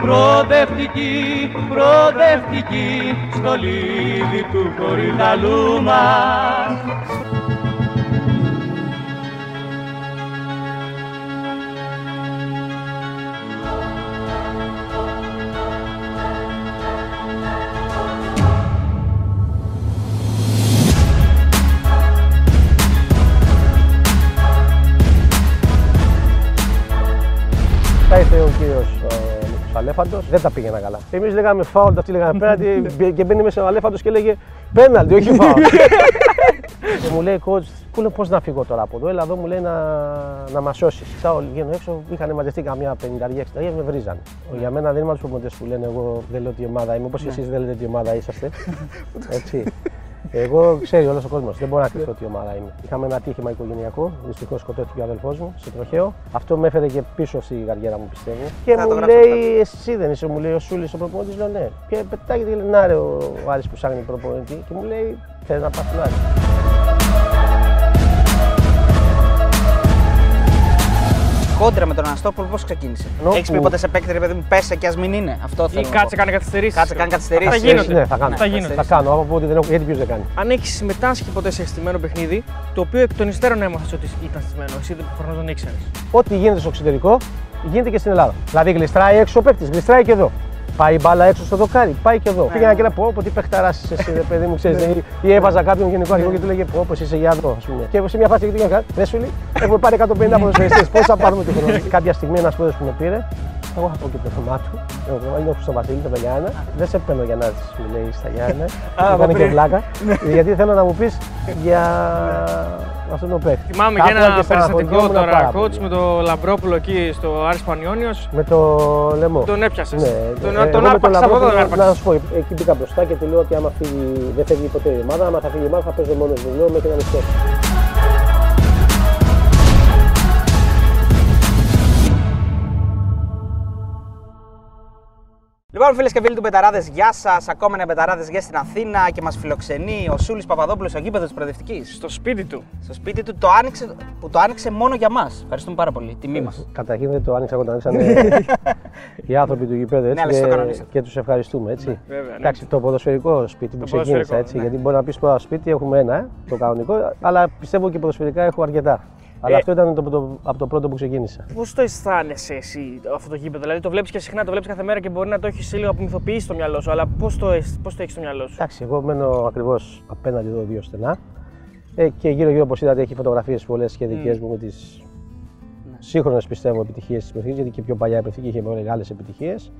Προοδευτική, προοδευτική στο λίδι του κορυδαλού μας. Τα ήρθε ο κύριος Αλέφαντος, δεν τα πήγαινα καλά. Εμείς λέγαμε φάουλ, αυτοί λέγανε πέναλτι και μπαίνει μέσα ο Αλέφαντος και λέγε πέναλτι, όχι φάουλ. και μου λέει coach, πού λέω πώς να φύγω τώρα από εδώ, έλα εδώ μου λέει να, να μας σώσεις. Στα όλοι βγαίνω έξω, είχαν μαζευτεί καμιά 50-60 με βρίζαν. Για μένα δεν είμαι από τους προπονητέ που λένε εγώ δεν λέω τι ομάδα είμαι, όπως εσείς δεν λέτε τι ομάδα είσαστε. Έτσι. Εγώ ξέρει όλος ο κόσμος. Δεν μπορώ να κρυφτώ τι ομάδα είμαι. Είχαμε ένα ατύχημα οικογενειακό. Δυστυχώς σκοτώθηκε ο αδελφός μου σε τροχαίο. Αυτό με έφερε και πίσω στη καριέρα μου, πιστεύω. Και Θα το μου γράψω λέει, Εσύ δεν είσαι, μου λέει ο Σούλης ο προπονητής. Λέω ναι. Και πετάγεται και λέει, Να ρε, ο Άρης που ψάχνει προπονητή. Και μου λέει, Θέλει να πας Κόντρα με τον Αναστόπουλο πώς ξεκίνησε; Ενώ Έχεις πει που- ποτέ σε παίκτη, ρε παιδί μου, πέσε και ας μην είναι. Αυτό Ή θέλω. να κάτσε πω. κάνει καθυστερήσεις. Κάτσε, κάνει καθυστερήσεις. Θα γίνονται. Ναι, θα κάνω. Θα γίνονται. Θα κάνω. Άμα πω ότι δεν έχω, γιατί ποιος δεν κάνει. Αν έχεις συμμετάσχει ποτέ σε στημένο παιχνίδι, το οποίο εκ των υστέρων έμαθες ότι ήταν στημένο, εσύ δεν προφανώς δεν ήξερες. Ό,τι γίνεται στο εξωτερικό γίνεται και στην Ελλάδα. Δηλαδή γλιστράει έξω ο παίκτης, γλιστράει και εδώ. Πάει η μπάλα έξω στο δοκάρι, πάει και εδώ. Πήγαινα και να πω, πω τι παιχταράς είσαι εσύ, ρε παιδί μου, ξέρεις. ή, ή έβαζα κάποιον γενικό αρχηγό και του λέγε, πω, πως είσαι για εδώ, ας πούμε. Και σε μια φάση και του έκανα, ρε σου λέει, έχουμε πάρει 150 ποδοσφαιριστές, πώς θα πάρουμε τη χρόνο. Κάποια στιγμή ένας πρόεδρος που με πήρε, εγώ θα πω και το όνομά του. Εγώ είναι ο Χρυσό Βασίλη, το Γιάννα. Δεν σε παίρνω για να έρθει, μου λέει στα Γιάννα. από Έκανε και πριν. βλάκα. Γιατί θέλω να μου πεις για αυτόν τον παίκτη. Θυμάμαι και Κάπου ένα και στεναχωριόμουν περιστατικό τώρα, πάρα coach, πολύ. με το Λαμπρόπουλο εκεί στο Άρης Πανιόνιος. Με το λαιμό. Τον έπιασες. Ναι, τον ε, τον εγώ με άρπαξε από εδώ, τον Λαμπρόπουλο, άρπαξες. Να σου πω, εκεί μπήκα μπροστά και του λέω ότι άμα φύγει, δεν φεύγει ποτέ η ομάδα, άμα θα φύγει η ομάδα θα παίζω μόνος μου. Λέω μέχρι να μισθώ. Λοιπόν, φίλες και φίλοι του Betarades, γεια σας. Ακόμα ένα Betarades guest στην Αθήνα και μας φιλοξενεί ο Σούλης Παπαδόπουλος στο γήπεδο της Προοδευτικής. Στο σπίτι του. Στο σπίτι του το άνοιξε, που το άνοιξε μόνο για μας. Ευχαριστούμε πάρα πολύ. Τιμή μας. Καταρχήν δεν το άνοιξα εγώ, το ανοίξανε οι άνθρωποι του γηπέδου έτσι, Ναι, αλλά εσύ το και, κανονίσατε. και τους ευχαριστούμε. Έτσι. βέβαια, ναι. Εντάξει, το ποδοσφαιρικό σπίτι που Το ξεκίνησα ποδοσφαιρικό, έτσι, ναι. γιατί μπορεί να πεις τώρα σπίτι έχουμε ένα, ε, το κανονικό, αλλά πιστεύω και ποδοσφαιρικά έχω αρκετά. Αλλά Ε. αυτό ήταν το, το, από το πρώτο που ξεκίνησα. Πώς το αισθάνεσαι εσύ αυτό το γήπεδο, Δηλαδή το βλέπεις και συχνά, το βλέπεις κάθε μέρα και μπορεί να το έχεις λίγο απομυθοποιήσει στο μυαλό σου, αλλά πώς το, αισ- πώς το έχεις στο μυαλό σου; Εντάξει, εγώ μένω ακριβώς απέναντι εδώ δύο στενά. Ε, και γύρω-γύρω, όπως είδατε, έχει φωτογραφίες πολλές και δικές μου με τις σύγχρονες πιστεύω επιτυχίες της Πεθήκη, γιατί και πιο παλιά η Πεθήκη είχε μεγάλες επιτυχίες.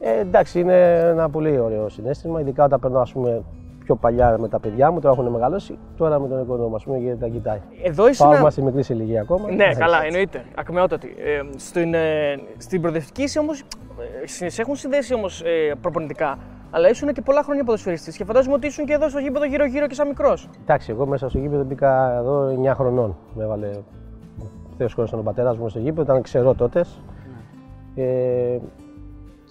Ε, εντάξει, είναι ένα πολύ ωραίο συνέστημα, ειδικά όταν περνάω ας πούμε, πιο παλιά με τα παιδιά μου, τώρα έχουν μεγαλώσει, τώρα με τον οικονόμο, ας πούμε, γιατί τα κοιτάει. Εδώ είσαι. Πάω, ένα- είμαστε μικρή σε ηλικία ακόμα. Ναι, Εντάξει. καλά, εννοείται. Ακμεότατη. Ε, στην, ε, στην προοδευτική είσαι όμω. Ε, σε έχουν συνδέσει όμως ε, προπονητικά. Αλλά ήσουν και πολλά χρόνια ποδοσφαιριστής και φαντάζομαι ότι ήσουν και εδώ στο γήπεδο γύρω-γύρω και σαν μικρός. Εντάξει, εγώ μέσα στο γήπεδο μπήκα εδώ 9 χρονών. Με έβαλε Θεός χωρί τον πατέρας μου στο γήπεδο, ήταν ξερό τότες. Ε,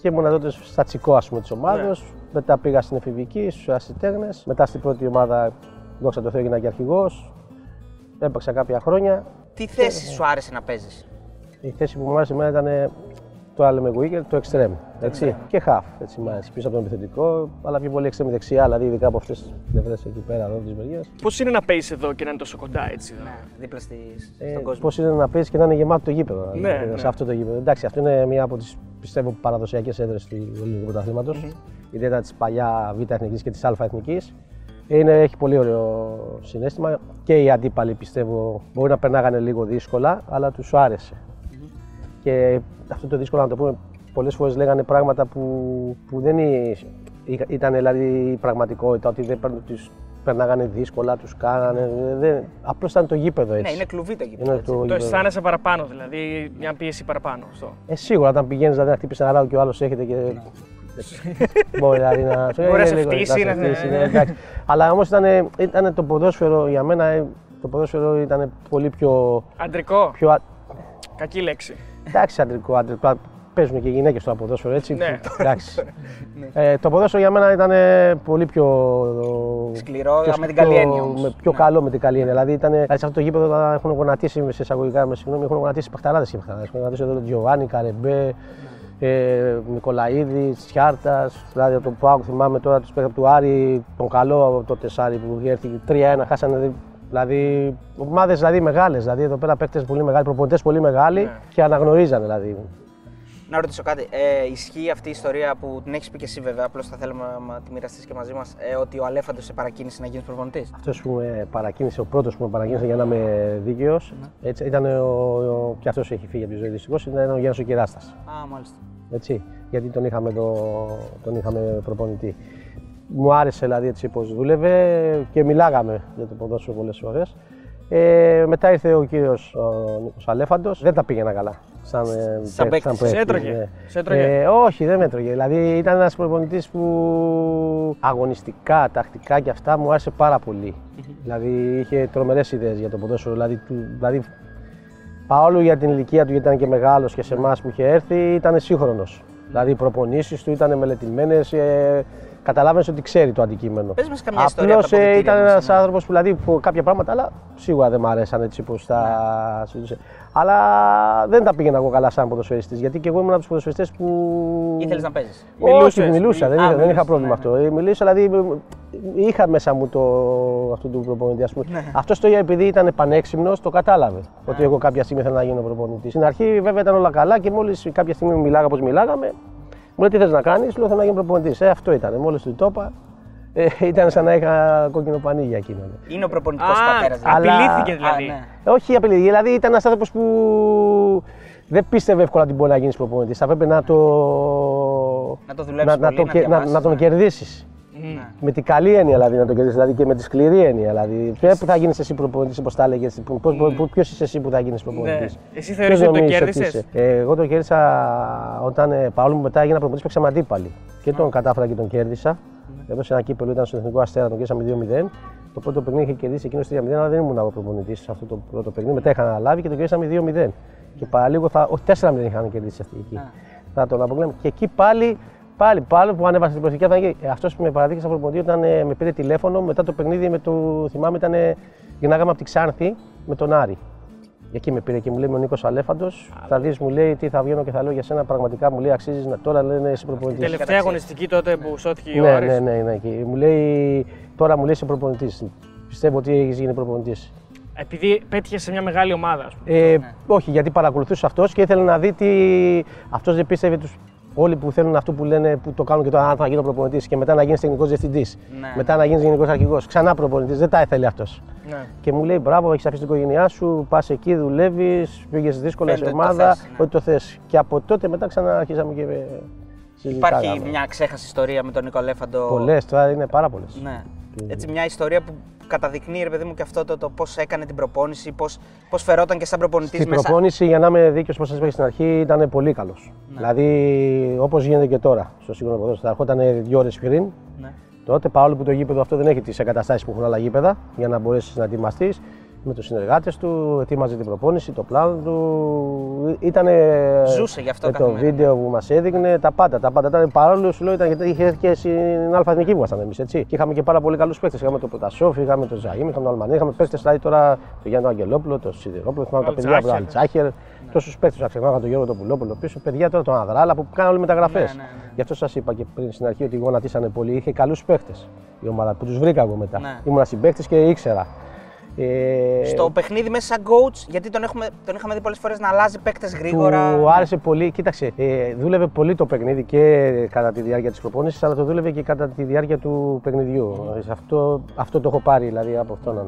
και ήμουν τότε στα τσικό ας πούμε, της ομάδας. Μετά πήγα στην εφηβική, στους ασυτέγνες. Μετά στην πρώτη ομάδα, δόξα τω Θεώ, έγινα και αρχηγός. Έπαιξα κάποια χρόνια. Τι θέση σου άρεσε να παίζεις; Η θέση που μου άρεσε εμένα ήταν το άλλο με winger, το extreme. Έτσι. Και half. Έτσι, μ' άρεσε. Πίσω από τον επιθετικό, αλλά πιο πολύ extreme δεξιά, δηλαδή ειδικά από αυτές τις πλευρές εκεί πέρα, εδώ της μεριάς. Πώς είναι να παίζει εδώ και να είναι τόσο κοντά έτσι. Ναι, δίπλα στις, Ε, στον κόσμο. Πώς είναι να παίζει και να είναι γεμάτο το γήπεδο. Ναι, δηλαδή, ναι. Σε αυτό το γήπεδο. Εντάξει, αυτό είναι μία από τις πιστεύω παραδοσιακές έδρες του ελληνικού πρωταθλήματος. Ιδιαίτερα της παλιά Β' Εθνικής και της Α Εθνικής. Είναι, έχει πολύ ωραίο συνέστημα και οι αντίπαλοι πιστεύω μπορεί να περνάγανε λίγο δύσκολα, αλλά τους άρεσε. Και αυτό το δύσκολο να το πούμε, πολλές φορές λέγανε πράγματα που, που δεν είναι- ήταν δηλαδή η πραγματικότητα, ότι δεν παίρνουν- τους περνάγανε δύσκολα, τους κάνανε. Δεν, απλώς ήταν το γήπεδο έτσι. Ναι, είναι κλουβί το γήπεδο. Είναι έτσι. το Το γήπεδο. αισθάνεσαι παραπάνω, δηλαδή μια πίεση παραπάνω. Αυτό. Ε, σίγουρα όταν πηγαίνεις δηλαδή, να χτύπησε ένα ράδο και ο άλλος έχετε και. Μπορεί δηλαδή να. Μπορεί να σε λίγο, φτύσει, σε να- φτύσει, ναι, εντάξει. Αλλά όμως ήταν, ήταν το ποδόσφαιρο για μένα. ε, Το ποδόσφαιρο ήταν πολύ πιο. Αντρικό. πιο α- Κακή λέξη. Εντάξει, αντρικό, αντρικό. Παίζουν και γυναίκες στο ποδόσφαιρο έτσι. Ναι. Εντάξει. ε, το ποδόσφαιρο για μένα ήταν ε, πολύ πιο. Σκληρό, πιο- με την καλή πιο- έννοια όμως. με- πιο Ναι. καλό με την καλή έννοια. Δηλαδή, ήταν, δηλαδή σε αυτό το γήπεδο θα έχουν γονατίσει, σε εισαγωγικά με συγγνώμη, έχουν γονατίσει παχταράδε και παχταράδε. Έχουν γονατίσει εδώ τον Τζιοβάνι, Καρεμπέ, Ε, Νικολαίδη, Τσιάρτας, δηλαδή από το Πάοκ θυμάμαι τώρα τους παίχτε του Άρη, τον καλό από το Τεσάρι που είχε έρθει 3-1, χάσανε. Δηλαδή, ομάδες δηλαδή, μεγάλες. Δηλαδή, εδώ πέρα παίχτε πολύ μεγάλοι, προπονητές πολύ μεγάλοι και αναγνωρίζανε δηλαδή. Να ρωτήσω κάτι. Ε, ισχύει αυτή η ιστορία που την έχεις πει και εσύ βέβαια, απλώς θα θέλουμε να τη μοιραστείς και μαζί μας, ε, ότι ο Αλέφαντος σε παρακίνησε να γίνεις προπονητής; Αυτός που με παρακίνησε, ο πρώτος που με παρακίνησε για να είμαι δίκαιος, έτσι ήταν ο, ο, και αυτός έχει φύγει από τη ζωή δυστυχώς, ήταν ο Γιάννη ο Κυράστας. Α, μάλιστα. Έτσι, γιατί τον είχαμε, το, τον είχαμε προπονητή. Μου άρεσε δηλαδή έτσι πώς δούλευε και μιλάγαμε για το ποδόσφαιρο πολλές φορές. Ε, μετά ήρθε ο κύριος ο Νίκος Αλέφαντος, δεν τα πήγαινα καλά. Σαν, ε, Σαν παίκτη, παίκτης. παίκτης, Σε έτρωγε; ναι. Σε έτρωγε; Ε, όχι, δεν με έτρωγε. Δηλαδή ήταν ένας προπονητής που αγωνιστικά, τακτικά και αυτά μου άρεσε πάρα πολύ. δηλαδή είχε τρομερές ιδέες για το ποδόσφαιρο. Δηλαδή, του- δηλαδή Παρόλο για την ηλικία του, γιατί ήταν και μεγάλος και σε εμάς που είχε έρθει, ήταν σύγχρονος. Δηλαδή οι προπονήσεις του ήταν μελετημένες, ε, καταλάβαινες ότι ξέρει το αντικείμενο. Πες μας καμιά ιστορία από τα Απλώς, ε, αποδυτήρια ήταν μας, ένας ναι. άνθρωπος που δηλαδή που κάποια πράγματα, αλλά σίγουρα δεν μ' αρέσαν έτσι πώ τα Ναι. συζητούσε. Αλλά δεν τα πήγαινα εγώ καλά σαν ποδοσφαιριστής, γιατί και εγώ ήμουν από τους ποδοσφαιριστές που. Ήθελες να παίζεις. Μιλούσες. Όχι, μιλούσα, δεν, Α, είχα, δεν μιλούσες, είχα πρόβλημα ναι, αυτό. Ε, Μιλούσα, δηλαδή είχα μέσα μου το, αυτό του προπονητή. Ας πούμε. Ναι. Αυτό το επειδή ήταν πανέξυπνος, το κατάλαβε. Ότι εγώ κάποια στιγμή θέλω να γίνω προπονητής. Στην αρχή βέβαια ήταν όλα καλά και μόλις κάποια στιγμή μιλάγα όπως μιλάγαμε, μου λέει τι θες να κάνεις, λέω θέλω να γίνω προπονητής. Ε, αυτό ήταν. Μόλι του το είπα, ε, ήταν σαν να είχα κόκκινο πανί για εκείνον. Είναι ο προπονητικός Α, πατέρας. αλλά- απειλήθηκε δηλαδή. ναι. Ε, Όχι απειλή, δηλαδή ήταν ένας άνθρωπος που δεν πίστευε εύκολα ότι μπορεί να γίνεις προπονητής. Θα πρέπει να το. Να το δουλέψεις να, πολύ, το, να κε- να, διαβάσεις, να τον ναι. κερδίσεις. Μμ. Με την καλή έννοια δηλαδή να τον κερδίσεις, δηλαδή και με τη σκληρή έννοια. Δηλαδή. Ποιο που θα γίνεις εσύ προπονητής, όπως τα έλεγες, Ποιος είσαι εσύ που θα γίνεις προπονητής; Ναι. Εσύ θεωρείς ότι το κέρδισες; εγώ το κέρδισα όταν ε, παρόλο που μετά έγινα προπονητή, παίξαμε αντίπαλοι. Και τον κατάφερα και τον κέρδισα. Έδωσε ένα κύπελο, ήταν στο εθνικό αστέρα, τον κέρδισαμε 2-0. Το πρώτο παιχνίδι είχε κερδίσει εκείνος 3-0, αλλά δεν ήμουν εγώ προπονητής σε αυτό το πρώτο παιχνίδι. Μετά είχαν αναλάβει και τον κερδίσαμε 2-0. Και παραλίγο θα. Όχι 4-0 είχαν κερδίσει αυτοί εκεί. Θα τον αποκλείαμε. Και εκεί πάλι, πάλι, πάλι που ανέβασε την προσοχή. Αυτός που με παραδείχε σαν προπονητή όταν ε, με πήρε τηλέφωνο μετά το παιχνίδι με το. Θυμάμαι ήταν. ε, Γυρνάγαμε από τη Ξάνθη με τον Άρη. Εκεί με πήρε και μου λέει με ο Νίκος Αλέφαντος. Θα δεις, μου λέει τι θα βγαίνω και θα λέω για σένα. Πραγματικά μου λέει αξίζεις να τώρα λένε είσαι προπονητής. Τελευταία αγωνιστική τότε που σώθηκε ο Ναι, Άρης. ναι, ναι, ναι. Και μου λέει τώρα μου λέει είσαι προπονητής. Πιστεύω ότι έχεις γίνει προπονητής. Επειδή πέτυχε σε μια μεγάλη ομάδα, ας πούμε. Ε, Όχι, γιατί παρακολουθούσε αυτός και ήθελε να δει τι. Αυτός δεν πίστευε του. Όλοι που θέλουν αυτό που λένε που το κάνουν και τώρα, αν θα γίνω προπονητής και μετά να γίνεις τεχνικό διευθυντής. Ναι. Μετά να γίνεις γενικός αρχηγός. Ξανά προπονητής. Δεν τα ήθελε αυτός. Ναι. Και μου λέει: Μπράβο, έχεις αφήσει την οικογένειά σου, πας εκεί, δουλεύεις, πήγες δύσκολα Φαίνεται σε ότι το ομάδα. θες, ναι. Ότι το θες. Και από τότε μετά ξαναρχίσαμε και ε, συζητάγαμε. Υπάρχει μια ξέχαστη ιστορία με τον Νίκο Αλέφαντο. Πολλές, τώρα είναι πάρα πολλές. Ναι. Έτσι μια ιστορία που καταδεικνύει, ρε παιδί μου, και αυτό το, το πώς έκανε την προπόνηση, πώς πώς φερόταν και σαν προπονητής Στην μέσα. προπόνηση, για να είμαι δίκαιος, όπως σας είπα και στην αρχή, ήταν πολύ καλός. Ναι. Δηλαδή, όπως γίνεται και τώρα στο σύγχρονο ποδόσφαιρο, θα ερχόταν δύο ώρες πριν. Ναι. Τότε, παρόλο που το γήπεδο αυτό δεν έχει τις εγκαταστάσεις που έχουν άλλα γήπεδα, για να μπορέσεις να ετοιμαστείς με τους συνεργάτες του, ετοίμαζε την προπόνηση, το πλάνο του. Ήταν. Ζούσε γι' αυτό με το καθημερινά. βίντεο που μας έδειχνε, τα πάντα. Τα πάντα ήταν παρόλο σου λέω, ήταν, γιατί είχε έρθει και στην Αλφα που ήμασταν εμείς. Και είχαμε και πάρα πολύ καλούς παίκτες. Είχαμε τον Ποτασόφ, είχαμε τον Ζαήμ, είχαμε τον Αλμανί, είχαμε παίκτες δηλαδή τώρα το Γιάννη Αγγελόπουλο, τον Σιδηρόπουλο, θυμάμαι τα παιδιά από τον Αλτσάχερ. Αλτσάχερ. Τόσους παίκτες, να ξεχνάγα τον Γιώργο τον Πουλόπουλο πίσω, παιδιά τώρα τον Αδράλα που κάνουν όλοι μεταγραφές. Ναι, ναι, ναι. Γι' αυτό σας είπα και πριν στην αρχή ότι γονατίσανε πολύ. Είχε καλούς παίκτες η ομάδα που τους βρήκα εγώ μετά. Ναι. Ήμουν συμπαίκτης και ήξερα. Ε, Στο παιχνίδι μέσα σαν coach, γιατί τον, έχουμε, τον είχαμε δει πολλές φορές να αλλάζει παίκτες γρήγορα. Του άρεσε πολύ. Κοίταξε, ε, δούλευε πολύ το παιχνίδι και κατά τη διάρκεια της προπόνησης, αλλά το δούλευε και κατά τη διάρκεια του παιχνιδιού. Ε, Αυτό, αυτό το έχω πάρει δηλαδή από αυτόν. ναι.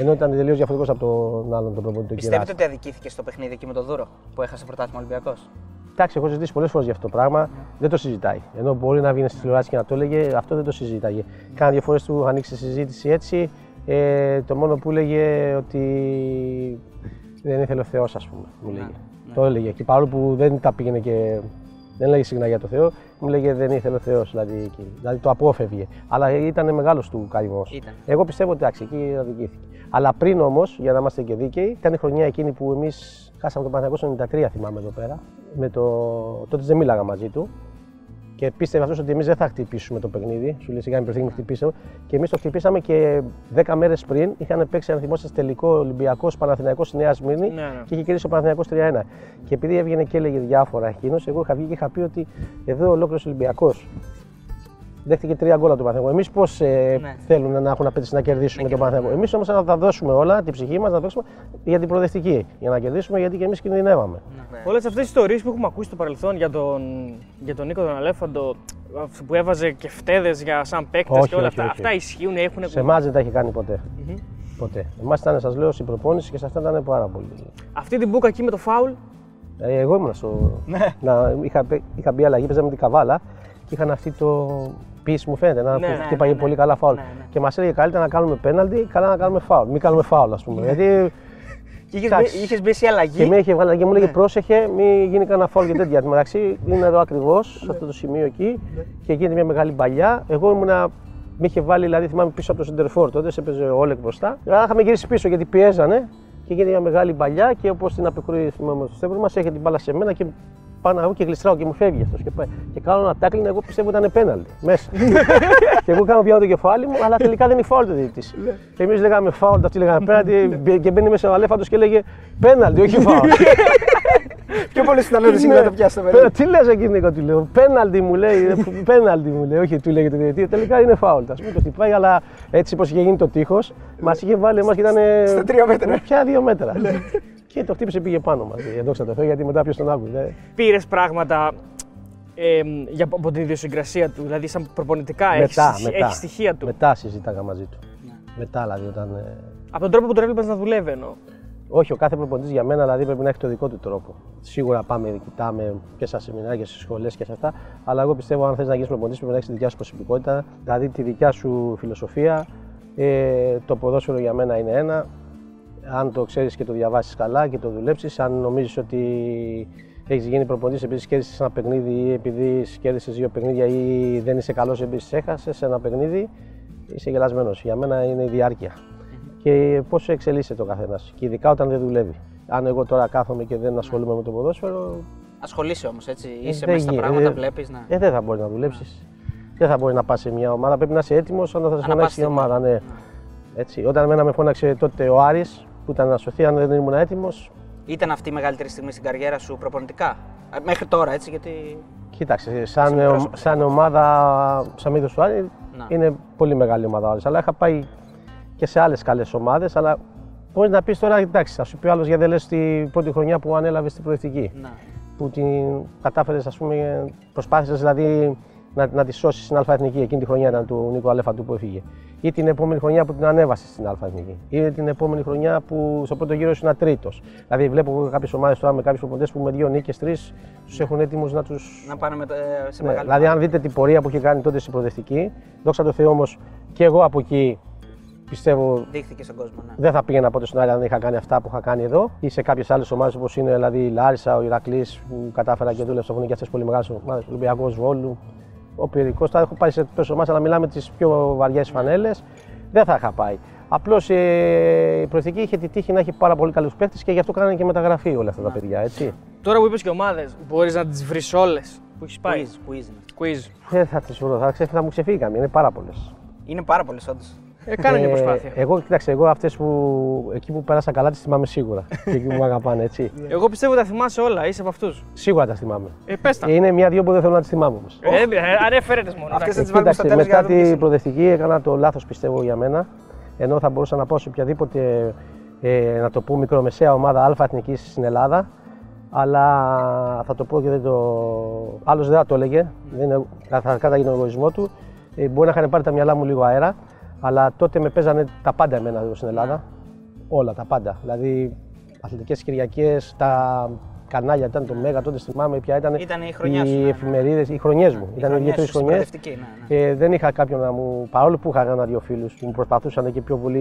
Ενώ ήταν τελείως διαφορετικός από τον άλλον τον προπονητή του Πιστεύετε Κυράστα. ότι αδικήθηκε στο παιχνίδι εκεί με τον Δούρο που έχασε πρωτάθλημα Ολυμπιακός; Εντάξει, έχω συζητήσει πολλές φορές για αυτό το πράγμα. Δεν το συζητάει. Ενώ μπορεί να βγει στη τηλεόραση και να το έλεγε, αυτό δεν το συζήταγε. Κάνα δύο φορές του ανοίξει τη συζήτηση έτσι. Ε, το μόνο που έλεγε ότι δεν ήθελε ο Θεός, ας πούμε. Μου λέγε. Το έλεγε. Και παρόλο που δεν τα πήγαινε και δεν λέγε συχνά για το Θεό, μου λέγε δεν ήθελε ο Θεός. Δηλαδή, εκεί. δηλαδή το απόφευγε. Αλλά ήταν μεγάλος του καημό. Ήταν. Εγώ πιστεύω ότι εντάξει, εκεί αδικήθηκε. Αλλά πριν όμως, για να είμαστε και δίκαιοι, ήταν η χρονιά εκείνη που εμείς χάσαμε τον Παναθηναϊκό στο 93, θυμάμαι εδώ πέρα. Με το... Τότε δεν μίλαγα μαζί του. Και πίστευε αυτός ότι εμείς δεν θα χτυπήσουμε το παιχνίδι. Σου λέει σιγά μην μην χτυπήσουμε. Και εμείς το χτυπήσαμε και 10 μέρες πριν είχαν παίξει, αν θυμόσαστε, τελικό Ολυμπιακός Παναθηναϊκός στη Νέα Σμύρνη Ναι, ναι. και είχε κερδίσει ο Παναθηναϊκός 3-1. Και επειδή έβγαινε και έλεγε διάφορα εκείνος, εγώ είχα βγει και είχα πει ότι εδώ ολόκληρος Ολυμπιακός δέχτηκε τρία γκολ από τον Παναθηναϊκό. Εμείς πώς ε, Ναι. θέλουν να έχουν απέτηση να κερδίσουμε τον Παναθηναϊκό. Εμείς όμως θα τα δώσουμε όλα, την ψυχή μας να δώσουμε για την προοδευτική. Για να κερδίσουμε γιατί και εμείς κινδυνεύαμε. Όλες αυτές τις ιστορίες που έχουμε ακούσει στο παρελθόν για τον, για τον Νίκο τον Αλέφαντο που έβαζε και φτέδε για σαν παίκτες Όχι, και όλα όχι, αυτά. όχι, Αυτά όχι. ισχύουν, έχουν Σε εμάς δεν τα έχει κάνει ποτέ. Ποτέ. Εμάς ήταν, σας λέω, στην προπόνηση και σε αυτά ήταν πάρα πολύ. Αυτή την μπουκα εκεί με το φάουλ; Ε, εγώ ήμουν στο. Να, είχα, παί- είχα μπει αλλαγή, παίζαμε την καβάλα και είχαν αυτή το πίεση μου φαίνεται. Να Ναι, ναι, ναι, χτύπαγε ναι, πολύ ναι. καλά φάουλ. Ναι, ναι. Και μας έλεγε καλύτερα να κάνουμε πέναλτι, καλά να κάνουμε φάουλ. Μην κάνουμε φάουλ, ας πούμε. Γιατί Και είχες Εντάξει. μπει, είχες μπει σε αλλαγή. και με είχε βγάλει και μου Ναι. λέγε πρόσεχε, μην γίνει κανένα φάουλ και τέτοια. Εν τω μεταξύ είναι εδώ ακριβώς, σε αυτό το σημείο εκεί Ναι. και γίνεται μια μεγάλη μπαλιά. Εγώ ήμουνα. Με είχε βάλει, δηλαδή θυμάμαι πίσω από το σέντερ φορ τότε, σε έπαιζε ο Όλεκ μπροστά. Αλλά είχαμε γυρίσει πίσω γιατί πιέζανε και γίνεται μια μεγάλη μπαλιά και όπως την απεκρούει θυμάμαι στο στέμπρο μας, έχει την μπάλα σε μένα και πάω εγώ και γλιστράω και μου φεύγει αυτός. Και, πάει. και κάνω ένα τάκλιν, εγώ πιστεύω ήταν πέναλτι μέσα. και εγώ κάνω πιάνω το κεφάλι μου, αλλά τελικά δεν είναι φάουλ το διαιτητής. Εμείς λέγαμε φάουλ, αυτοί λέγαμε πέναλτι και μπαίνει μέσα ο Αλέφαντο και λέγε πέναλτι, όχι φάουλ. Πιο πολύ στην αλήθεια να το πιάσει το Πέρα, Τι λες εκεί Νίκο, του λέω. Πέναλτι μου λέει, ε, πέναλτι μου λέει. Όχι, του λέγεται το διαιτητή. Τελικά είναι φάουλ. Α πούμε το χτυπάει, αλλά έτσι όπω είχε γίνει το τείχος, μας είχε βάλει εμάς και ήταν. Στα τρία μέτρα. Πια δύο μέτρα. Και το χτύπησε πήγε πάνω μας. Δόξα τω Θεώ, γιατί μετά ποιος τον άκουγε. Πήρες πράγματα ε, για, από την ιδιοσυγκρασία του, δηλαδή σαν προπονητικά Μετά, έχεις, μετά. στοιχεία του. Μετά συζήταγα μαζί του. Μετά δηλαδή όταν. ε, Από τον τρόπο που τον έβλεπες να δουλεύει εννοώ. Όχι, ο κάθε προπονητής για μένα δηλαδή πρέπει να έχει το δικό του τρόπο. Σίγουρα πάμε, κοιτάμε και στα σεμινάρια, στις σχολές και σε αυτά. Αλλά εγώ πιστεύω, αν θες να γίνεις προπονητής, πρέπει να έχεις τη δικιά σου προσωπικότητα, δηλαδή τη δικιά σου φιλοσοφία. Ε, το ποδόσφαιρο για μένα είναι ένα. Αν το ξέρεις και το διαβάσεις καλά και το δουλέψεις, αν νομίζεις ότι έχεις γίνει προπονητής επειδή κέρδισε ένα παιχνίδι ή επειδή κέρδισε δύο παιχνίδια ή δεν είσαι καλός επειδή έχασε ένα παιχνίδι, είσαι γελασμένος. Για μένα είναι η διάρκεια και πώς εξελίσσεται ο καθένας. Και ειδικά όταν δεν δουλεύει. Αν εγώ τώρα κάθομαι και δεν ασχολούμαι με το ποδόσφαιρο, Ασχολείσαι όμως έτσι. Είσαι δεν μέσα στα γι- πράγματα, ε, βλέπεις. Ναι. ε, δεν θα μπορεί να δουλέψεις. Δεν θα μπορεί να πας σε μια ομάδα. Πρέπει να είσαι έτοιμος όταν θα σε πας φωνάξει η στην- ομάδα. Ναι. Έτσι. Όταν εμένα με φώναξε τότε ο Άρης που ήταν να σωθεί, αν δεν ήμουν έτοιμος, Ήταν αυτή η μεγαλύτερη στιγμή στην καριέρα σου προπονητικά; Ε, Μέχρι τώρα έτσι, γιατί. κοίταξε, σαν, μικρός ο- παιχνίδι. σαν ομάδα, σαν μύθος του Άρη, Να. είναι πολύ μεγάλη ομάδα ο Άρης. Αλλά είχα πάει και σε άλλες καλές ομάδες. Αλλά μπορείς να πεις τώρα, εντάξει, θα σου πει άλλος γιατί δεν λες την πρώτη χρονιά που ανέλαβες την προεθνική. Να. που την κατάφερες, ας πούμε, προσπάθησες δηλαδή να, να τη σώσει στην Αλφα-Εθνική. Εκείνη τη χρονιά ήταν του Νίκο Αλέφαντου που έφυγε. Ή την επόμενη χρονιά που την ανέβασε στην Αλφα-Εθνική. Ή την επόμενη χρονιά που στο πρώτο γύρο ήσουν τρίτος. Δηλαδή, βλέπω κάποιες ομάδες τώρα με κάποιους προποντέ που με δύο νίκες, τρεις, τους έχουν έτοιμους να του. Να πάνε με, τα- σε Ναι, μεγάλη. δηλαδή, αν δείτε την πορεία που είχε κάνει τότε στην προοδευτική, δόξα τω Θεώ όμως και εγώ από εκεί πιστεύω Δείχθηκε στον κόσμο. Ναι. δεν θα πήγαινα ποτέ στον Άρη αν δεν είχα κάνει αυτά που είχα κάνει εδώ ή σε κάποιες άλλες ομάδες όπως είναι δηλαδή η Λάρισα, ο Ηρακλής που κατάφερα και δούλεψα. Έχουν και αυτές πολύ μεγάλες ομάδες. Ολυμπιακός Βόλου, ο Πυρικός. Θα έχω πάει σε τόσε ομάδε, αλλά μιλάμε τις πιο βαριές φανέλες. Δεν θα είχα πάει. Απλώς ε, η προεθνική είχε τη τύχη να έχει πάρα πολύ καλούς παίχτε και γι' αυτό κάνανε και μεταγραφή όλα αυτά τα παιδιά. Έτσι. Τώρα που είπες και ομάδες, μπορείς να τις βρεις όλες που έχεις πάει; Quiz, quiz είναι. Quiz. Δεν θα τις βρω, θα, ξε- θα μου ξεφύγει καμία, είναι πάρα πολλές. Είναι πάρα πολλές όντως. Ε, κάνε μια προσπάθεια. εγώ, κοίταξε, εγώ αυτές που εκεί που πέρασα καλά τις θυμάμαι σίγουρα. και εκεί που με αγαπάνε, έτσι. Εγώ πιστεύω ότι τα θυμάσαι όλα, είσαι από αυτούς. Σίγουρα τα θυμάμαι. Ε, πες τα. Είναι μια-δυο που δεν θέλω να τις θυμάμαι όμως. Ε, ε, ανέφερε μόνο. Αυτές εντάξει. θα τις βάλουμε στο Κοίταξε, τέλος για μετά να δούμε ποιες την είναι. προοδευτική έκανα το λάθος πιστεύω για μένα. Ενώ θα μπορούσα να πάω σε οποιαδήποτε ε, να το πω μικρομεσαία ομάδα αλφα εθνικής στην Ελλάδα. Αλλά θα το πω και δεν το. Άλλος δεν θα το έλεγε. Δεν είναι... Θα κάταγε τον εγωισμό του. Ε, μπορεί να είχαν πάρει τα μυαλά μου λίγο αέρα. Αλλά τότε με παίζανε τα πάντα εμένα εδώ στην Ελλάδα. Όλα τα πάντα. Δηλαδή αθλητικές Κυριακές, τα κανάλια ήταν το Μέγα, τότε θυμάμαι ποια ήταν. Ήταν η χρονιάς σου, Οι ναι, ναι. εφημερίδες, οι χρονιές μου. Ήταν οι χρονιά δύο-τρεις σου στην χρονιές. προοδευτική, ναι, ναι. Και δεν είχα κάποιον να μου. Παρόλο που είχα ένα-δύο φίλους που μου προσπαθούσαν και πιο πολύ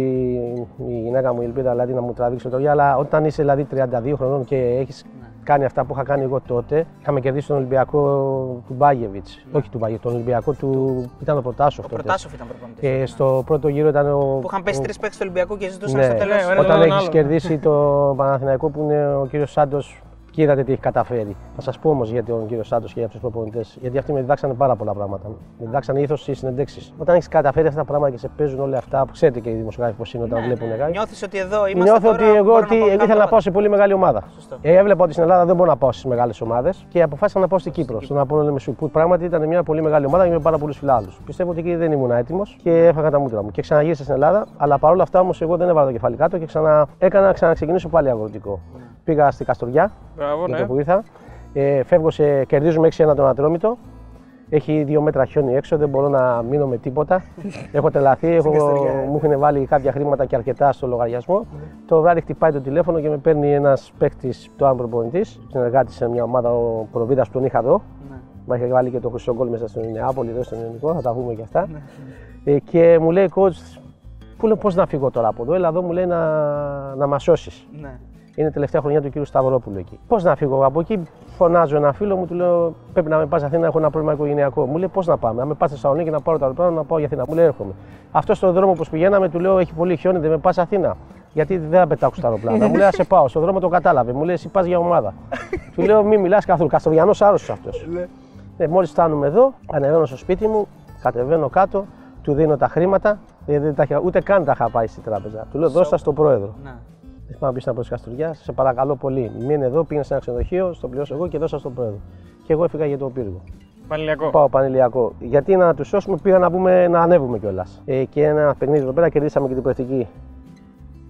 η γυναίκα μου η ελπίδα δηλαδή, να μου τραβήξει το αλλά όταν είσαι δηλαδή 32 χρονών και έχεις Ναι. Κάνει αυτά που είχα κάνει εγώ τότε, είχαμε κερδίσει τον Ολυμπιακό του Μπάγεβιτς. Όχι του Μπάγεβιτς, τον Ολυμπιακό του. ήταν ο Προτάσοφ Ο τότε. Προτάσοφ ήταν προπονητής. Και στο πρώτο γύρο ήταν ο. Που είχαν πέσει ο- τρεις παίκτε του Ολυμπιακού και ζητούσαν ναι, στο τέλος. Ναι, ο ένας όταν τον έχεις άλλον. κερδίσει το Παναθηναϊκό που είναι ο κύριος Σάντος και είδατε τι έχει καταφέρει. Θα σας πω όμως για τον κύριο Σάντος και για τους προπονητές, γιατί αυτοί με διδάξανε πάρα πολλά πράγματα. Με διδάξανε ήθος στις συνεντέξει. Όταν έχεις καταφέρει αυτά τα πράγματα και σε παίζουν όλα αυτά, που ξέρετε και οι δημοσιογράφοι πώς είναι όταν Ναι, βλέπουν ναι. κάτι. Νιώθεις ότι εδώ είμαστε. Νιώθω τώρα, ότι εγώ, μπορώ ότι να πάω εγώ κάτω ήθελα να πάντα. πάω σε πολύ μεγάλη ομάδα. Σωστό. Ε, έβλεπα ότι στην Ελλάδα δεν μπορώ να πάω στις μεγάλες ομάδες και αποφάσισα να πάω στην Κύπρο, στον Απόλλωνα Μεσού, που πράγματι ήταν μια πολύ μεγάλη ομάδα και με πάρα πολλούς φιλάδου. Πιστεύω ότι εκεί δεν ήμουν έτοιμος και έφαγα τα μούτρα μου. Και ξαναγύρισα στην Ελλάδα, αλλά παρόλα αυτά όμως εγώ δεν έβαλα το κεφάλι κάτω και ξανά, έκανα ξαναξεκινήσω πάλι αγροτικό. Πήγα στη Καστοριά, Μπράβο, με ναι. το που ήρθα. Ε, φεύγω σε, κερδίζουμε 6-1 τον Ατρόμητο. Έχει δύο μέτρα χιόνι έξω, δεν μπορώ να μείνω με τίποτα. έχω τρελαθεί, έχω, Καστοριά, ε. μου έχουν βάλει κάποια χρήματα και αρκετά στο λογαριασμό. Το βράδυ χτυπάει το τηλέφωνο και με παίρνει ένας παίκτης, το άλλο προπονητή, συνεργάτη σε μια ομάδα, ο Προβίδας που τον είχα εδώ. Ναι. Μα είχε βάλει και το χρυσό γκολ μέσα στον Νεάπολη, εδώ στον Ιωνικό, θα τα πούμε και αυτά. Ε, και μου λέει, coach, πού λέω πώς να φύγω τώρα από εδώ, έλα εδώ μου λέει να, να μας σώσεις. Ναι. Είναι τελευταία χρονιά του κύριου Σταυρόπουλου εκεί. Πώς να φύγω από εκεί, φωνάζω ένα φίλο μου, του λέω: Πρέπει να με πα Αθήνα, έχω ένα πρόβλημα οικογενειακό. Μου λέει: Πώς να πάμε, να με πας στη Θεσσαλονίκη να πάρω το αεροπλάνο να πάω για Αθήνα. Μου λέει: Έρχομαι. Αυτό στον δρόμο που πηγαίναμε, του λέω: Έχει πολύ χιόνι, δεν με πας Αθήνα. Γιατί δεν θα πετάξω τα αεροπλάνα. μου λέει: Α σε πάω. Στον δρόμο το κατάλαβε. Μου λέει: Εσύ πας για ομάδα. του λέω: Μην μιλάς καθόλου. Καστοριανός άρρωστος αυτός. Ε, Μόλις φτάνουμε εδώ, ανεβαίνω στο σπίτι μου, κατεβαίνω κάτω, του δίνω τα χρήματα. ε, δεν τα είχα- ούτε καν τα είχα πάει στη τράπεζα. Του λέω: Δώσ' τα στον πρόεδρο. Ναι. Δεν πάμε πίσω από τη Καστοριά. Σε παρακαλώ πολύ. Μείνε εδώ, πήγαινε σε ένα ξενοδοχείο, στο πληρώσω εγώ και δώσα στον πρόεδρο. Και εγώ έφυγα για το πύργο. Πανηλιακό. Πάω πανηλιακό. Γιατί να τους σώσουμε, πήγα να, πούμε, να ανέβουμε κιόλας. Ε, και ένα παιχνίδι εδώ πέρα κερδίσαμε και την προεθνική.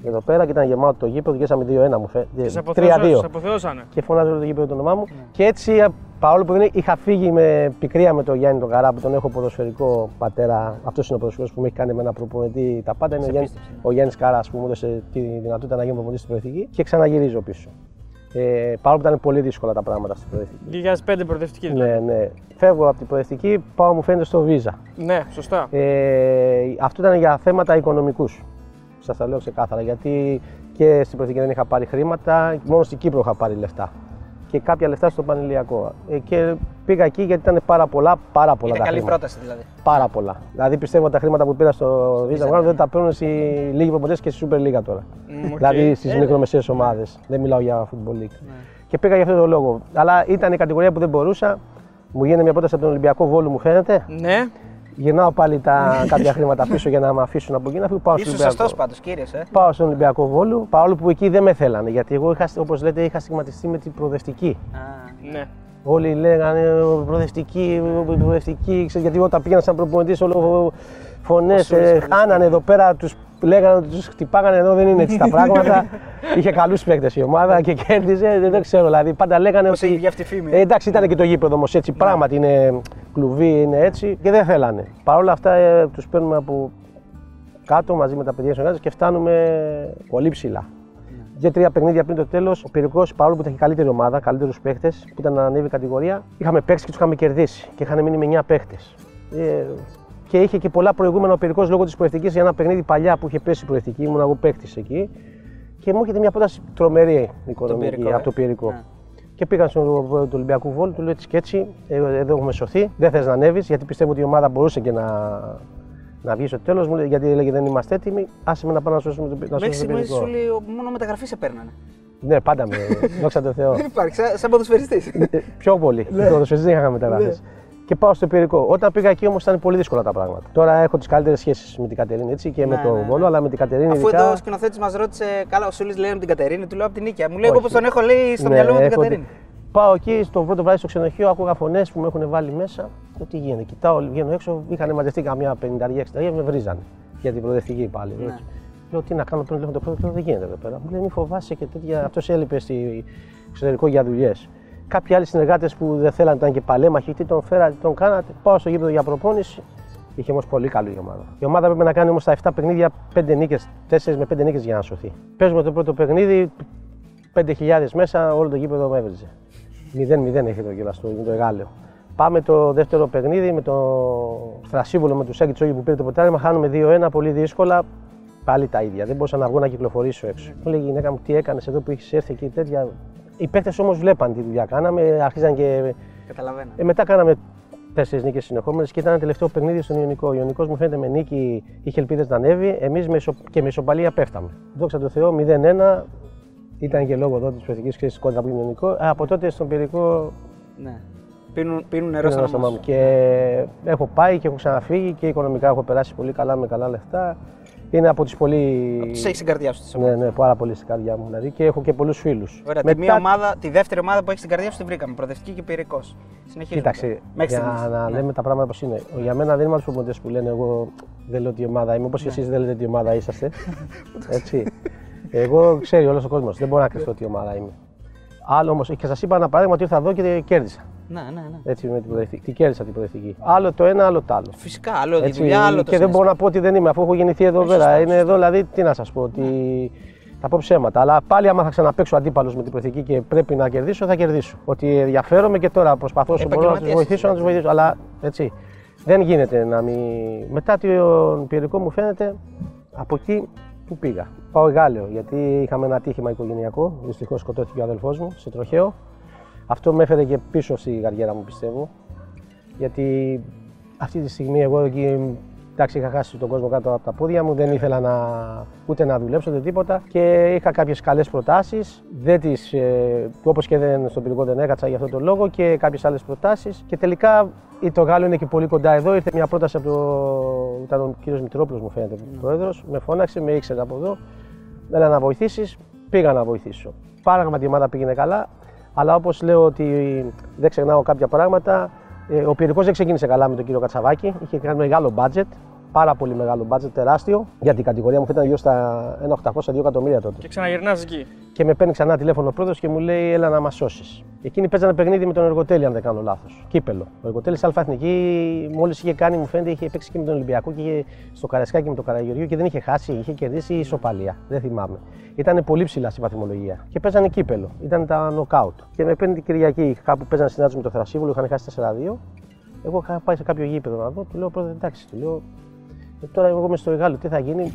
Εδώ πέρα και ήταν γεμάτο το γήπεδο, κερδίσαμε 2-1 μου Και σε φαίνεται. 3-2. αποθεώσανε- σε αποθεώσανε. Και φωνάζω όλο το γήπεδο το όνομά μου. Και έτσι, α, παρόλο που δεν είχα φύγει με πικρία με τον Γιάννη τον Καρά, που τον έχω ποδοσφαιρικό πατέρα. Αυτός είναι ο ποδοσφαιρικός που με έχει κάνει με ένα προπονητή τα πάντα. Είναι ο Γιάννης, πίστεψε, ναι. ο Γιάννης Καρά που μου έδωσε τη δυνατότητα να γίνω προπονητής στην προεθνική και ξαναγυρίζω πίσω. Ε, παρόλο που ήταν πολύ δύσκολα τα πράγματα στην προεθνική. 2005 προοδευτική. δηλαδή. Ναι, ναι. Φεύγω από την προεθνική, πάω μου φαίνεται στο Βίζα. Ναι, σωστά. Ε, αυτό ήταν για θέματα οικονομικούς. Σας τα λέω ξεκάθαρα. Γιατί και στην Προοδευτική δεν είχα πάρει χρήματα, μόνο στην Κύπρο είχα πάρει λεφτά. Και κάποια λεφτά στο Πανηλιακό. Ε, και πήγα εκεί γιατί ήταν πάρα πολλά, πάρα πολλά Ήταν τα καλή χρήματα. πρόταση δηλαδή. Πάρα πολλά. Δηλαδή πιστεύω ότι τα χρήματα που πήρα στο Βύζα Μεγάρων δεν τα παίρνουν οι λίγοι προπονητές και στη Super League τώρα. Μμ, οκ. Δηλαδή στις Ε, μικρομεσαίες ομάδες. Δεν μιλάω για Football League. Ναι. Και πήγα για αυτόν τον λόγο. Αλλά ήταν η κατηγορία που δεν μπορούσα. Μου γίνεται μια πρόταση από τον Ολυμπιακό Βόλου, μου φαίνεται. Ναι, Γυρνάω πάλι τα κάποια χρήματα πίσω για να με αφήσουν από εκεί να φύγω. Πάω στον Ήσουν Ολυμπιακό. σωστός πάντως, κύριε. Ε. Πάω στον Ολυμπιακό Βόλου, παρόλο που εκεί δεν με θέλανε. Γιατί εγώ, είχα, όπως λέτε, είχα στιγματιστεί με την προοδευτική. Α, ναι. Όλοι λέγανε «Ω, προοδευτική, ω, προοδευτική. Ξέρεις, γιατί όταν πήγαινα σαν προπονητής, όλο φωνές Σούλης, προοδευτική. χάνανε εδώ πέρα, τους λέγανε ότι τους χτυπάγανε εδώ, δεν είναι έτσι τα πράγματα. Είχε καλούς παίκτες η ομάδα και κέρδιζε. Δεν, δεν ξέρω, δηλαδή πάντα λέγανε Πώς ότι. έχει βγει αυτή η φήμη. Ε, εντάξει, ήταν και το γήπεδο όμως έτσι. Πράγματι είναι κλουβί, είναι έτσι και δεν θέλανε. Παρ' όλα αυτά ε, τους παίρνουμε από κάτω μαζί με τα παιδιά συνεργάτε και φτάνουμε πολύ ψηλά. Δύο-τρία παιχνίδια πριν το τέλος, ο Πυρικός, παρόλο που ήταν και καλύτερη ομάδα, καλύτερους παίχτε, που ήταν να ανέβει η κατηγορία, είχαμε παίξει και τους είχαμε κερδίσει και είχαν μείνει με 9 παίχτε. Ε, και είχε και πολλά προηγούμενα ο Πυρικό λόγω της προεθνικής για ένα παιχνίδι παλιά που είχε πέσει η προεθνική, ήμουν εγώ παίχτη εκεί. Και μου έρχεται μια πρόταση τρομερή οικονομική Πυρικό, ε. από το Πυρικό. Ναι. Και πήγα στον πρόεδρο του Ολυμπιακού Βόλου, του λέω έτσι και έτσι, ε, εδώ έχουμε σωθεί. Δεν θες να ανέβεις, γιατί πιστεύω ότι η ομάδα μπορούσε και να, να βγει στο τέλος. Μου λέει, γιατί έλεγε δεν είμαστε έτοιμοι, άσε με να πάμε να σώσουμε τον, να Μέχρι σώσουμε τον στιγμής Πυρικό. σου λέει μόνο μεταγραφή σε παίρνανε. Ναι, πάντα με. δόξα τω Θεώ. Δεν υπάρχει, σαν, σαν ποδοσφαιριστής. Ε, Πιο πολύ. Ναι. Το δεν είχαμε μεταγραφές. Και πάω στο Πυρικό. Όταν πήγα εκεί όμως ήταν πολύ δύσκολα τα πράγματα. Τώρα έχω τις καλύτερες σχέσεις με την Κατερίνη έτσι, και με Ναι, τον ναι, ναι. Βόλο, αλλά με την Κατερίνη Αφού ειδικά. εδώ ο σκηνοθέτης μας ρώτησε, καλά, ο Σούλης λέει από την Κατερίνη, του λέω από την Νίκαια. Μου λέει, Όχι. εγώ πώ τον έχω λέει στο Ναι, μυαλό μου την έχω Κατερίνη. δει. Πάω εκεί στο πρώτο βράδυ στο ξενοδοχείο, άκουγα φωνές που με έχουν βάλει μέσα. Λέω τι γίνεται. Κοιτάω, βγαίνω έξω, είχαν μαζευτεί καμιά 50-60 με βρίζανε για την προοδευτική πάλι. Ναι. έτσι. Λέω τι να κάνω πριν τηλέφωνο το πρώτο, δεν γίνεται εδώ πέρα. Μου λέει μη φοβάσαι και τέτοια. Αυτός έλειπε στη εξωτερικό για δουλειές. Κάποιοι άλλοι συνεργάτες που δεν θέλανε, ήταν και παλέμαχοι, τι τον φέρατε, τον κάνατε. Πάω στο γήπεδο για προπόνηση. Είχε όμως πολύ καλή η ομάδα. Η ομάδα πρέπει να κάνει όμως στα 7 παιχνίδια 5 νίκες, 4 με 5 νίκες για να σωθεί. Παίζουμε το πρώτο παιχνίδι, 5.000 μέσα, όλο το γήπεδο με έβριζε. 0-0 έχει το κιόλας το, το Εγάλεο. Πάμε το δεύτερο παιχνίδι με το Θρασίβολο με τους Σάκη Τσόγι που πήρε το ποτάριμα. Χάνουμε 2-1 πολύ δύσκολα. Πάλι τα ίδια. Δεν μπορούσα να βγω να κυκλοφορήσω έξω. Μου λέει η γυναίκα μου τι έκανες εδώ που έχεις έρθει εκεί τέτοια. Οι παίχτε όμως βλέπαν τι δουλειά κάναμε, αρχίζαν και. Καταλαβαίνω. Ε, μετά κάναμε τέσσερις νίκες συνεχόμενες και ήταν ένα τελευταίο παιχνίδι στον Ιωνικό. Ο Ιωνικός μου φαίνεται με νίκη είχε ελπίδες να ανέβει. Εμείς με ισο... και με ισοπαλία πέφταμε. Δόξα τω Θεώ 0-1. Ήταν και λόγω εδώ της παιδική κρίσης κόντρα από κοινωνικό. Ε, Από τότε στον πυρικό Ναι. Πίνουν, πίνουν νερό πήρα στο στο όνομά μάμου. σου. Και έχω πάει και έχω ξαναφύγει και οικονομικά έχω περάσει πολύ καλά με καλά λεφτά. Είναι από τις πολύ. Του έχεις στην καρδιά σου τις Ναι, ομάδες. ναι, πάρα πολύ στην καρδιά μου δηλαδή και έχω και πολλούς φίλους. Ωραία, τη, μία ομάδα, τη δεύτερη ομάδα που έχεις στην καρδιά σου τη βρήκαμε. Προοδευτική και πυρικός. Συνεχίζουμε. Κοίταξε, Μέχρι για στιγμής. να Ναι. λέμε τα πράγματα πώ είναι. Για μένα δεν είμαι από τους προπονητές που λένε Εγώ δεν λέω τι ομάδα είμαι, όπως και εσείς δεν λέτε τι ομάδα είσαστε. Έτσι. Εγώ ξέρει όλος ο κόσμος, δεν μπορώ να κρυφτώ τι ομάδα είμαι. Άλλο όμως, και σας είπα ένα παράδειγμα ότι ήρθα εδώ και κέρδισα. Ναι, ναι, ναι. Έτσι με την προοδευτική. Τι κέρδισα την προοδευτική. Άλλο το ένα, άλλο το άλλο. Φυσικά, άλλο τη Έτσι, δουλειά, άλλο το και δεν μπορώ να πω ότι δεν είμαι, αφού έχω γεννηθεί εδώ πέρα. σωστό, είναι εδώ, δηλαδή, τι να σας πω, ότι θα πω ψέματα. Αλλά πάλι, άμα θα ξαναπέξω αντίπαλος με την προθήκη και πρέπει να κερδίσω, θα κερδίσω. Ότι ενδιαφέρομαι και τώρα προσπαθώ όσο μπορώ να τους Επαγγελματίας βοηθήσω, να τους βοηθήσω. Αλλά έτσι. Δεν γίνεται να μην. Μετά τον πυρικό μου φαίνεται από εκεί που πήγα. Πάω Γάλλιο, γιατί είχαμε ένα ατύχημα οικογενειακό. Δυστυχώς σκοτώθηκε ο αδελφός μου σε τροχαίο. Αυτό με έφερε και πίσω στη καριέρα μου, πιστεύω. Γιατί αυτή τη στιγμή εγώ εκεί εντάξει, είχα χάσει τον κόσμο κάτω από τα πόδια μου, δεν ήθελα να, ούτε να δουλέψω ούτε τίποτα και είχα κάποιες καλές προτάσεις, δεν τις, ε, όπως και δεν, στον πυρικό δεν έκατσα για αυτόν τον λόγο και κάποιες άλλες προτάσεις και τελικά ή το Γάλλο είναι και πολύ κοντά εδώ, ήρθε μια πρόταση από το, ήταν ο κύριος Μητρόπουλος μου φαίνεται, mm. πρόεδρος, με φώναξε, με ήξερε από εδώ, έλα να βοηθήσεις, πήγα να βοηθήσω. Πράγματι η ομάδα πήγαινε καλά, αλλά όπως λέω ότι δεν ξεχνάω κάποια πράγματα, ε, ο πυρικό δεν ξεκίνησε καλά με τον κύριο Κατσαβάκη. Είχε κάνει μεγάλο budget, πάρα πολύ μεγάλο budget, τεράστιο. Για την κατηγορία μου ήταν γύρω στα 1.800-2 εκατομμύρια τότε. Και ξαναγυρνάς εκεί. Και με παίρνει ξανά τηλέφωνο ο πρόεδρος και μου λέει: Έλα να μας σώσεις. Εκείνοι παίζανε παιχνίδι με τον Εργοτέλη, αν δεν κάνω λάθος. Κύπελο. Ο Εργοτέλης Αλφαθνική, μόλις είχε κάνει, μου φαίνεται, είχε παίξει και με τον Ολυμπιακό και είχε στο Καρασκάκι με τον Καραγιοριό και δεν είχε χάσει, είχε κερδίσει ισοπαλία. Δεν θυμάμαι. Ήταν πολύ ψηλά στη βαθμολογία. Και παίζανε κύπελο. Ήταν τα νοκάουτ. Και με παίρνει την Κυριακή, κάπου παίζανε συνάντηση με το Θρασίβουλο, είχαν χάσει 4-2. Εγώ είχα πάει σε κάποιο γήπεδο να δω, του λέω πρώτα εντάξει, του λέω. «Ε, τώρα εγώ είμαι στο Εγάλο, τι θα γίνει,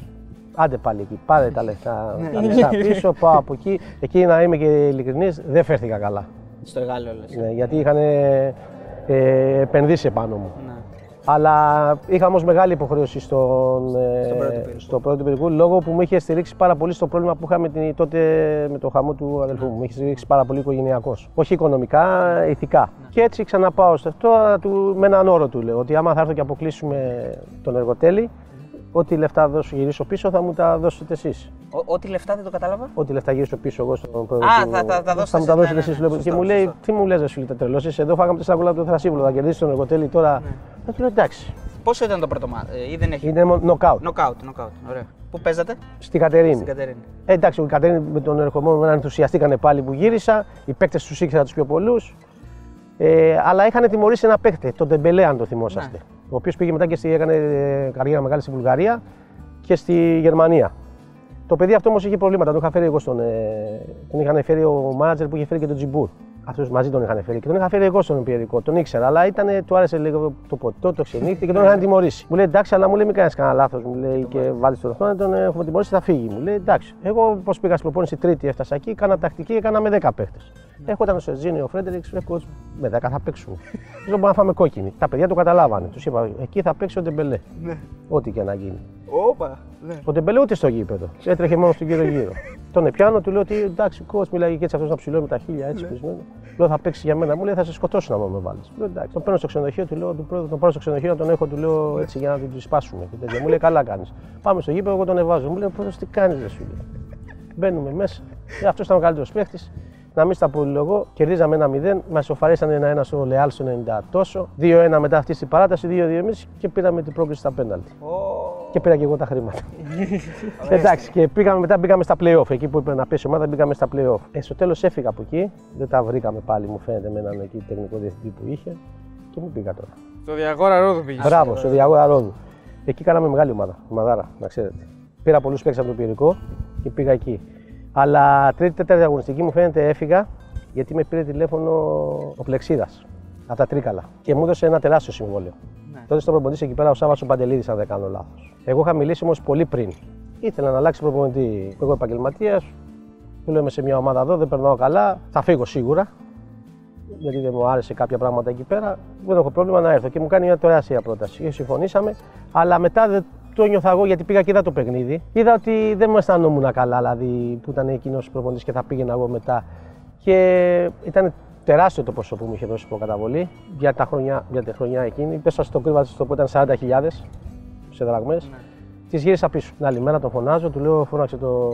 Άντε πάλι εκεί, πάρε τα λεφτά, τα λεφτά πίσω, πάω από εκεί. Εκεί να είμαι και ειλικρινής, δεν φέρθηκα καλά. Στο Εγάλιο λες. Ναι, γιατί είχαν ε, επενδύσει επάνω μου. Ναι. Αλλά είχα όμως μεγάλη υποχρέωση στον, ε, Στον πρώτο πυρικό. στο πρώτο πυρικό λόγω που μου είχε στηρίξει πάρα πολύ στο πρόβλημα που είχαμε την, τότε με το χαμό του αδελφού μου. Μου είχε στηρίξει πάρα πολύ οικογενειακός. Όχι οικονομικά, ηθικά. Ναι. Και έτσι ξαναπάω στο αυτό του, με έναν όρο του λέω ότι άμα θα έρθω και αποκλείσουμε τον εργοτέλη, ό,τι λεφτά δώσω γυρίσω πίσω θα μου τα δώσετε εσείς. Ο- Ό,τι λεφτά δεν το κατάλαβα; Ό,τι λεφτά γυρίσω πίσω εγώ στον πρόεδρο. Α, του- θα- θα τα δώσετε θα μου τα εσείς, δώσετε ναι, εσείς. ναι, ναι. και Σωστό, μου λέει, σωστό. τι μου λες, σου λέει τα τρελό. Είσαι εδώ, φάγαμε τέσσερα γκολ από το Θρασίβουλο. Θα κερδίσει τον εργοτέλη τώρα. Ναι. Θα του λέω εντάξει. Πόσο ήταν το πρώτο μάτι, ή δεν έχει. Είναι νοκάουτ. Νοκάουτ, νοκάουτ. Ωραία. Πού παίζατε, Στη Κατερίνη. στην Κατερίνη. Ε, εντάξει, ο Κατερίνη με τον ερχομό μου ενθουσιαστήκανε πάλι που γύρισα. Οι παίκτες τους ήξερα τους πιο πολλούς. Ε, αλλά είχαν τιμωρήσει ένα παίκτη, τον Τεμπελέ, αν το θυμόσαστε. Ναι. Ο οποίος πήγε μετά και στη, έκανε ε, καριέρα μεγάλη στη Βουλγαρία και στη Γερμανία. Το παιδί αυτό όμως είχε προβλήματα. Τον είχα φέρει εγώ στον. Ε, τον είχαν φέρει ο μάνατζερ που είχε φέρει και τον Τζιμπούρ. Αυτού μαζί τον είχαν φέρει. Και τον είχα φέρει εγώ στον Πιερικό. Τον ήξερα, αλλά ήταν, του άρεσε λίγο το ποτό, το ξενύχτι και τον είχαν τιμωρήσει. Μου λέει εντάξει, αλλά μου λέει μην κάνεις κανένα λάθος. Μου λέει και βάλεις το ροχτό, τον έχουμε τιμωρήσει, θα φύγει. Μου λέει εντάξει. Εγώ πώς πήγα στην προπόνηση τρίτη, έφτασα εκεί, κάνα τακτική, έκανα με 10 παίχτες. Έχω ήταν ο Σερζίνη, ο Φρέντεριξ, έχω με 10 θα παίξουμε. Δεν μπορούμε να φάμε κόκκινη. Τα παιδιά το καταλάβανε. Τους είπα εκεί θα παίξει ο Ντεμπελέ. Ναι. Ό,τι και να γίνει. Όπα. Ναι. Ο Ντεμπελέ ούτε στο γήπεδο. Έτρεχε μόνος στον γύρω γύρω. Τον επιάνω, του λέω ότι εντάξει, κο μιλάει και έτσι αυτός να ψηλό με τα χίλια έτσι πισμένο. Λέω θα παίξεις για μένα. Μου λέει θα σε σκοτώσουν άμα με βάλεις. Λέω εντάξει. Τον παίρνω στο ξενοδοχείο, του λέω του πρόεδρου, τον πάρω στο ξενοδοχείο να τον έχω, του λέω έτσι για να την του σπάσουμε. Και τέτοια. Μου λέει καλά κάνεις. Πάμε στο γήπεδο, εγώ τον εβάζω. Μου λέει πρώτο τι κάνεις, δεν σου λέει. Μπαίνουμε μέσα. Ε, αυτός ήταν ο καλύτερος παίχτης. Να μην στα πολυλογώ, κερδίζαμε ένα 0, μας σοφαρίσαν ένα-ένα στο Λεάλ στο 90 τόσο. 2-1 μετά αυτή στην παράταση, 2-2 εμείς και πήραμε την πρόκληση στα πέναλτι. Και πήρα και εγώ τα χρήματα. Εντάξει, και πήγαμε, μετά μπήκαμε στα playoff. Εκεί που έπρεπε να πέσει η ομάδα, μπήκαμε στα playoff. Ε, στο τέλος έφυγα από εκεί. Δεν τα βρήκαμε πάλι, μου φαίνεται, με έναν εκεί τεχνικό διευθυντή που είχε. Και μου πήγα τώρα. Στο Διαγόρα Ρόδου πήγες. Μπράβο, στο Διαγόρα Ρόδου. Εκεί κάναμε μεγάλη ομάδα, ομαδάρα, να ξέρετε. Πήρα πολλούς παίκτες από το πυρικό και πήγα εκεί. Αλλά τρίτη, τέταρτη αγωνιστική μου φαίνεται έφυγα γιατί με πήρε τηλέφωνο ο Πλεξίδας από τα Τρίκαλα και μου έδωσε ένα τεράστιο συμβόλαιο. Ναι. Τότε στον προπονητή εκεί πέρα ο Σάββας ο Παντελίδης, αν δεν κάνω λάθος. Εγώ είχα μιλήσει όμως πολύ πριν. Ήθελα να αλλάξει προπονητή. Εγώ επαγγελματίας, του λέω είμαι σε μια ομάδα εδώ, δεν περνάω καλά, θα φύγω σίγουρα. Γιατί δεν μου άρεσε κάποια πράγματα εκεί πέρα, δεν έχω πρόβλημα να έρθω. Και μου κάνει μια τεράστια πρόταση. Και συμφωνήσαμε, αλλά μετά δεν το νιώθα εγώ γιατί πήγα και είδα το παιχνίδι. Είδα ότι δεν μου αισθανόμουν καλά, δηλαδή που ήταν εκείνος προπονητής και θα πήγαινα εγώ μετά. Και ήταν τεράστιο το ποσό που μου είχε δώσει προκαταβολή για, τα χρονιά, για τη χρονιά εκείνη. Πέσα στο κρύβα στο που ήταν 40.000 σε δραγμές. Ναι. Τη γύρισα πίσω. Την άλλη μέρα τον φωνάζω, του λέω: Φώναξε το.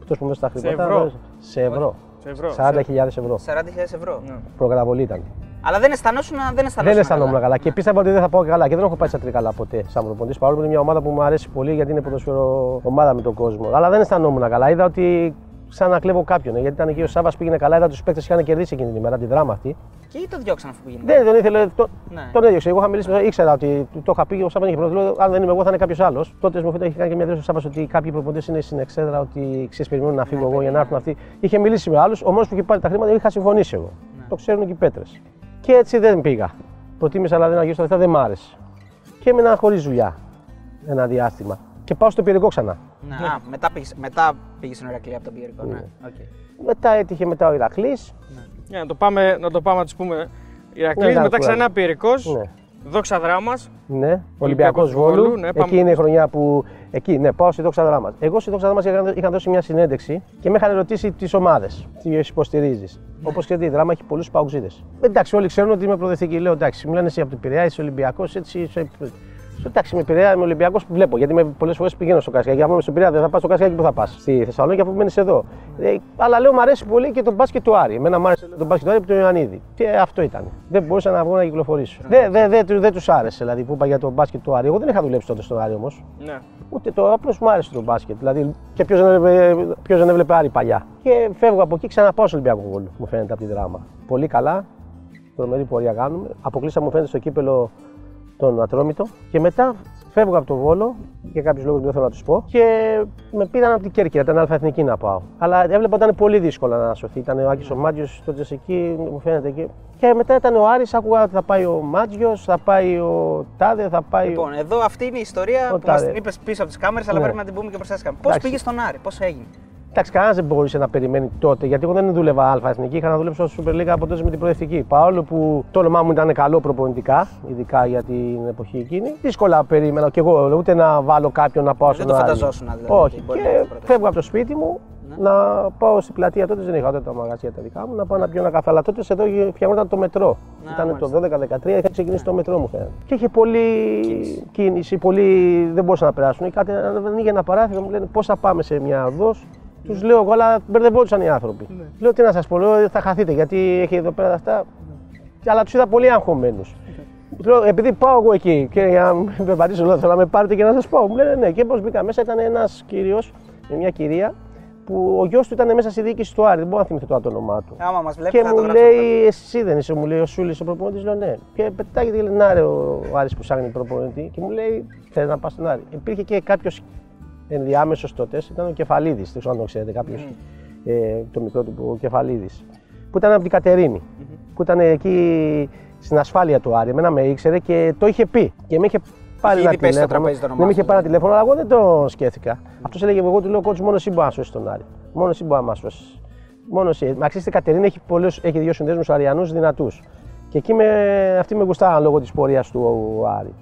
Αυτό που μου τα χρήματα. ευρώ. Σε ευρώ. Σε ευρώ. 40.000 ευρώ. 40.000 ευρώ. Ναι. Προκαταβολή ήταν. Αλλά δεν αισθανόσουν, δεν αισθανόσουν Δεν αισθανόμουν καλά. Και πίστευα ότι δεν θα πάω καλά. Και δεν έχω πάει στα τρίκαλα ποτέ σαν προπονητής. Παρόλο που είναι μια ομάδα που μου αρέσει πολύ γιατί είναι ποδοσφαιρο ομάδα με τον κόσμο. Αλλά δεν αισθανόμουν καλά. Είδα ότι σαν να κλέβω κάποιον. Γιατί ήταν εκεί ο Σάβα πήγαινε καλά, είδα τους παίκτες είχαν κερδίσει εκείνη τη μέρα την δράμα αυτή. Και το διώξαν αφού πήγαινε. Δεν τον ήθελε. Το, Ναι. Τον έδιωξε. Εγώ είχα μιλήσει, με- ήξερα ότι το είχα πει. Ο Σάβα είχε πρόβλημα. Αν δεν είμαι εγώ, θα είναι κάποιος άλλος. Τότε μου φαίνεται είχε κάνει και μια δήλωση ο Σάβα ότι κάποιοι προπονητές είναι στην εξέδρα, ότι ξέρεις, περιμένουν να φύγω εγώ για να έρθουν αυτοί. Είχε μιλήσει με άλλους. Ο μόνος που είχε πάρει τα χρήματα είχα συμφωνήσει εγώ. Το ξέρουν και οι πέτρες. Και έτσι δεν πήγα. Προτίμησα δηλαδή να γύρω στα λεφτά, δεν μ' άρεσε. Και έμεινα χωρίς δουλειά ένα διάστημα. Και πάω στο Πιερικό ξανά. Ναι. Α, μετά πήγες, μετά πήγες στην Ηρακλή από τον Πιερικό. Ναι. Οκ. Μετά έτυχε μετά ο Ηρακλής. Για να το πάμε, να το πάμε να τους πούμε. Ηρακλής, Ναι, μετά ναι, ξανά Πιερικό, Ναι. Δόξα δράμα. Ναι, Ολυμπιακός Ολυμπιακός Βόλου. Βόλου, ναι, πάμε. Εκεί είναι η χρονιά που. Εκεί, ναι, πάω στη Δόξα Δράμα. Εγώ στη Δόξα Δράμα είχα, είχα δώσει μια συνέντευξη και με είχαν ρωτήσει τις ομάδες. Τις υποστηρίζεις. Ναι. Όπως ξέρετε, η Δράμα έχει πολλούς παοκτσήδες. Εντάξει, όλοι ξέρουν ότι είμαι προοδευτική. Λέω εντάξει, μου λένε εσύ από την Πειραιά, είσαι Ολυμπιακός, έτσι. Είσαι... Εντάξει, με Πειραιά, είμαι Ολυμπιακός που βλέπω. Γιατί πολλές φορές πηγαίνω στο Κασιάκι. Αν είμαι στην Πειραιά, δεν θα πάω στο Κασιάκι που θα πας. Στη Θεσσαλονίκη, αφού μένεις εδώ. Ε, αλλά λέω, μου αρέσει πολύ και το μπάσκετ του Άρη. Εμένα μου άρεσε το μπάσκετ του Άρη από τον Ιωαννίδη. Και αυτό ήταν. Δεν μπορούσα να βγω να κυκλοφορήσω. Δεν δε, δε, δεν τους άρεσε δηλαδή που είπα για το μπάσκετ του Άρη. Εγώ δεν είχα δουλέψει τότε στον Άρη όμως. Ναι. Ούτε το απλώς μου άρεσε το μπάσκετ. Δηλαδή, και ποιος δεν, έβλεπε, ποιος δεν έβλεπε Άρη παλιά. Και φεύγω από εκεί, ξαναπάω στο Ολυμπιακό Βόλου, μου φαίνεται από τη δράμα. Πολύ καλά, τρομερή πορεία κάνουμε. Αποκλείσαμε, μου φαίνεται, στο κύπελο τον Ατρόμητο. Και μετά φεύγω από το Βόλο για κάποιους λόγους που δεν θέλω να τους πω. Και με πήραν από την Κέρκυρα, ήταν αλφα-εθνική να πάω. Αλλά έβλεπα ότι ήταν πολύ δύσκολο να σωθεί. Ήταν ο Άκης ο Μάτζιος τότε εκεί, μου φαίνεται εκεί. Και μετά ήταν ο Άρης, άκουγα ότι θα πάει ο Μάτζιος, θα πάει ο Τάδε, θα πάει. Λοιπόν, εδώ αυτή είναι η ιστορία Ο που μας Τάδε. την είπες πίσω από τις κάμερες, αλλά Ναι. πρέπει να την πούμε και μπροστά στι κάμερε. Πώς Εντάξει. πήγε στον Άρη, πώς έγινε; Εντάξει, κανένας δεν μπορούσε να περιμένει τότε, γιατί εγώ δεν δούλευα αλφα-εθνική, είχα να δουλέψω στο Super League από τότε με την προοδευτική. Παρόλο που το όνομά μου ήταν καλό προπονητικά, ειδικά για την εποχή εκείνη, δύσκολα περίμενα και εγώ ούτε να βάλω κάποιον να πάω Δεν στον το Άρη. φανταζόσουν, δηλαδή, Όχι, ότι μπορεί και να το πρώτο. φεύγω από το σπίτι μου να πάω στην πλατεία. Τότε δεν είχα ούτε τα μαγαζιά τα δικά μου, να πάω να πιω ένα καφέ. Αλλά τότε εδώ φτιαγόταν το μετρό. Να, ήταν μάλιστα. το 12-13, είχα ξεκινήσει το μετρό μου φαίνεται. Και είχε πολλή κίνηση, πολλοί δεν μπορούσαν να περάσουν. Κάτι αν ανοίγει ένα παράθυρο, μου λένε πώς θα πάμε σε μια οδός. Τους λέω εγώ, αλλά μπερδευόντουσαν οι άνθρωποι. Λέω τι να σας πω, λέω, θα χαθείτε γιατί έχει εδώ πέρα αυτά. Αλλά τους είδα πολύ αγχωμένους. Λέω, επειδή πάω εγώ εκεί και για να με περπατήσω, λέω, θέλω να με πάρετε και να σας πάω. Μου λένε ναι. Και πώς μπήκα μέσα, ήταν ένας κύριος με μια κυρία που ο γιος του ήταν μέσα στη διοίκηση του Άρη. Δεν μπορώ να θυμηθώ τώρα το όνομά του. Άμα μας βλέπει, Και θα το μου γράψω. λέει, εσύ δεν είσαι, μου λέει ο Σούλης ο προπονητής. Λέω ναι. Και πετάγεται και λέει, Να ρε, ο Άρης που ψάχνει προπονητή. Και μου λέει, Θέλει να πας στον Άρη. Υπήρχε και κάποιος ενδιάμεσος τότε, ήταν ο Κεφαλίδης. Δεν ξέρω αν το ξέρετε, κάποιος. Ε, το μικρό του ο Κεφαλίδης. Που ήταν από την κατερινη Που ήταν εκεί στην ασφάλεια του Άρη. Εμένα με ήξερε και το είχε πει. Και με είχε πάρει Είχε ένα ήδη πέσει στο τηλέφωνο. τραπέζι το όνομά Ναι, με είχε σου, πάρει ένα δηλαδή. τηλέφωνο, αλλά εγώ δεν το σκέφτηκα. Αυτός έλεγε: Εγώ του λέω: Κότσου, μόνο εσύ μπορείς να σώσεις τον Άρη. Μόνο εσύ μπορείς να μα σώσεις. Μόνο εσύ. Μα ξέρετε, η Κατερίνα έχει, πολλούς, έχει δύο συνδέσμους Αριανούς δυνατούς. Και εκεί με, αυτοί με γουστάραν λόγω της πορείας του Άρη.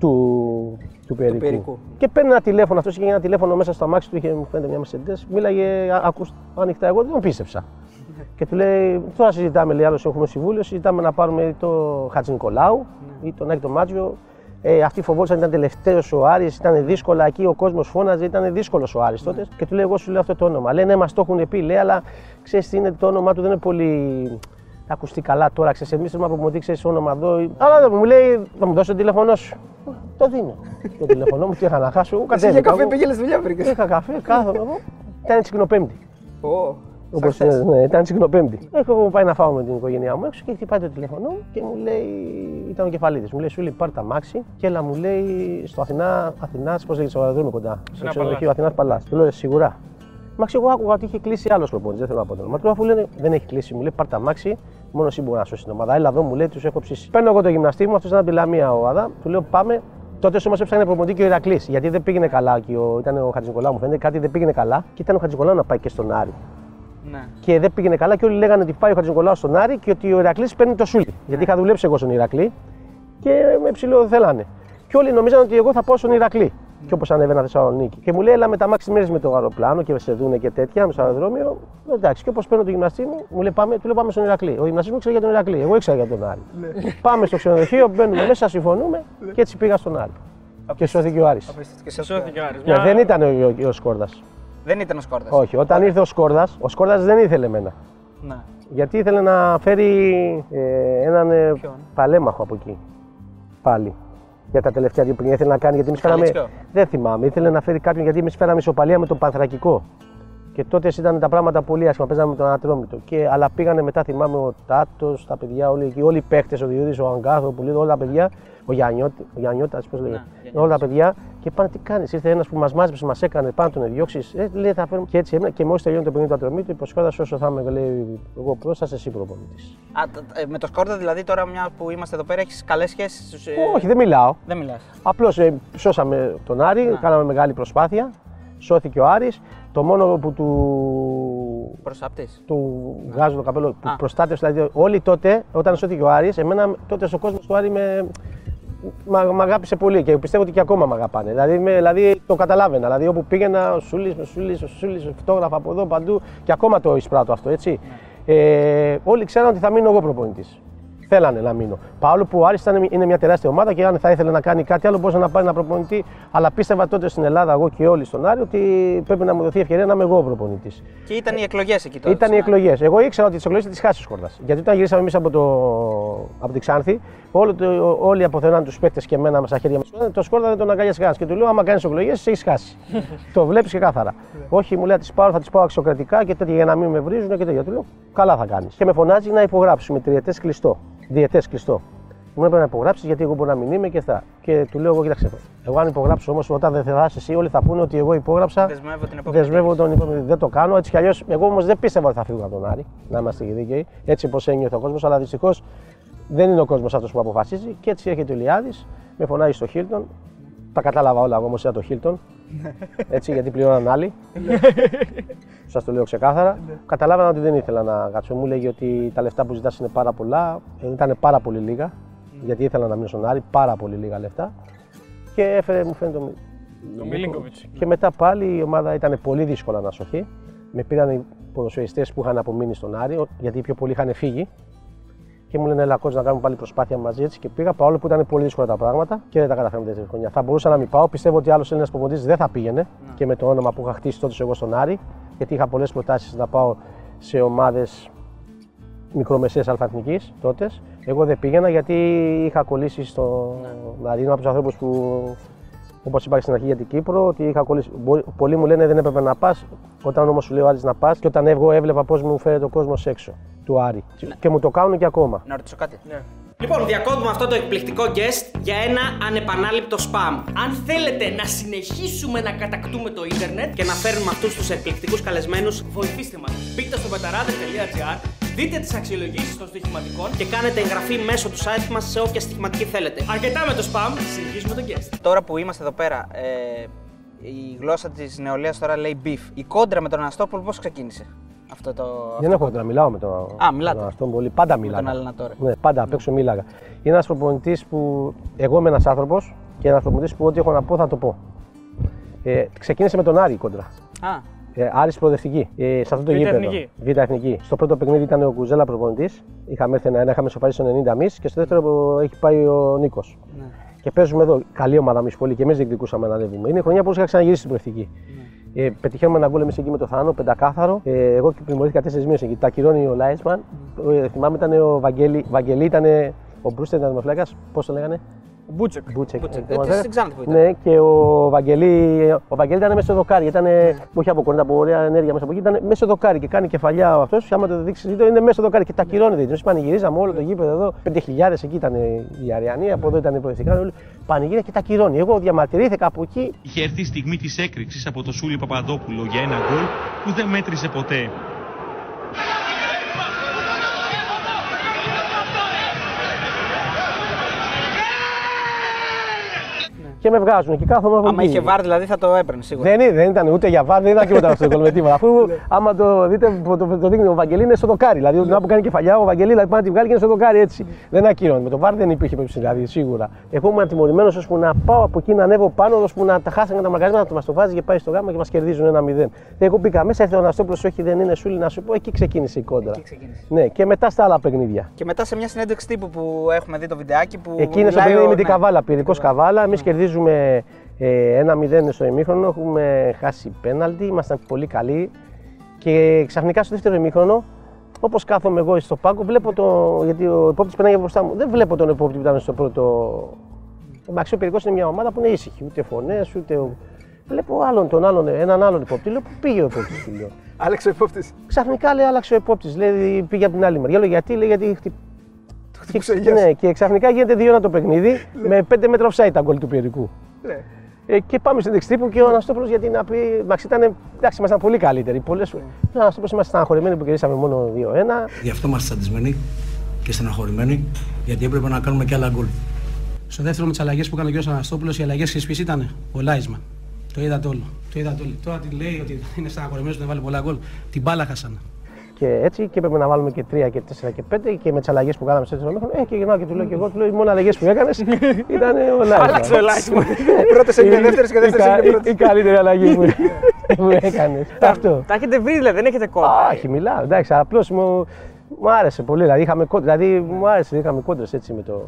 Του, του, Περικού. Περικού. Και παίρνει ένα τηλέφωνο, αυτός είχε ένα τηλέφωνο μέσα στο αμάξι του, είχε μου φαίνεται μια Mercedes. Μίλαγε α- ακούς, ανοιχτά, εγώ δεν τον πίστεψα. και του λέει: Τώρα συζητάμε, λέει, άλλος έχουμε συμβούλιο, συζητάμε να πάρουμε το Χατζη Νικολάου ή τον Άκη τον Μάτζιο. Ε, αυτοί φοβόντουσαν ήταν τελευταίος ο Άρης, ήταν δύσκολα εκεί, ο κόσμος φώναζε, ήταν δύσκολος ο Άρης τότε. Και του λέει: Εγώ σου λέω αυτό το όνομα. Λέει: Ναι, μας το έχουν πει, λέει, αλλά ξέρεις τι είναι, το όνομά του δεν είναι πολύ. Θα ακουστεί καλά τώρα, ξέρεις, εμείς θέλουμε να προμονητή, ξέρεις όνομα εδώ. Αλλά δεν μου λέει: Θα μου δώσει το τηλέφωνό σου. Το δίνω. το τηλέφωνό μου, τι είχα να χάσω. Εγώ Εσύ για κατέβηκα. καφέ εγώ. πήγες δουλειά, βρήκες. Είχα καφέ, κάθομαι εγώ. Ήταν τσικνοπέμπτη. Όπως Όπως είναι, ναι, ήταν τσικνοπέμπτη. Έχω εγώ πάει να φάω με την οικογένειά μου έξω και χτυπάει το τηλέφωνο μου και μου λέει, ήταν ο κεφαλίδης. Μου λέει, Σου λέει, πάρ τα μάξι και έλα μου λέει στο Αθηνά, Αθηνάς, πώς λέγεται, στο αεροδρόμιο κοντά. Στο ξενοδοχείο Αθηνάς Παλάς. Του λέω, Σίγουρα. Μαξι, εγώ άκουγα ότι είχε κλείσει άλλος προπονητής, δεν θέλω να πω το όνομα. Του λέω, αφού λένε δεν έχει κλείσει, μου λέει, πάρ τα μάξι, μόνο εσύ μπορείς να σώσεις την ομάδα. Έλα εδώ, μου λέει, τους έχω ψήσει. Παίρνω εγώ το γυμναστή μου, αυτός ήταν από τη Λαμία ο Άδα, του λέω, πάμε. Τότε όμω έψαχνε προπονητή και ο Ηρακλής, γιατί δεν πήγαινε καλά. Και ο, ήταν ο Χατζικολάου, μου φαίνεται κάτι δεν πήγαινε καλά και ήταν ο Χατζικολάου να πάει και στον Άρη Ναι. και δεν πήγαινε καλά και όλοι λέγανε ότι πάει ο Χατζηνικολάου στον Άρη και ότι ο Ηρακλής παίρνει το Σούλι. Γιατί είχα δουλέψει εγώ στον Ηρακλή και με ψηλό θέλανε. Και όλοι νομίζαν ότι εγώ θα πάω στον Ηρακλή. Και όπως ανέβαινα Θεσσαλονίκη. Και μου λέει, έλα με τα μάξι μέρε με το αεροπλάνο και σε δούνε και τέτοια, με στο αεροδρόμιο. Εντάξει, και όπως παίρνω το γυμναστή μου, μου λέει, πάμε, του λέω, πάμε στον Ηρακλή. Ο γυμναστής μου ξέρει για τον Ηρακλή. Εγώ ήξερα για τον Άρη. πάμε στο ξενοδοχείο, μπαίνουμε μέσα, συμφωνούμε και έτσι πήγα στον Άρη. Και σώθηκε ο Άρης. Απίστευτο και σε Σώθηκε ο Άρης. Ναι, Μια- δεν ήταν ο, ο, ο Σκόρδας. Δεν ήταν ο Σκόρδας. Όχι, όταν ήρθε ο Σκόρδας, ο Σκόρδας δεν ήθελε εμένα. Να. Γιατί ήθελε να φέρει ε, έναν ε, Ποιον; παλέμαχο από εκεί. Πάλι. Για τα τελευταία δύο πριν ήθελε να κάνει. Γιατί εμείς φέραμε. Χαλίτσιο. Δεν θυμάμαι. Ήθελε να φέρει κάποιον γιατί εμείς φέραμε ισοπαλία με τον Πανθρακικό. Και τότε ήταν τα πράγματα πολύ άσχημα. Παίζαμε με τον Ανατρόμητο. Και, αλλά πήγανε μετά, θυμάμαι, ο Τάτος, τα παιδιά όλοι εκεί. Όλοι οι παίχτε, ο Διούδη, ο Αγκάθο, που λέει, όλα τα παιδιά. Ο Γιαννιώτη, ο Γιαννιώτα, πώς λέγεται. Γιαννιώτης. όλα τα παιδιά. Και πάνε τι κάνεις. Ήρθε ένας που μας μάζεψε, μας έκανε πάνω τον διώξεις. Ε, λέει, θα φέρουμε. Και έτσι έμεινα. Και μόλις τελειώνει το παιχνίδι του Ατρομήτου, είπε ο Σκόρδα, όσο θα είμαι, λέει, εγώ πρώτα, θα είσαι εσύ προπονητής. Α, τ- ε, με το Σκόρδα δηλαδή τώρα μια που είμαστε εδώ πέρα έχεις καλές σχέσεις. Όχι, δεν μιλάω. Δεν μιλάς. Απλώς ε, σώσαμε τον Άρη, κάναμε μεγάλη προσπάθεια. Σώθηκε ο Άρης. Το μόνο που του, Προσάπτη. του βγάζω το καπέλο που Α. προστάτευσε, δηλαδή όλοι τότε, όταν σώθηκε ο Άρης, εμένα τότε ο κόσμος του Άρη με, μ' μ' αγάπησε πολύ και πιστεύω ότι και ακόμα με αγαπάνε. Δηλαδή, με, δηλαδή το καταλάβαινα. Δηλαδή όπου πήγαινα, ο Σούλης, ο Σούλης, ο Σούλης, ο φωτόγραφα από εδώ παντού και ακόμα το εισπράττω αυτό, έτσι. Ε, όλοι ξέραν ότι θα μείνω εγώ προπονητής. Θέλανε να μείνω. Παρόλο που ο Άρης ήταν, είναι μια τεράστια ομάδα και αν θα ήθελε να κάνει κάτι άλλο, μπορούσε να πάρει ένα προπονητή. Αλλά πίστευα τότε στην Ελλάδα, εγώ και όλοι στον Άρη, ότι πρέπει να μου δοθεί ευκαιρία να είμαι εγώ προπονητής. Και ήταν οι εκλογές εκεί τώρα. Ήταν οι εκλογές. Εγώ ήξερα ότι τις εκλογές θα τις χάσεις ο Σκόρδας. Γιατί όταν γυρίσαμε εμείς από, το... από την Ξάνθη, όλο το... όλοι αποθεώναν τους παίκτες και εμένα στα χέρια μα. Το Σκόρδα δεν τον αγκαλιάζει κανένας. Και του λέω: Άμα κάνεις εκλογές, έχεις χάσει. το βλέπεις και κάθαρα. Όχι, μου λέει: Θα τις πάρω, θα τις πάω αξιοκρατικά και τέτοια για να μην με βρίζουν και τέτοια. Του λέω: Καλά θα κάνεις. Και με φωνάζει να υπογράψουμε τριετές κλειστό. Διετέ κλειστό. Μου έπρεπε να υπογράψεις γιατί εγώ μπορεί να μην είμαι και θα. Και του λέω: Εγώ κοίταξε. Εγώ αν υπογράψω όμως όταν δεν θα είσαι εσύ, όλοι θα πούνε ότι εγώ υπόγραψα. Δεσμεύω την επόμενη. Δεσμεύω τον υπόλοιπο. Δεν το κάνω. Έτσι κι αλλιώς, εγώ όμως δεν πίστευα ότι θα φύγω από τον Άρη. Να είμαστε και δίκαιοι. Έτσι όπως ένιωθε ο κόσμος. Αλλά δυστυχώς δεν είναι ο κόσμος αυτός που αποφασίζει. Και έτσι έρχεται ο Λιάδη, με φωνάζει στο Χίλτον. Τα κατάλαβα όλα εγώ όμως ήταν το Χίλτον. Έτσι γιατί πληρώναν άλλοι. Σας το λέω ξεκάθαρα. Καταλάβανα ότι δεν ήθελα να κάτσω. Μου λέγει ότι τα λεφτά που ζητάς είναι πάρα πολλά. Ε, Ήταν πάρα πολύ λίγα. Γιατί ήθελα να μείνω στον Άρη. Πάρα πολύ λίγα λεφτά. Και έφερε, μου φαίνεται το, Το Μιλίνκοβιτς. και μετά πάλι η ομάδα ήταν πολύ δύσκολα να σωθεί. Με πήραν οι ποδοσφαιριστές που είχαν απομείνει στον Άρη, ο- γιατί οι πιο πολλοί είχαν φύγει. Και μου λένε: Ελά, coach, να κάνουμε πάλι προσπάθεια μαζί έτσι. Και πήγα παρόλο που ήταν πολύ δύσκολα τα πράγματα και δεν τα καταφέραμε τέτοια χρονιά. Θα μπορούσα να μην πάω. Πιστεύω ότι άλλος Έλληνας προπονητής δεν θα πήγαινε και με το όνομα που είχα χτίσει τότε εγώ στον Άρη, γιατί είχα πολλές προτάσεις να πάω σε ομάδες μικρομεσαίες αλφαθνικής τότες. Εγώ δεν πήγαινα γιατί είχα κολλήσει στο Άρη. Είμαι από τους ανθρώπους που Όπως είπα και στην αρχή για την Κύπρο, ότι είχα κολλήσει. Μπορεί- Πολλοί μου λένε δεν έπρεπε να πας. Όταν όμως σου λέει ο Άρης να πας, και όταν εγώ έβλεπα πώς μου φέρεται ο κόσμος έξω του Άρη. Και μου το κάνουν και ακόμα. Να ρωτήσω κάτι. Ναι. Λοιπόν, διακόπτουμε αυτό το εκπληκτικό guest για ένα ανεπανάληπτο spam. Αν θέλετε να συνεχίσουμε να κατακτούμε το ίντερνετ, Και να φέρνουμε αυτούς τους εκπληκτικούς καλεσμένους βοηθήστε μας. Μπείτε στο πεταράδε.gr, δείτε τις αξιολογήσεις των στοιχηματικών και κάνετε εγγραφή μέσω του site μας σε όποια στοιχηματική θέλετε. Αρκετά με το spam, συνεχίζουμε το guest. Τώρα που είμαστε εδώ πέρα, ε, η γλώσσα της νεολαίας τώρα λέει beef. Η κόντρα με τον Αναστόπουλο πώς ξεκίνησε αυτό το. Δεν έχω να μιλάω με τον Α, μιλάτε. με τον αυτόν πολύ. Πάντα με τον μίλαγα. Έλληνα τώρα. Ναι, πάντα απ' έξω μίλαγα. Είναι ένας προπονητής που εγώ είμαι ένας άνθρωπος και ένας προπονητής που ό,τι έχω να πω θα το πω. Ε, ξεκίνησε με τον Άρη η κόντρα. Α, Ε, Άρης προοδευτική. Ε, σε αυτό το Β' γήπεδο. εθνική. Β' εθνική. Στο πρώτο παιχνίδι ήταν ο Κουζέλα προπονητής. Είχαμε έρθει ένα-ένα, είχαμε σοφαρίσει στο 90 εμεί και στο δεύτερο που έχει πάει ο Νίκος. ναι. Και παίζουμε εδώ. Καλή ομάδα εμείς πολύ και εμείς διεκδικούσαμε να ανέβουμε. Είναι η χρονιά που είχα ξαναγυρίσει στην προευτική. Ναι. Ε, πετυχαίνουμε ένα γκολ εμείς εκεί με το Θάνο, πεντακάθαρο. Ε, εγώ και πριμορήθηκα τέσσερις μήνες εκεί. Τα ακυρώνει ο Λάισμαν. Ε, θυμάμαι ήταν ο Βαγγέλη, Βαγγελή, ήταν ο Μπρούστερ, ήταν ο Φλέκα. Πώς το λέγανε; Ο Μπούτσεκ. Μπούτσεκ. Μπούτσεκ. Ε, Ε, θυμάσαι; στην Ξάνθη που ήταν. Ναι, και ο Βαγγελή, ο Βαγγελή ήταν μέσα στο δοκάρι. Ήταν, όχι από κοντά, από ωραία ενέργεια μέσα από εκεί. Ήταν μέσα στο δοκάρι και κάνει κεφαλιά ο αυτός. Άμα το δείξεις, είναι μέσα στο δοκάρι και τα ακυρώνει. Δεν πανηγυρίζαμε όλο το γήπεδο εδώ. 5.000 εκεί ήταν οι Αριανοί, από εδώ ήταν οι προεθνικά. Όλοι πανηγύρια και τα ακυρώνει. Εγώ διαμαρτυρήθηκα από εκεί. Είχε έρθει η στιγμή της έκρηξης από το Σούλη Παπαδόπουλο για ένα γκολ που δεν μέτρησε ποτέ. Και με βγάζουν και κάθομαι από Άμα εκεί. είχε βάρ, δηλαδή θα το έπαιρνε σίγουρα. Δεν, είναι- δεν ήταν ούτε για βάρ, δεν ήταν τίποτα αυτό το γκολ με τίποτα. Αφού άμα το δείτε, το, το, το δείχνει ο Βαγγελή είναι στο δοκάρι. Δηλαδή, την ώρα που κάνει κεφαλιά, ο Βαγγελή δηλαδή, πάει να τη βγάλει και είναι στο δοκάρι έτσι. Δεν ακύρωνε. Με το βάρ δεν υπήρχε περίπτωση δηλαδή, σίγουρα. Εγώ ήμουν τιμωρημένο ώσπου να πάω από εκεί να ανέβω πάνω, ώσπου να τα χάσανε τα μαγκαρίσματα, να μα το βάζει και πάει στο γάμα και μας κερδίζουν ένα μηδέν. Εγώ μπήκα μέσα, ήρθε ο Αναστόπουλος, όχι δεν είναι σούλη να σου πω, εκεί ξεκίνησε η κόντρα. ξεκίνησε. Ναι, και μετά στα άλλα παιχνίδια. Και μετά σε μια συνέντευξη τύπου που έχουμε δει το βιντεάκι που. Εκεί είναι στο μιλάει παιχνίδι ο- με την ναι. καβάλα, πυρικός καβάλα. Εμείς κερδίζουμε ε, ένα 0 στο ημίχρονο, έχουμε χάσει πέναλτι, ήμασταν πολύ καλοί. Και ξαφνικά στο δεύτερο ημίχρονο, όπως κάθομαι εγώ στο πάγκο, βλέπω το. Γιατί ο υπόπτης περνάει μπροστά μου, δεν βλέπω τον υπόπτη που ήταν στο πρώτο. Ο Μαξιό Πυρικός είναι μια ομάδα που είναι ήσυχη, ούτε φωνές, ούτε. ο- Βλέπω άλλον, τον άλλον, έναν άλλον υπόπτη. Λέω, πού πήγε ο υπόπτης, του λέω. Άλεξ ο υπόπτης. Ξαφνικά λέει, άλλαξε ο υπόπτης. Λέει, πήγε από την άλλη μεριά. Λέω, γιατί, λέει, γιατί χτυ... χτύπησε και, ναι, και ξαφνικά γίνεται 2-1 το παιχνίδι με 5 μέτρα offside τα γκολ του Πιερικού. Ναι. Ε, και πάμε στην τύπου και ο Αναστόπουλος γιατί να πει. Εντάξει, ήταν, εντάξει, ήμασταν πολύ καλύτεροι. Πολλές... Ναι. Ο Αναστόπουλος είμαστε στεναχωρημένοι που κερδίσαμε μόνο 2-1. Γι' αυτό είμαστε τσαντισμένοι και στεναχωρημένοι, γιατί έπρεπε να κάνουμε και άλλα γκολ. Στο δεύτερο με τις αλλαγές που έκανε ο κ. Αναστόπουλος, οι αλλαγές ποιε ήταν. Ο Λάισμαν. Το είδατε όλο. Το είδατε όλοι. Τώρα τι λέει ότι είναι στεναχωρημένο δεν βάλει πολλά γκολ. Την μπάλα χάσανε. Και έτσι και έπρεπε να βάλουμε και 3 και 4 και 5 και με τις αλλαγές που κάναμε στο δεύτερο μήχρονο. Ε, και γυρνάω και του λέω και εγώ, του λέω οι μόνο αλλαγές που έκανες ήταν ο Λάισμαν. Άλλαξε ο Λάισμαν. Πρώτο έγινε δεύτερο και δεύτερο Η- έγινε η- πρώτο. Η καλύτερη αλλαγή που, που έκανες. Αυτό. Τα έχετε βρει, δηλαδή, δεν έχετε κόμμα. Όχι, μιλάω. Εντάξει, απλώς μου, μου άρεσε πολύ. Δηλαδή, είχαμε κόντρε, δηλαδή μου άρεσε, είχαμε κόντρες έτσι με το.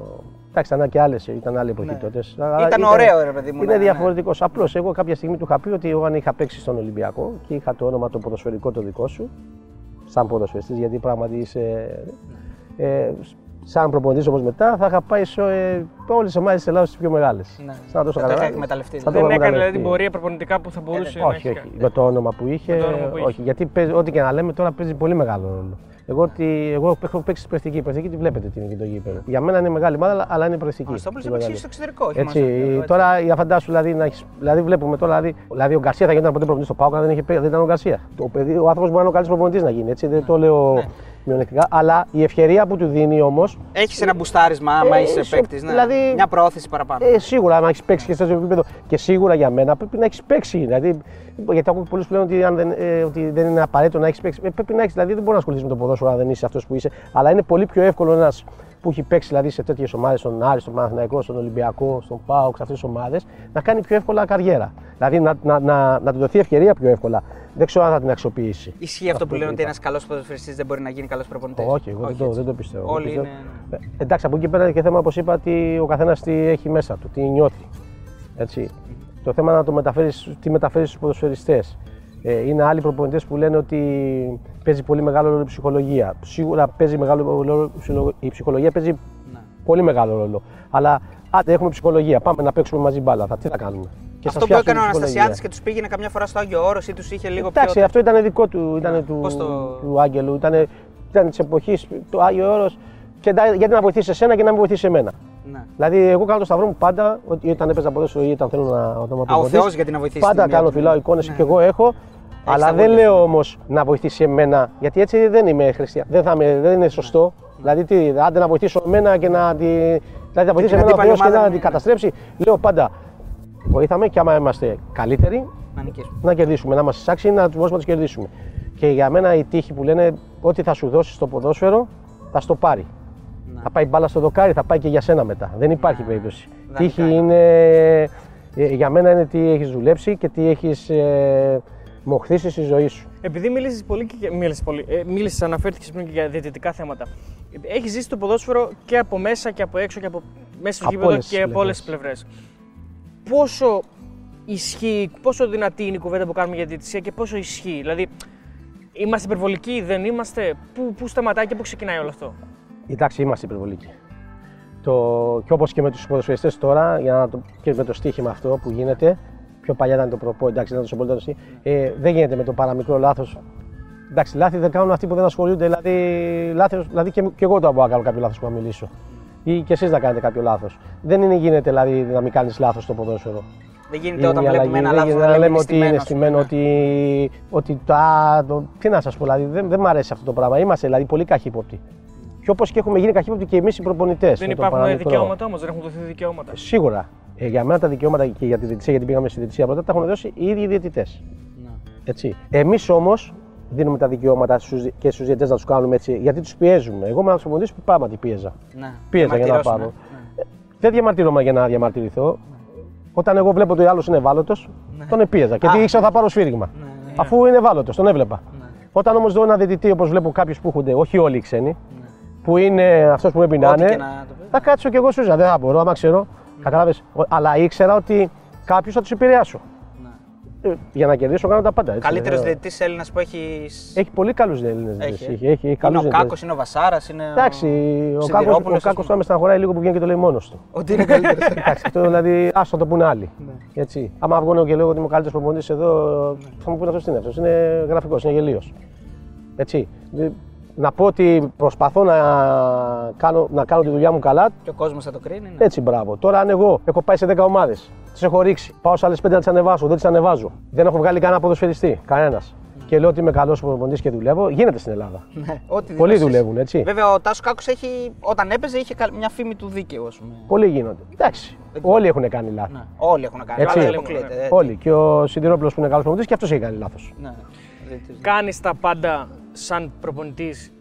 Εντάξει, ήταν και άλλες, ήταν άλλη εποχή τότε. Αλλά Ήταν ωραίο, ρε παιδί μου, Είναι ναι, ναι. διαφορετικός. Απλώς εγώ κάποια στιγμή του είχα πει ότι εγώ αν είχα παίξει στον Ολυμπιακό και είχα το όνομα το ποδοσφαιρικό το δικό σου, σαν ποδοσφαιριστής, γιατί πράγματι είσαι. Ε, σαν προπονητής όπως μετά, θα είχα πάει σε ε, όλες τι ομάδες της Ελλάδα τις πιο μεγάλες. Ναι. Σαν να Θα το είχα εκμεταλλευτεί, Θα το Δεν είχα έκανε δηλαδή εκμεταλλευτεί. την πορεία προπονητικά που θα μπορούσε να Όχι, έχει όχι. κάνει. Με το όνομα που είχε. Με το όνομα που είχε. όχι, γιατί παίζει, ό,τι και να λέμε τώρα παίζει πολύ μεγάλο ρόλο. Εγώ, ότι, εγώ έχω παίξει πρεστική. Η πρεστική τη βλέπετε τι είναι και το γήπεδο. Για μένα είναι μεγάλη μάδα, αλλά είναι πρεστική. Ο Αναστόπουλος Είναι έπαιξε μεγάλη. στο εξωτερικό, όχι Έτσι, μόνο στο εξωτερικό, τώρα για φαντάσου, δηλαδή, να έχεις, δηλαδή βλέπουμε τώρα, δηλαδή, δηλαδή ο Γκαρσία θα γινόταν ποτέ προπονητής στο Πάουκα, δεν, είχε, παί- δεν ήταν ο Γκαρσία. Το παιδί, ο άνθρωπος μπορεί να είναι ο καλύτερος προπονητής να γίνει, έτσι, δεν το λέω Ναι. Μειονεκτικά. Αλλά η ευκαιρία που του δίνει όμω. Έχεις ένα μπουστάρισμα άμα Ε, είσαι σε- παίκτης. Ναι. δηλαδή- Μια προώθηση παραπάνω. Ε, σίγουρα, αν έχεις παίξει και σε αυτό το επίπεδο και σίγουρα για μένα πρέπει να έχεις παίξει. Δηλαδή, γιατί ακούω πολλούς που λένε ότι, αν δεν, ε, ότι δεν είναι απαραίτητο να έχεις παίξει. Ε, πρέπει να έχεις, δηλαδή δεν μπορεί να ασχοληθείς με το ποδόσφαιρο αν δεν είσαι αυτός που είσαι. Αλλά είναι πολύ πιο εύκολο ένας που έχει παίξει δηλαδή, σε τέτοιες ομάδες, στον Άρη, στον Παναθηναϊκό, στον Ολυμπιακό, στον Πάοκ, σε αυτές τις ομάδες, να κάνει πιο εύκολα καριέρα. Δηλαδή να, να, να, να του δοθεί ευκαιρία πιο εύκολα. Δεν ξέρω αν θα την αξιοποιήσει. Ισχύει αυτό που λένε ότι είπα. ένας καλός ποδοσφαιριστής δεν μπορεί να γίνει καλός προπονητής. Όχι, εγώ δεν, το, δεν το πιστεύω. Όλοι πιστεύω. είναι. Ε, εντάξει, από εκεί πέρα είναι και θέμα, όπως είπα, ότι ο καθένας τι έχει μέσα του, τι νιώθει. Έτσι. Το θέμα είναι να το μεταφέρεις, τι μεταφέρεις στους ποδοσφαιριστές. Ε, είναι άλλοι προπονητές που λένε ότι παίζει πολύ μεγάλο ρόλο η ψυχολογία. Σίγουρα παίζει μεγάλο ρόλο η ψυχολο- η ψυχολογία, παίζει Ναι. πολύ μεγάλο ρόλο. Αλλά άντε, έχουμε ψυχολογία. Πάμε να παίξουμε μαζί μπάλα. Θα, τι θα κάνουμε; Και σας Αυτό που φτιάξουμε έκανε ο ψυχολογία. Αναστασιάδης και τους πήγαινε καμιά φορά στο Άγιο Όρος ή τους είχε λίγο Εντάξει, πιο. αυτό ήταν δικό του, ήταν του, Πώς το- του Άγγελου. Ήταν, ήταν της εποχής του Άγιο Όρος. Και τα- γιατί να βοηθήσει εσένα και να μην βοηθήσει εμένα. Ναι. Δηλαδή, εγώ κάνω το σταυρό μου πάντα, ότι όταν έπαιζα ποδόσφαιρο ή όταν θέλω να όταν με Α, ο προπονητής, Θεός γιατί να βοηθήσει Πάντα τη μία κάνω του. φυλάω εικόνες Ναι. και εγώ έχω. Αλλά τα δεν βόλια λέω όμως να βοηθήσει εμένα, γιατί έτσι δεν είμαι χριστιανό. Δεν, θα είμαι- δεν είναι σωστό. Δηλαδή, τι, άντε να βοηθήσω εμένα και να τη. Δηλαδή, να βοηθήσει την εμένα ο αντίπαλη Θεός και ομάδα, να ναι, την ναι. καταστρέψει. Λέω πάντα, βοήθαμε και άμα είμαστε καλύτεροι, Να νικήσουμε. να κερδίσουμε, να είμαστε σάξιοι, να του μπορούμε να τους κερδίσουμε. Και για μένα η τύχη που λένε ό,τι θα σου δώσει στο ποδόσφαιρο θα στο πάρει. Θα πάει μπάλα στο δοκάρι, θα πάει και για σένα μετά. Δεν υπάρχει περίπτωση. δανεικά Τύχη είναι. είναι. ε, για μένα είναι τι έχεις δουλέψει και τι έχεις ε, μοχθήσει στη ζωή σου. Επειδή μίλησες πολύ και. Μίλησες πολύ. Ε, μίλησες, αναφέρθηκες πριν και για διαιτητικά θέματα. Έχεις ζήσει το ποδόσφαιρο και από μέσα και από έξω και από μέσα στο Από γήπεδο όλες τις και από όλες τις πλευρές. Πόσο ισχύει, πόσο δυνατή είναι η κουβέντα που κάνουμε για διαιτησία και πόσο ισχύει; Δηλαδή, είμαστε υπερβολικοί, δεν είμαστε; Πού, πού σταματάει και πού ξεκινάει όλο αυτό; Εντάξει, είμαστε υπερβολικοί. Το, και όπως και με τους ποδοσφαιριστές τώρα, για να το, και με το στοίχημα αυτό που γίνεται, πιο παλιά ήταν το προπό, εντάξει, ήταν το πολύ το ε, δεν γίνεται με το παραμικρό λάθος. Εντάξει, λάθη δεν κάνουν αυτοί που δεν ασχολούνται, δηλαδή, λάθος, δηλαδή και, και εγώ το μπορώ να κάνω κάποιο λάθος που να μιλήσω. Ή και εσείς να κάνετε κάποιο λάθος. Δεν είναι γίνεται δηλαδή να μην κάνεις λάθος στο ποδόσφαιρο. Δεν γίνεται Είναι όταν η βλέπουμε αλλαγή. ένα Δεν λάθος γίνεται να να λέμε λέμε ότι είναι στημένος. στημένο, ότι, ότι τα, το, τι να σας πω, δηλαδή δεν, δεν μου αρέσει αυτό το πράγμα. Είμαστε δηλαδή πολύ καχύποπτοι. Και όπως και έχουμε γίνει καχύποπτοι και εμείς οι προπονητές. δεν υπάρχουν δικαιώματα όμως, δεν έχουν δοθεί δικαιώματα. Σίγουρα. Ε, για μένα τα δικαιώματα και για τη διαιτησία, γιατί πήγαμε στη διαιτησία πρώτα, τα έχουν δώσει οι ίδιοι διαιτητές. Ναι. Έτσι. Εμείς όμως δίνουμε τα δικαιώματα στους, και στους διαιτητές να τους κάνουμε έτσι, γιατί τους πιέζουμε. Εγώ ήμουν από του που πράγματι πίεζα. Ναι. Πίεζα για να Διαμαρτυρώσουν, πάρω. ναι. Δεν διαμαρτύρομαι για να διαμαρτυρηθώ. Όταν εγώ βλέπω ότι ο άλλος είναι ευάλωτος, τον πίεζα. Γιατί Α. ήξερα θα πάρω σφύριγμα. Ναι, ναι. Αφού είναι ευάλωτος, τον έβλεπα. Ναι. Όταν όμως δω ένα διαιτητή, όπως βλέπω κάποιους που έχουν, όχι όλοι οι ξένοι, που είναι αυτός που πρέπει να Ό,τι είναι, και να το πεις. θα κάτσω κι εγώ σούζα. Δεν θα μπορώ, άμα ξέρω. Καταλάβες. Ο- Αλλά ήξερα ότι κάποιου θα τους επηρεάσω. Ε, για να κερδίσω κάνω τα πάντα. Έτσι, Καλύτερος ε, διαιτητής Έλληνας που έχει. Έχει πολύ καλούς Έλληνε. Έχει, Έχει, ε. έχει, έχει, είναι καλούς ο διαιτητές. Κάκος, είναι ο Βασάρας, είναι. Εντάξει, ο Κάκος, Σιδηρόπουλος, ο ας Κάκος πούμε. θα με στεναχωράει λίγο που βγαίνει και το λέει μόνος του. Ότι είναι καλύτερος. Εντάξει, αυτό δηλαδή, άστο να το πούνε άλλοι. Ναι. Έτσι. Άμα βγω και λέω ότι είμαι ο καλύτερος προπονητής εδώ, θα μου πούνε αυτός τι είναι. Αυτός είναι γραφικός, είναι γελίος. Έτσι. Ε, Να πω ότι προσπαθώ να κάνω, να κάνω τη δουλειά μου καλά. και ο κόσμος θα το κρίνει. Ναι. Έτσι, μπράβο. Τώρα, αν εγώ έχω πάει σε 10 ομάδες, τις έχω ρίξει, πάω σε άλλες 5 να τις ανεβάσω, δεν τις ανεβάζω, δεν έχω βγάλει κανένα ποδοσφαιριστή, κανένας. Και λέω ότι είμαι καλός προπονητής και δουλεύω, γίνεται στην Ελλάδα. Ναι, ό,τι Πολλοί δηλώσεις. δουλεύουν, έτσι. Βέβαια, ο Τάσος Κάκος έχει, όταν έπαιζε είχε καλ- μια φήμη του δίκαιου, ας πούμε. Πολλοί γίνονται. Εντάξει. Όλοι έχουν κάνει λάθη. Ναι. Όλοι έχουν κάνει. Έτσι. Δεν αποκλείεται. ε, Όλοι. Και ο Σιδηρόπουλο που είναι καλός προπονητής και αυτός έχει κάνει λάθος. Ναι. διαιτητής. Κάνεις τα πάντα σαν προπονητής.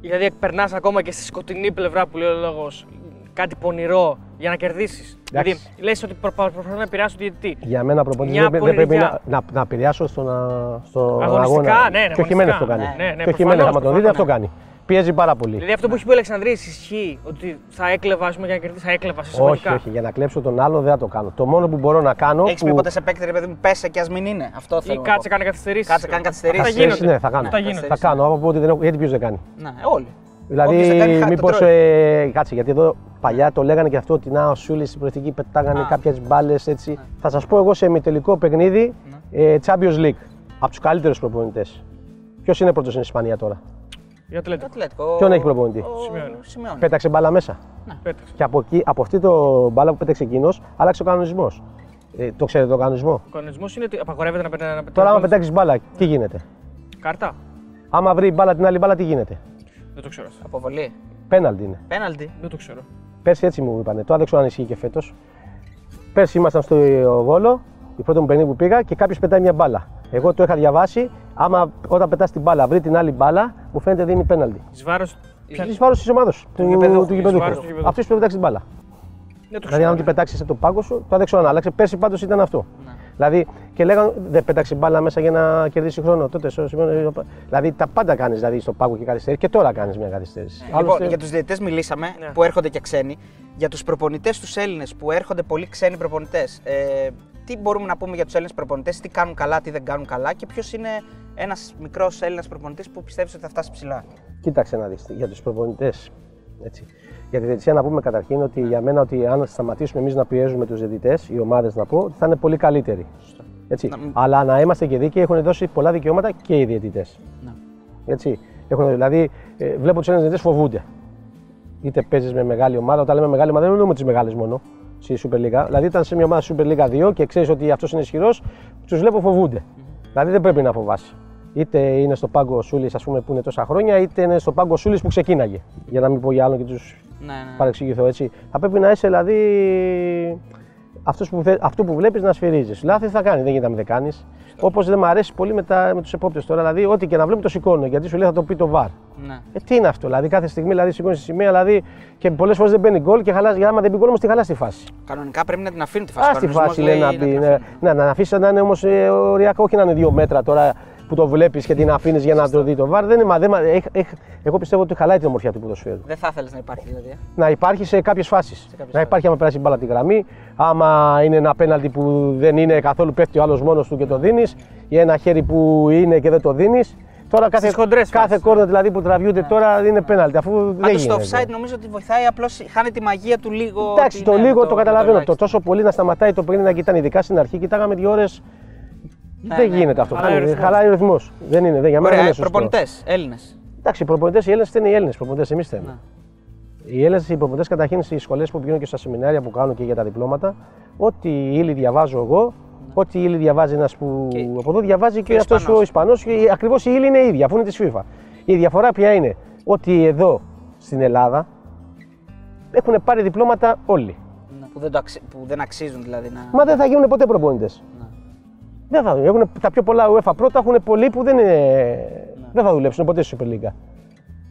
Δηλαδή, περνά ακόμα και στη σκοτεινή πλευρά που λέει ο λόγος κάτι πονηρό για να κερδίσεις. Δηλαδή, λες ότι προ- προ- προσπαθώ να επηρεάσω τον διαιτητή. Για μένα προπονητής Μια δεν, δεν πρέπει να, πονηριά. να, να επηρεάσω στον, α, στο Αγωνιστικά, αγώνα. ναι, ναι, και ο Χιμένες το κάνει. αγωνιστικά. Ναι, ναι, και ο Χιμένες, προφανώς, άμα τον δείτε, αυτό προφανώς. κάνει. Πιέζει πάρα πολύ. Δηλαδή, αυτό που έχει πει ο Αλεξανδρή ισχύει ότι θα έκλεβα, ας πούμε, για να κερδίσει, θα έκλεβα όχι, συστηματικά. όχι, για να κλέψω τον άλλο δεν θα το κάνω. Το μόνο που μπορώ να κάνω. Έχεις πει που... ποτέ σε παίκτη, ρε παιδί μου, πέσε και ας μην είναι. Αυτό θέλω. Ή να κάτσε, πω. κάνει καθυστερήσεις. Κάτσε, κάνει καθυστερήσεις. Θα Καθυστερήσεις, γίνονται. Ναι, θα κάνω. Θα γίνονται. Θα κάνω. Άμα πω ότι δεν έχω. Γιατί ποιος δεν κάνει. Ναι, όλοι. Δηλαδή, Όποιος δεν κάνει, χα- το μήπως. τρώει. Ε, κάτσε, γιατί εδώ παλιά το λέγανε και αυτό ότι να, ο Σούλης στην προεθνική πετάγανε Α. κάποιες μπάλες έτσι. Θα σας πω εγώ σε ημιτελικό παιχνίδι ε, Champions League. Από τους καλύτερους προπονητές. Ποιος είναι πρώτος στην Ισπανία τώρα; Για το λέτε. Το Ατλέτικο. Ποιον έχει προπονητή; Ο Σημειώνει. Σημειώνει. Πέταξε μπάλα μέσα. Πέταξε. Και από, εκεί, από αυτή το μπάλα που πέταξε εκείνος, άλλαξε ο κανονισμός. Ε, το ξέρετε τον κανονισμό; Ο κανονισμός είναι ότι απαγορεύεται να πετάει. να Τώρα, άμα πετάει πετάξεις μπάλα, τι γίνεται; Κάρτα. Άμα βρει μπάλα την άλλη μπάλα, τι γίνεται; Δεν το ξέρω αυτό. Αποβολή. Πέναλτι είναι. Πέναλτι. Δεν το ξέρω. Πέρσι έτσι μου είπανε. Τώρα δεν ξέρω αν ισχύει και φέτος. Πέρσι ήμασταν στο Βόλο, η πρώτη μου παιχνίδι που πήγα και κάποιος πετάει μια μπάλα. Εγώ το είχα διαβάσει. Άμα όταν πετάς την μπάλα βρει την άλλη μπάλα, μου φαίνεται δίνει πέναλτι. Εις βάρο. Τη βάρος της ομάδας του γηπεδούχου. του Εις γηπεδούχου. βάρος του γηπεδούχου. Αυτό που πετάξει την μπάλα. Δεν το Δηλαδή, αν ξέρω. την πετάξεις σε το πάγκο σου, τώρα δεν ξέρω αν άλλαξε. Πέρσι πάντως ήταν αυτό. Ναι. Δηλαδή, και λέγανε δεν πέταξε μπάλα μέσα για να κερδίσει χρόνο. Τότε, στο σημείο, δηλαδή, τα πάντα κάνεις δηλαδή, στο πάγκο και καθυστέρηση και τώρα κάνεις μια καθυστέρηση. Λοιπόν, Άλλωστε, για τους διαιτητές μιλήσαμε Ναι. που έρχονται και ξένοι. Για τους προπονητές τους Έλληνες που έρχονται πολλοί ξένοι προπονητές. Ε, τι μπορούμε να πούμε για τους Έλληνες προπονητές, τι κάνουν καλά, τι δεν κάνουν καλά και ποιος είναι ένας μικρός Έλληνας προπονητής που πιστεύεις ότι θα φτάσει ψηλά. Κοίταξε να δεις, για τους προπονητές. Έτσι. Για τη διαιτησία να πούμε καταρχήν ότι για μένα ότι αν σταματήσουμε εμείς να πιέζουμε τους διαιτητές, οι ομάδες να πω, ότι θα είναι πολύ καλύτεροι. Έτσι. Να μην- Αλλά να είμαστε και δίκαιοι, έχουν δώσει πολλά δικαιώματα και οι διαιτητές. Ναι. Έτσι. Έχουν, δηλαδή, ε, βλέπω τους Έλληνες διαιτητές φοβούνται. Είτε παίζεις με μεγάλη ομάδα, όταν λέμε μεγάλη ομάδα δεν εννοούμε τι μεγάλες μόνο στη Super League. Δηλαδή, ήταν σε μια ομάδα Super League 2 και ξέρεις ότι αυτός είναι ισχυρός, τους βλέπω φοβούνται. Δηλαδή, δεν πρέπει να φοβάσαι. Είτε είναι στο πάγκο ο Σούλης, ας πούμε, που είναι τόσα χρόνια, είτε είναι στο πάγκο ο Σούλης που ξεκίναγε. Για να μην πω για άλλον και τους Ναι, ναι. παρεξηγηθώ έτσι. Θα πρέπει να είσαι δηλαδή αυτός που, θε- αυτό που βλέπεις να σφυρίζεις. Λάθη θα κάνει, δεν γίνεται να μην δεν κάνεις. Όπως δεν μου αρέσει πολύ με, τα- με τους επόπτες τώρα. Δηλαδή, ό,τι και να βλέπουν το σηκώνω γιατί σου λέει θα το πει το βαρ. ναι. Ε, τι είναι αυτό, δηλαδή κάθε στιγμή δηλαδή, σηκώνεις τη σημαία δηλαδή, και πολλές φορές δεν μπαίνει γκολ και χαλάζει. Για άμα δεν μπει γκολ, όμως τη χαλάς τη φάση. Κανονικά πρέπει να την αφήνει τη φάση. Α τη Ο κανονισμός φάση λέει να την μπει. Ναι, αφήνει. ναι, να αφήσει να είναι όμως οριακά, όχι να είναι δύο μέτρα τώρα που το βλέπεις και την αφήνεις για να το δει το βαρ. Δεν είναι, μα, δεν, μα- έχ- έχ- εγώ πιστεύω ότι χαλάει την ομορφιά του ποδοσφαίρου. Δεν θα ήθελες να υπάρχει δηλαδή. ε. Να υπάρχει σε κάποιες φάσεις. κάποιες Να υπάρχει άμα περάσει η μπάλα τη γραμμή, άμα είναι ένα πέναλτι που δεν είναι καθόλου πέφτει ο άλλος μόνος του και το δίνεις, ή ένα χέρι που είναι και δεν το δίνεις. Τώρα κάθε, Στις χοντρές κάθε φάσεις. κόρνο δηλαδή που τραβιούνται τώρα είναι πέναλτι. Αφού δεν Πάντως στο γίνεται. offside νομίζω ότι βοηθάει απλώς χάνει τη μαγεία του λίγο. Εντάξει, ότι το είναι λίγο με το καταλαβαίνω. Το ελάχιστο. τόσο πολύ να σταματάει το παιχνίδι να κοιτάνε, ειδικά στην αρχή, κοιτάγαμε δύο ώρες. Ναι, δεν ναι. γίνεται αυτό. Χαλάει ο ρυθμός. Χαλάει ο ρυθμός. Δεν είναι. Δεν, για μένα δεν Ωραία, είναι σωστό. προπονητές, Έλληνες. Εντάξει, οι προπονητές οι Έλληνες είναι οι Έλληνες προπονητές, εμείς θέλουμε. Ναι. Οι Έλληνες οι προπονητές καταρχήν στις σχολές που πηγαίνουν και στα σεμινάρια που κάνω και για τα διπλώματα, ό,τι ύλη διαβάζω εγώ, ό,τι ύλη διαβάζει ένας που Και- από εδώ διαβάζει και, ο αυτός Ισπανός. ο Ισπανό. Ακριβώς η ύλη είναι ίδια, αφού είναι της FIFA. Η διαφορά ποια είναι, ότι εδώ στην Ελλάδα έχουν πάρει διπλώματα όλοι. Ναι. Που, δεν το αξι- που δεν αξίζουν δηλαδή να. Μα δεν θα γίνουν ποτέ προπονητές. Δεν θα έχουν τα πιο πολλά UEFA πρώτα έχουν πολλοί που δεν, είναι... δεν θα δουλέψουν ποτέ στη Super League.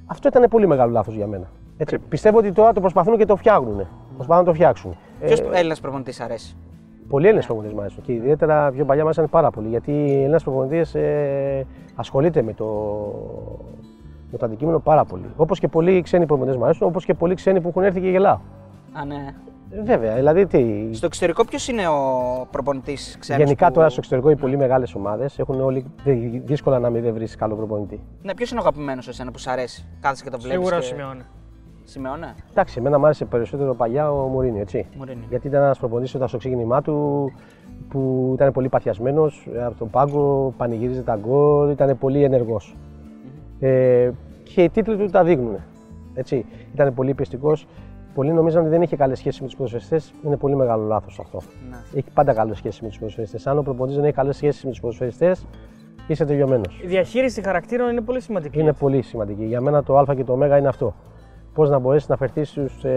Αυτό ήταν πολύ μεγάλο λάθος για μένα. Έτσι. Πιστεύω ότι τώρα το προσπαθούν και το φτιάχνουν. Προσπαθούν να το φτιάξουν. Ποιος Ε, Έλληνας προπονητής αρέσει; Πολλοί Έλληνες προπονητές μου αρέσουν και ιδιαίτερα πιο παλιά μου άρεσαν πάρα πολύ γιατί οι Έλληνες προπονητές ε, ασχολείται με το, με το αντικείμενο πάρα πολύ. Όπως και πολλοί ξένοι προπονητές μου αρέσουν, όπως και πολλοί ξένοι που έχουν έρθει και γελάω. Α, ναι. Ε, Βέβαια, δηλαδή τι. Στο εξωτερικό ποιος είναι ο προπονητής ξένο. Γενικά που... τώρα στο εξωτερικό οι πολύ μεγάλες ομάδες έχουν όλοι δυ- δύσκολα να μην δεν βρει καλό προπονητή. Ναι, ποιος είναι ο αγαπημένος σε εσένα που σου αρέσει. Κάθεσαι και το βλέπεις. Σίγουρα ο και... Σιμεώνε. Σιμεώνε; Εντάξει, εμένα μου άρεσε περισσότερο παλιά ο Μουρίνιο, έτσι. Μουρίνιο. Γιατί ήταν ένας προπονητής όταν στο ξεκίνημά του που ήταν πολύ παθιασμένος από τον πάγκο, πανηγύριζε τα γκολ, ήταν πολύ ενεργός. Ε, και οι τίτλοι του τα δείχνουν. Έτσι. Ήταν πολύ πιεστικός. Πολλοί νομίζαν ότι δεν είχε καλές σχέσεις με τους ποδοσφαιριστές. Είναι πολύ μεγάλο λάθος αυτό. Ναι. Έχει πάντα καλέ σχέσει με τους ποδοσφαιριστές. Αν ο προπονητής δεν έχει καλές σχέσεις με τους ποδοσφαιριστές, είσαι τελειωμένος. Η διαχείριση χαρακτήρων είναι πολύ σημαντική. Είναι πολύ σημαντική. Για μένα το Α και το Ω είναι αυτό. Πώς να μπορέσεις να φερθείς στους. Ε,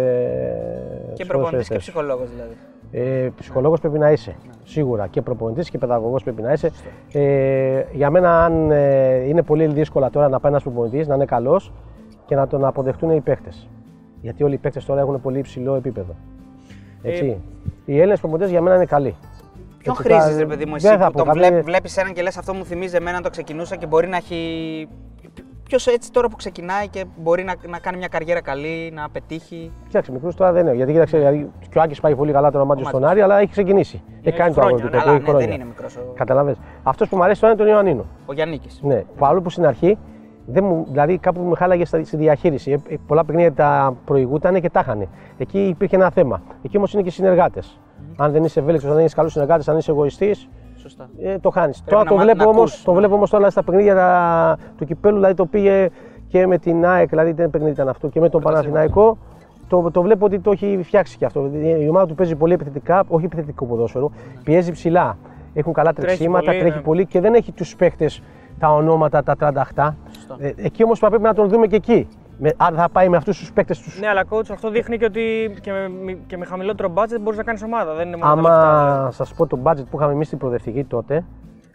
Και στους προπονητής και ποδοσφαιριστές. ψυχολόγος δηλαδή. Ε, ψυχολόγος πρέπει να είσαι, σίγουρα. Και προπονητής και παιδαγωγός πρέπει να είσαι. Ε, για μένα, αν ε, είναι πολύ δύσκολα τώρα να πάει ένας προπονητής, να είναι καλός και να τον αποδεχτούν οι παίχτες. Γιατί όλοι οι παίχτες τώρα έχουν πολύ υψηλό επίπεδο. Έτσι. οι Έλληνες προπονητές για μένα είναι καλοί. Ποιον Έτσι, χρήζεις, τα- ρε παιδί μου, δεν εσύ θα που πω, τον κάποιοι- βλέπει, βλέπεις έναν και λες αυτό μου θυμίζει εμένα να το ξεκινούσα και μπορεί να έχει. Ποιος έτσι τώρα που ξεκινάει και μπορεί να, να κάνει μια καριέρα καλή, να πετύχει. Κοίταξε, μικρούς τώρα δεν είναι. Γιατί κοίταξε, δηλαδή, και ο Άκης πάει πολύ καλά τώρα μάτι στον Άρη, αλλά έχει ξεκινήσει. Έχει κάνει το χρόνια, αγροτικό, Αλλά έχει ναι, δεν χρόνια. είναι μικρός ο, Καταλαβες. Αυτός που μου αρέσει τώρα είναι τον Ιωαννίνο. ο Γιάννη. Ναι, παρόλο που στην αρχή δεν μου, δηλαδή κάπου με χάλαγε στα- στη διαχείριση. Ε, ε, πολλά παιχνίδια τα προηγούταν και τα είχαν. Εκεί υπήρχε ένα θέμα. Εκεί όμως είναι και συνεργάτες. Αν δεν είσαι ευέλικτος, αν δεν είσαι καλό συνεργάτη, αν είσαι εγωιστής, Σωστά. ε, το χάνεις. Τώρα να το μάθεις βλέπω να όμω ακούς. το βλέπω όμως τώρα στα παιχνίδια τα- του κυπέλου, δηλαδή το πήγε και με την ΑΕΚ, δηλαδή δεν παιχνίδι ήταν αυτό, και με τον Παναθηναϊκό. Το, το βλέπω ότι το έχει φτιάξει και αυτό. Η ομάδα του παίζει πολύ επιθετικά, όχι επιθετικό ποδόσφαιρο, πιέζει ψηλά. Έχουν καλά Τρέχει τρεξίματα, πολύ, τρέχει ναι. πολύ και δεν έχει τους παίχτε τα ονόματα, τα 38. Ε, εκεί όμως πρέπει να τον δούμε και εκεί. Με, αν θα πάει με αυτούς τους παίκτες τους. Ναι, αλλά coach, αυτό δείχνει και ότι και με, και με χαμηλότερο budget μπορείς να κάνεις ομάδα. Δεν είναι μόνο τα λεφτά. δηλαδή. Άμα σας πω το budget που είχαμε εμείς στην προοδευτική τότε,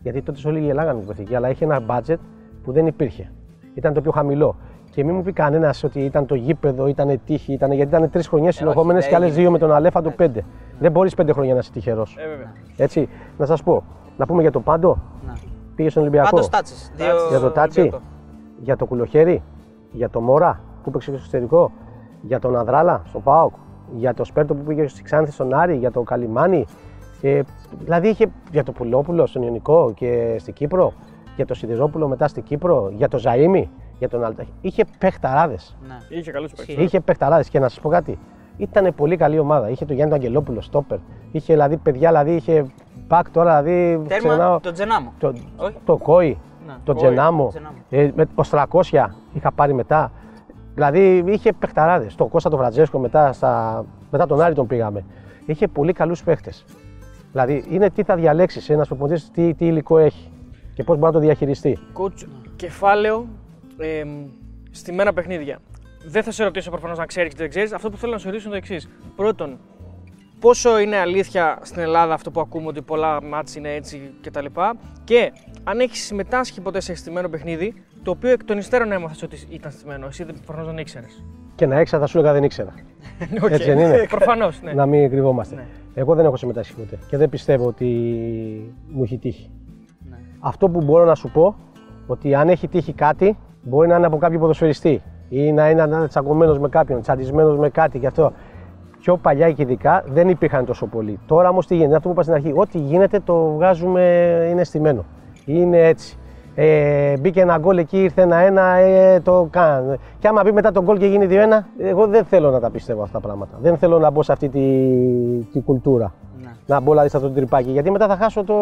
γιατί τότε όλοι γελάγανε την προοδευτική, αλλά είχε ένα budget που δεν υπήρχε. Ήταν το πιο χαμηλό. Και μην μου πει κανένας ότι ήταν το γήπεδο, ήταν τύχη, ήταν, γιατί ήταν τρεις χρονιές συνεχόμενε δεν και άλλες έγινε. δύο με τον Αλέφαντο πέντε. Δεν μπορείς πέντε χρόνια να είσαι τυχερός. Ε, βέβαια. Έτσι, να σας πω, να πούμε για το πάντο. Να. Πήγε στον Ολυμπιακό. Πάντως τάτσες. Για το Τάτσι, για το Κουλοχέρι, για το Μόρα που παίξε στο εξωτερικό, για τον Ανδράλα στο ΠΑΟΚ, για το Σπέρτο που πήγε στη Ξάνθη στον Άρη, για το Καλιμάνι. Ε, δηλαδή είχε για το Πουλόπουλο στον Ιωνικό και στην Κύπρο, για το Σιδηρόπουλο μετά στην Κύπρο, για το Ζαΐμι, για τον Αλτα. Είχε παιχταράδες. Ναι. Είχε καλούς παίκτες. Είχε παιχταράδες και να σας πω κάτι. Ήταν πολύ καλή ομάδα. Είχε το Γιάννη τον Αγγελόπουλο, στόπερ. Είχε δηλαδή παιδιά, δηλαδή είχε μπακ τώρα, δηλαδή. Τέρμα ξεχνάω- το Τζενάμο. το, Όχι. το Κόη, Ναι. το Κόη, Τζενάμο, Τζενάμο. ε, με, ο 300 είχα πάρει μετά. Δηλαδή είχε παιχταράδες. Το Κώστα τον Φραντζέσκο μετά, στα, μετά τον Άρη τον πήγαμε. Είχε πολύ καλούς παίχτες. Δηλαδή είναι τι θα διαλέξεις ένας προπονητής, τι, τι υλικό έχει και πώς μπορεί να το διαχειριστεί. Coach, κεφάλαιο ε, στη μέρα παιχνίδια. Δεν θα σε ρωτήσω προφανώς να ξέρεις και δεν ξέρεις. Αυτό που θέλω να σε ρωτήσω είναι το εξής. Πρώτον, πόσο είναι αλήθεια στην Ελλάδα αυτό που ακούμε ότι πολλά μάτς είναι έτσι κτλ. Και αν έχεις συμμετάσχει ποτέ σε στημένο παιχνίδι, το οποίο εκ των υστέρων έμαθες ότι ήταν στημένο. Εσύ προφανώς δεν ήξερες. Και να έξα θα σου έλεγα δεν ήξερα. Έτσι δεν είναι; Προφανώς, ναι. Να μην κρυβόμαστε. Ναι. Εγώ δεν έχω συμμετάσχει ποτέ και δεν πιστεύω ότι μου έχει τύχει. Ναι. Αυτό που μπορώ να σου πω, ότι αν έχει τύχει κάτι, μπορεί να είναι από κάποιο ποδοσφαιριστή ή να είναι, να είναι τσακωμένος με κάποιον, τσαντισμένο με κάτι και αυτό. Πιο παλιά και ειδικά δεν υπήρχαν τόσο πολλοί. Τώρα όμως τι γίνεται, αυτό που είπα στην αρχή, ό,τι γίνεται το βγάζουμε, είναι στημένο. Είναι έτσι. Ε, μπήκε ένα γκολ εκεί, ήρθε ένα-ένα, ε, το καν. Και άμα μπει μετά το γκολ και γίνει 2-1, εγώ δεν θέλω να τα πιστεύω αυτά τα πράγματα. Δεν θέλω να μπω σε αυτή τη, τη κουλτούρα. Ναι. Να μπω δηλαδή σε αυτό το τρυπάκι. Γιατί μετά θα χάσω το,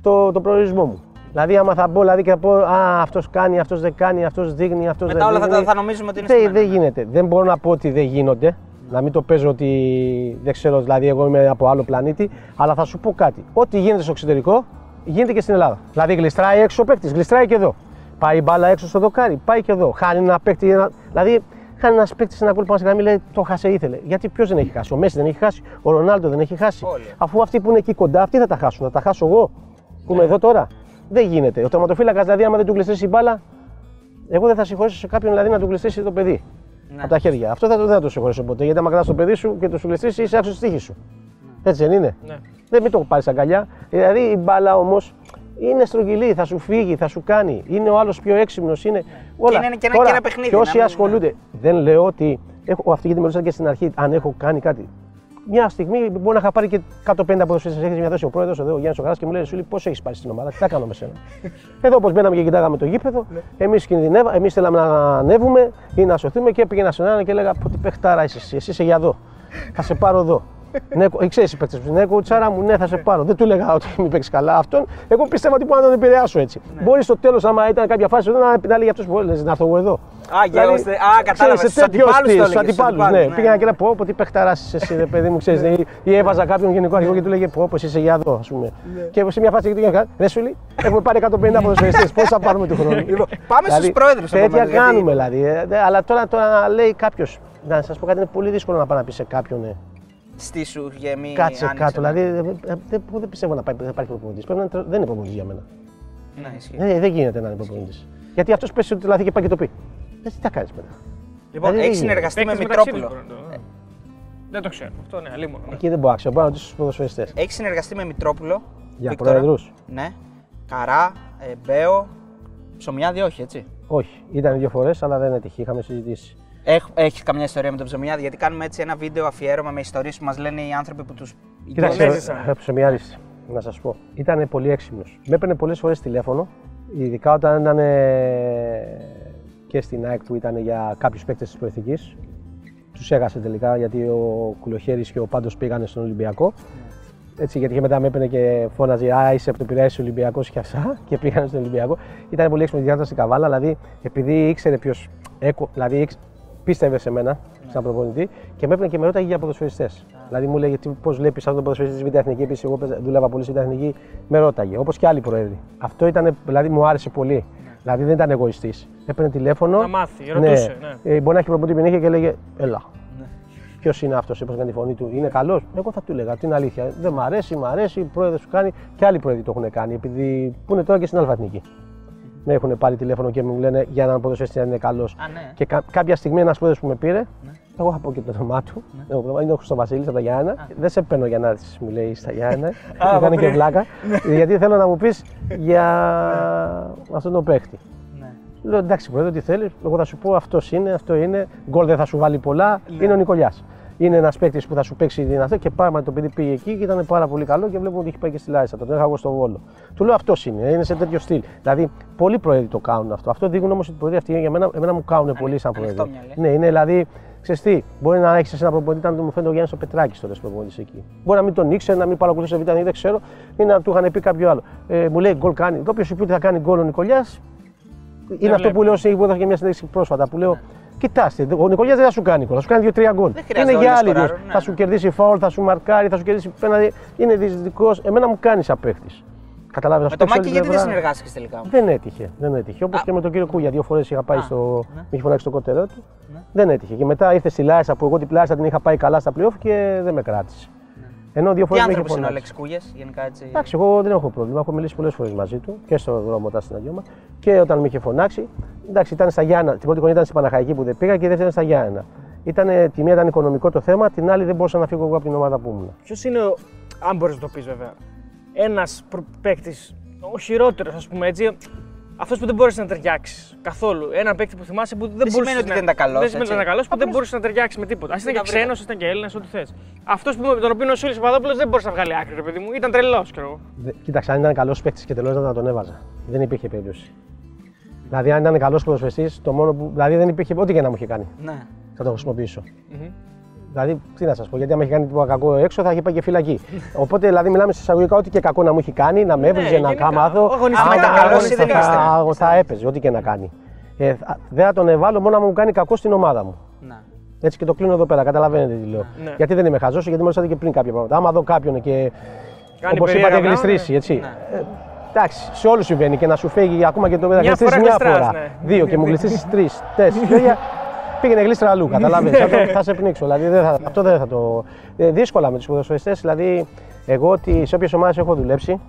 το, το προορισμό μου. Δηλαδή, άμα θα μπω δηλαδή, και θα πω Α, αυτός κάνει, αυτός δεν κάνει, αυτός δείχνει, αυτός δεν Μετά όλα θα, δείχνει. τα- θα νομίζουμε ότι είναι Δεν, στημένο. δεν γίνεται. Δεν μπορώ να πω ότι δεν γίνονται. Να μην το παίζω ότι δεν ξέρω, δηλαδή εγώ είμαι από άλλο πλανήτη. Αλλά θα σου πω κάτι. Ό,τι γίνεται στο εξωτερικό γίνεται και στην Ελλάδα. Δηλαδή γλιστράει έξω ο παίκτης, γλιστράει και εδώ. Πάει η μπάλα έξω στο δοκάρι, πάει και εδώ. Χάνει ένα παίκτη. Ένα... Δηλαδή χάνει κάνει ένας παίκτης ένα γκολ πάνω στη γραμμή, λέει το χάσε ήθελε. Γιατί ποιος δεν έχει χάσει. Ο Μέση δεν έχει χάσει. Ο Ρονάλντο δεν έχει χάσει. Όλοι. Αφού αυτοί που είναι εκεί κοντά, αυτοί θα τα χάσουν. Θα τα χάσω εγώ που Ναι. είμαι εδώ τώρα. Δεν γίνεται. Ο τερματοφύλακας δηλαδή, άμα δεν του γλιστρήσει η μπάλα, εγώ δεν θα συγχωρήσω σε κάποιον δηλαδή να του γλιστρήσει το παιδί. Ναι. Από τα χέρια. Αυτό θα, το- δεν θα το συγχωρήσω ποτέ. Γιατί άμα κρατάς το παιδί σου και το σου γλιστρήσει, είσαι άξιος στη τύχη σου. Έτσι δεν είναι; Ναι. Δεν μην το πάρεις αγκαλιά. Δηλαδή η μπάλα όμως είναι στρογγυλή, θα σου φύγει, θα σου κάνει. Είναι ο άλλος πιο έξυπνος. Είναι όλα. είναι και ένα- Τώρα, και ένα παιχνίδι, Και να όσοι μην- ασχολούνται, δεν λέω ότι. Έχω, αυτή γιατί με ρωτήσατε και στην αρχή αν έχω κάνει κάτι. Μια στιγμή μπορεί να είχα πάρει και 150 ποδοσφαιριστέ. Έχεις μια δόση ο πρόεδρος, εδώ ο Γιάννης ο Γαράς και μου λέει: Σούλη, πόσο έχεις πάρει στην ομάδα, τι θα κάνω με σένα. εδώ όπως μπαίναμε και κοιτάγαμε το γήπεδο, εμείς κινδυνεύαμε, εμείς θέλαμε να ανέβουμε ή να σωθούμε και πήγαινα στον έναν και έλεγα: Πω τι παιχτάρα είσαι εσύ, εσύ είσαι για εδώ. Θα σε πάρω εδώ. Ναι, κο- ξέρεις οι παίκτες ναι, κουτσάρα μου, ναι, θα σε πάρω. Δεν του έλεγα ότι μην παίξεις καλά αυτόν. Εγώ πίστευα ότι μπορώ να τον επηρεάσω έτσι. Μπορεί στο τέλος, άμα ήταν κάποια φάση, εδώ, να, να λέει αυτό που έλεγε να έρθω εγώ εδώ. Α, γέρωστε. Α, κατάλαβα, ξέρεις, σε στους τέτοιο αντιπάλους στυλ, το στους έλεγες, στους αντιπάλους, αντιπάλους, ναι. ναι. Πήγαινα και λέω πω, πω τι παιχταρά είσαι εσύ, ρε παιδί μου, ξέρεις, ναι, ή- ή έβαζα κάποιον γενικό αρχηγό και του λέγε πω, πως εσύ είσαι για εδώ, ας πούμε. Ναι. Και σε μια φάση και του έλεγα, ρε σου λέει, έχουμε πάρει 150 ποδοσφαιριστές, πώς θα πάρουμε του χρόνου; Λοιπόν, πάμε στους πρόεδρους Τέτοια επομένως, γιατί- κάνουμε δηλαδή. ε, δε- Αλλά τώρα, τώρα να λέει κάποιος, να σας πω κάτι, είναι πολύ δύσκολο να πάει να πει σε κάποιον, ε, Στη σου γεμί. κάτσε άνοιξε, κάτω. ναι. Δηλαδή, ε, ε, δεν δεν πιστεύω να πάει- να υπάρχει προπονητής. Πρέπει να είναι τρο- Δεν είναι προπονητής για μένα. Ναι, ισχύει. Δεν, δεν γίνεται να είναι προπονητής. Γιατί αυτός πέσει ότι λάθη και πάει και το πει. Ε, Τι θα κάνεις μετά. Λοιπόν, Δηλαδή, έχεις δεν συνεργαστεί με Παίκτες μεταξύ τους Μητρόπουλο. μπορούν να το- Δεν το ξέρω. Αυτό ναι, αλίμονο. ναι. Εκεί δεν μπορώ να ξέρω. Μπορώ να ρωτήσω στους ποδοσφαιριστές. Έχεις συνεργαστεί με Μητρόπουλο. Για Βίκτορα; πρόεδρους. Ναι. Καρά, ε, Μπέο. Ψωμιάδη, όχι έτσι. Όχι, ήταν δύο φορές, αλλά δεν έτυχε. Είχαμε συζητήσει. Έχεις καμιά ιστορία με τον Ψωμιάδη, γιατί κάνουμε έτσι ένα βίντεο αφιέρωμα με ιστορίες που μας λένε οι άνθρωποι που τους. Κοίταξε, έζησαν. ε, Ψωμιάδης, να σας πω. Ήταν πολύ έξυπνος. Με έπαιρνε πολλές φορές τηλέφωνο, ειδικά όταν ήταν ε, και στην ΑΕΚ που ήταν για κάποιους παίκτες της προεθνικής. Τους έχασε τελικά γιατί ο Κουλοχέρης και ο Πάντος πήγανε στον Ολυμπιακό. Έτσι, γιατί και μετά με έπαιρνε και φώναζε Α, είσαι από το Πειραιά Ολυμπιακός και αυτά. Και πήγανε στον Ολυμπιακό. Ήταν πολύ έξυπνος, γιατί ήταν στην Καβάλα. Δηλαδή, επειδή ήξερε ποιος. Δηλαδή, ήξ- πίστευε σε μένα, σαν προπονητή, και με έπαιρνε και με ρώταγε για ποδοσφαιριστές. Δηλαδή, μου λέγε πώς βλέπεις αυτόν τον ποδοσφαιριστή τη Β' Εθνική. Επίσης, εγώ παίζα- δούλευα πολύ στη Β' Εθνική, με ρώταγε. Όπως και άλλοι πρόεδροι. Αυτό ήταν, δηλαδή, μου άρεσε πολύ. Δηλαδή, δεν ήταν εγωιστής. Έπαιρνε τηλέφωνο. Να μάθει, ρωτούσε, ναι. Ε, μπορεί να έχει προπονητή που είχε και έλεγε Ελά. Ποιος είναι αυτός, είπες κάνει τη φωνή του, Είναι καλός. Εγώ θα του έλεγα την αλήθεια. Δεν μ' αρέσει, μ' αρέσει, η πρόεδρος σου κάνει και άλλοι πρόεδροι το έχουν κάνει. Επειδή που είναι τώρα και στην Αλφαθνική. Με έχουν πάρει τηλέφωνο και μου λένε για έναν ποδοσφαιριστής να είναι καλός. Α, ναι. Και κα- κάποια στιγμή ένας πρόεδρος που με πήρε, εγώ θα πω και το όνομά του. Δεν έχω πρόβλημα, είναι ο Χρυστοβασίλη από τα Γιάννα. Δεν σε παίρνω για να έρθεις, μου λέει στα Γιάννα. Έκανε και βλάκα. γιατί θέλω να μου πεις για αυτόν τον παίχτη. Ναι. Λέω εντάξει, πρόεδρε, τι θέλεις. Εγώ θα σου πω αυτός είναι, αυτό είναι. Γκολ δεν θα σου βάλει πολλά. Είναι ο Νικολιάς. Είναι ένας παίκτης που θα σου παίξει δυνατό και πράγματι το παιδί πήγε εκεί και ήταν πάρα πολύ καλό και βλέπουμε ότι έχει πάει και στη Λάρισα. Τον είχα εγώ στο Βόλο. Του λέω αυτός είναι, είναι σε τέτοιο στυλ. Δηλαδή, πολλοί πρόεδροι το κάνουν αυτό. Αυτό δείχνουν όμως ότι οι πρόεδροι αυτοί για μένα, εμένα μου κάνουν πολύ σαν πρόεδροι. ανοιχτόμυαλοι. Ναι, είναι δηλαδή, ξέρεις τι, μπορεί να έχεις ένα προπονητή, αν του μου φαίνεται ο Γιάννης ο Πετράκης τότε προπονητής εκεί. Μπορεί να μην τον ήξερε, να μην παρακολουθούσε β' δεν ξέρω, ή να του είχαν πει κάποιο άλλο. Ε, μου λέει γκολ κάνει. Όποιο σου πει ότι θα κάνει γκολ ο Νικολιάς, είναι αυτό βλέπει. που λέω σε που έδωσα και μια συνέντευξη πρόσφατα. Που λέω, Κοιτάστε, ο Νικολιάς δεν θα σου κάνει γκολ, θα σου κάνει δύο-τρία γκολ. χρειάζεται Είναι όλοι για να άλλη σκοράρουν, γκολ. ναι, Θα ναι. σου κερδίσει φάουλ, θα σου μαρκάρει, θα σου κερδίσει πέναντι. Είναι διαιτητικό. Εμένα μου κάνεις σαν παίχτη. Καταλάβει Με το Μάκη γιατί δεν συνεργάστηκες τελικά; δεν έτυχε. Δεν έτυχε. Όπως και με τον κύριο Κούγια. Δύο φορές είχα πάει Α, στο. ναι. Με είχε φωνάξει το κότερό του. Δεν έτυχε. Και μετά ήρθε στη Λάρισα που εγώ την Λάρισα την είχα πάει καλά στα playoff και δεν με κράτησε. Ενώ δύο Τι φορές με είχε άνθρωπο είναι ο φωνάξει. Αλέξη Κούγες, γενικά έτσι; Εντάξει, εγώ δεν έχω πρόβλημα. Έχω μιλήσει πολλές φορές μαζί του και στο δρόμο όταν συναντιόμαι και όταν με είχε φωνάξει. Εντάξει, ήταν στα Γιάννα. Την πρώτη χρονιά ήταν στην Παναχαϊκή που δεν πήγα και η δεύτερη ήταν στα Γιάννα. Ήτανε, τη μία ήταν οικονομικό το θέμα, την άλλη δεν μπορούσα να φύγω εγώ από την ομάδα που ήμουν. Ποιος είναι, ο, αν μπορείς να το πεις βέβαια, ένας παίκτης, ο χειρότερος, ας πούμε έτσι, αυτός που δεν μπορούσε να ταιριάξεις καθόλου. Ένα παίκτη που θυμάσαι που δεν, μπορούσες σημαίνει ότι να... δεν ήταν καλός, Δεν σημαίνει ότι έτσι. ήταν καλός που δεν μπορούσες να ταιριάξεις με τίποτα. Α ήταν τα και βρήκα. ξένος, ήταν και Έλληνας, ό,τι θες. Αυτός που με τον οποίο ο Σούλης Παπαδόπουλος δεν μπορούσε να βγάλει άκρη, ρε παιδί μου. Ήταν τρελός, ξέρω εγώ. Δε- Κοίταξε, αν ήταν καλός παίκτης και τελώ να τον έβαζα. Δεν υπήρχε περίπτωση. Δηλαδή, αν ήταν καλός ποδοσφαιστή, το μόνο που. Δηλαδή, δεν υπήρχε ό,τι και να μου είχε κάνει. Ναι. Θα το χρησιμοποιήσω. Δηλαδή, τι να σας πω, γιατί άμα είχε κάνει τίποτα κακό έξω θα είχε πάει και φυλακή. Οπότε, δηλαδή, μιλάμε σε εισαγωγικά ό,τι και κακό να μου έχει κάνει, να με έβριζε, να γενικά. κάμαθω. Αγωνιστικά, άμα ήταν καλός καλός, ή δεν θα, είστε. θα, θα έπαιζε, ό,τι και να κάνει. Ε, θα- δεν θα τον εβάλω μόνο άμα μου κάνει κακό στην ομάδα μου. Να. Έτσι και το κλείνω εδώ πέρα, καταλαβαίνετε τι λέω. Ναι. Γιατί δεν είμαι χαζός, γιατί μου ρωτήσατε και πριν κάποια πράγματα. Άμα δω κάποιον και. Κάνει Όπως περίεργα είπατε, πράγματα, γλιστρήσει, έτσι. Ναι. Ε, εντάξει, σε όλους συμβαίνει και να σου φύγει ακόμα και το μετά Μια γλιστρήσεις φορά μια γλιστράς, φορά. ναι. Δύο και μου γλιστρήσεις τρεις, τέσσερις. Πήγαινε γλίστρα αλλού, καταλαβαίνεις. θα, το- θα σε πνίξω. Δηλαδή, δεν θα, αυτό δεν θα το. ε, δύσκολα με τους ποδοσφαιριστές. Δηλαδή, εγώ ότι σε όποιες ομάδες έχω δουλέψει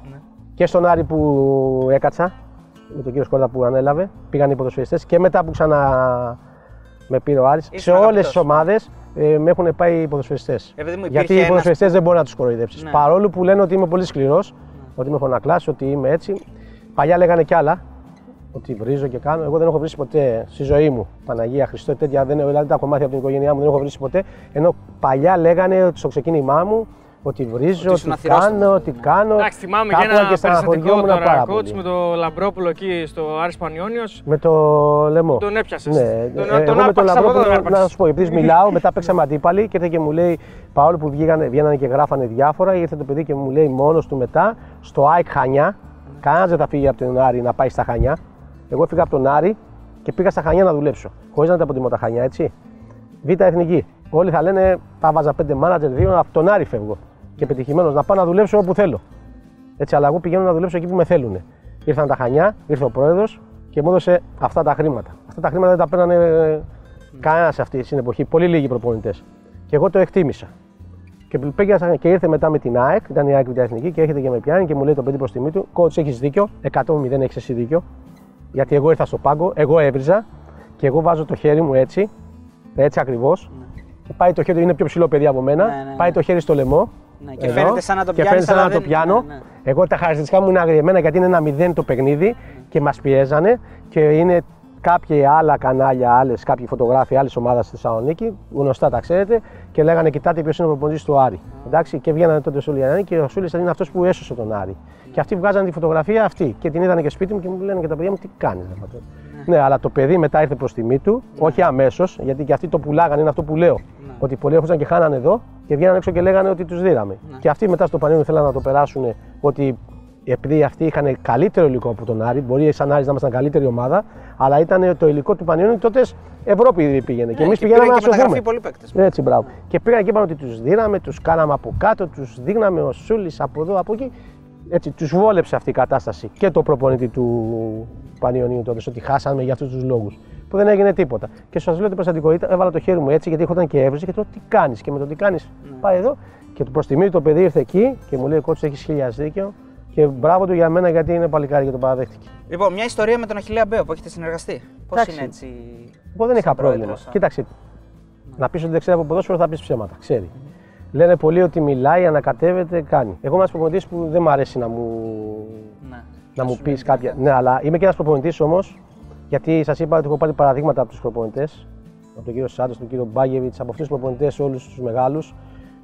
και στον Άρη που έκατσα, με τον κύριο Σκόρδα που ανέλαβε, πήγαν οι ποδοσφαιριστές και μετά που ξανά με πήρε ο Άρης, σε Ήσουν όλες αγαπητός. τις ομάδες ε, με έχουν πάει οι ποδοσφαιριστές. Ε, παιδί μου, Γιατί υπήρχε οι ένας- ποδοσφαιριστές δεν μπορεί να τους κοροϊδέψεις. Ναι. Παρόλο που λένε ότι είμαι πολύ σκληρός, ότι είμαι φωνακλάς, ότι είμαι έτσι. Παλιά λέγανε κι άλλα, ότι βρίζω και κάνω. Εγώ δεν έχω βρει ποτέ στη ζωή μου. Παναγία Χριστό, τέτοια δεν δηλαδή τα κομμάτια από την οικογένειά μου δεν έχω βρει ποτέ. Ενώ παλιά λέγανε ότι στο ξεκίνημά μου ότι βρίζω, Ότι ότι, ήσουν αθυρόστομος, κάνω, ναι. ότι κάνω. Εντάξει, θυμάμαι και Κάπου ένα περιστατικό στεναχωριόμουν τώρα, πάρα coach, πολύ. με το Λαμπρόπουλο εκεί στο Άρης Πανιόνιος. Με το λαιμό. Τον έπιασες. Ναι, Τον- ε, τον εγώ με τον άρπαξες από εδώ, τον Λαμπρόπουλο, άρπαξες. να σου πω, επειδή μιλάω, μετά παίξαμε αντίπαλοι και ήρθε και μου λέει, παρόλο που βγήκανε, βγαίνανε και γράφανε διάφορα, ήρθε το παιδί και μου λέει μόνος του μετά, στο ΑΕΚ Χανιά, κανένας δεν θα φύγει από τον Άρη να πάει στα Χανιά. Εγώ έφυγα από τον Άρη και πήγα στα Χανιά να δουλέψω. Χωρίς να τα αποτιμώ τα Χανιά, έτσι. Β' εθνική. Όλοι θα λένε, τα βάζα πέντε μάνατζερ, δύο, από τον Άρη φεύγω. Και πετυχημένο να πάω να δουλέψω όπου θέλω. Έτσι, αλλά εγώ πηγαίνω να δουλέψω εκεί που με θέλουν. Ήρθαν τα Χανιά, ήρθε ο πρόεδρος και μου έδωσε αυτά τα χρήματα. Αυτά τα χρήματα δεν τα παίρνανε ε, κανένας σε αυτή την εποχή. Πολύ λίγοι προπονητές. Και εγώ το εκτίμησα. Και, πήγα, και ήρθε μετά με την ΑΕΚ, ήταν η ΑΕΚ Β' Εθνική και έρχεται και με πιάνει και μου λέει το παιδί προς τιμή του: Κότς, έχεις δίκιο, 100-0 έχεις εσύ δίκιο. Γιατί εγώ ήρθα στο πάγκο, εγώ έβριζα και εγώ βάζω το χέρι μου έτσι, έτσι ακριβώς. Και πάει το χέρι, είναι πιο ψηλό παιδί από μένα, Ναι, ναι, ναι. πάει το χέρι στο λαιμό. Ναι, και φαίνεται σαν να το και πιάνεις, φαίνεται σαν αλλά να το δεν- πιάνω. ναι, ναι. Εγώ τα χαρακτηριστικά μου είναι αγριεμένα γιατί είναι ένα μηδέν το παιχνίδι και μας πιέζανε και είναι κάποια άλλα κανάλια, άλλες, κάποιοι φωτογράφοι άλλης ομάδας στη Θεσσαλονίκη, γνωστά τα ξέρετε, και λέγανε Κοιτάτε ποιος είναι ο προπονητής του Άρη. Εντάξει, και βγαίνανε τότε ο Σουλιανάκη και ο Σούλης είναι αυτός που έσωσε τον Άρη. Και αυτοί βγάζανε τη φωτογραφία αυτή και την είδανε και σπίτι μου και μου λένε και τα παιδιά μου τι κάνεις. Ναι, αλλά το παιδί μετά ήρθε προς τιμή του, όχι αμέσως, γιατί και αυτοί το πουλάγανε, είναι αυτό που λέω. Ότι πολλοί έρχονταν και χάνανε εδώ και βγαίνανε έξω και λέγανε ότι τους δίραμε. Και αυτοί μετά στο πανέλο θέλανε να το περάσουν ότι επειδή αυτοί είχαν καλύτερο υλικό από τον Άρη, μπορεί σαν Άρης να ήμασταν καλύτερη ομάδα, αλλά ήταν το υλικό του Πανιόνιου τότε Ευρώπη πήγαινε. και εμείς Ναι, και πηγαίναμε πήραν να και μεταγραφή σωθούμε. πολλοί παίκτες. Έτσι, μπράβο. Και πήγαν και είπαν ότι τους δίναμε, τους κάναμε από κάτω, τους δείχναμε ο Σούλης από εδώ, από εκεί. Έτσι, τους βόλεψε αυτή η κατάσταση και το προπονητή του Πανιωνίου τότε, ότι χάσαμε για αυτούς τους λόγους. Που δεν έγινε τίποτα. Και σας λέω την προστατικότητα, έβαλα το χέρι μου έτσι, γιατί έρχονταν και έβριζε και του λέω τι κάνεις; Και με το τι κάνεις, πάει εδώ. Και προς τιμή το παιδί ήρθε εκεί και μου λέει: Κότσο, έχεις χίλιας δίκιο. Και μπράβο του για μένα γιατί είναι παλικάρι και το παραδέχτηκε. Λοιπόν, μια ιστορία με τον Αχιλέα Μπέο που έχετε συνεργαστεί. Πώς Εντάξει. είναι έτσι. Εγώ δεν είχα σαν πρόβλημα. πρόεδρος, σαν- Κοίταξε, να πεις ότι δεν ξέρει από ποδόσφαιρο θα πεις ψέματα. Ξέρει. Λένε πολλοί ότι μιλάει, ανακατεύεται, κάνει. Εγώ είμαι ένας προπονητής που δεν μου αρέσει να μου, Ναι. να μου σου πεις λένε κάποια. Ναι, αλλά είμαι και ένας προπονητής όμως, γιατί σας είπα ότι έχω πάρει παραδείγματα από τους προπονητές. Από τον κύριο Σάντος, τον κύριο Μπάγεβιτς, από αυτούς τους προπονητές όλους τους μεγάλους.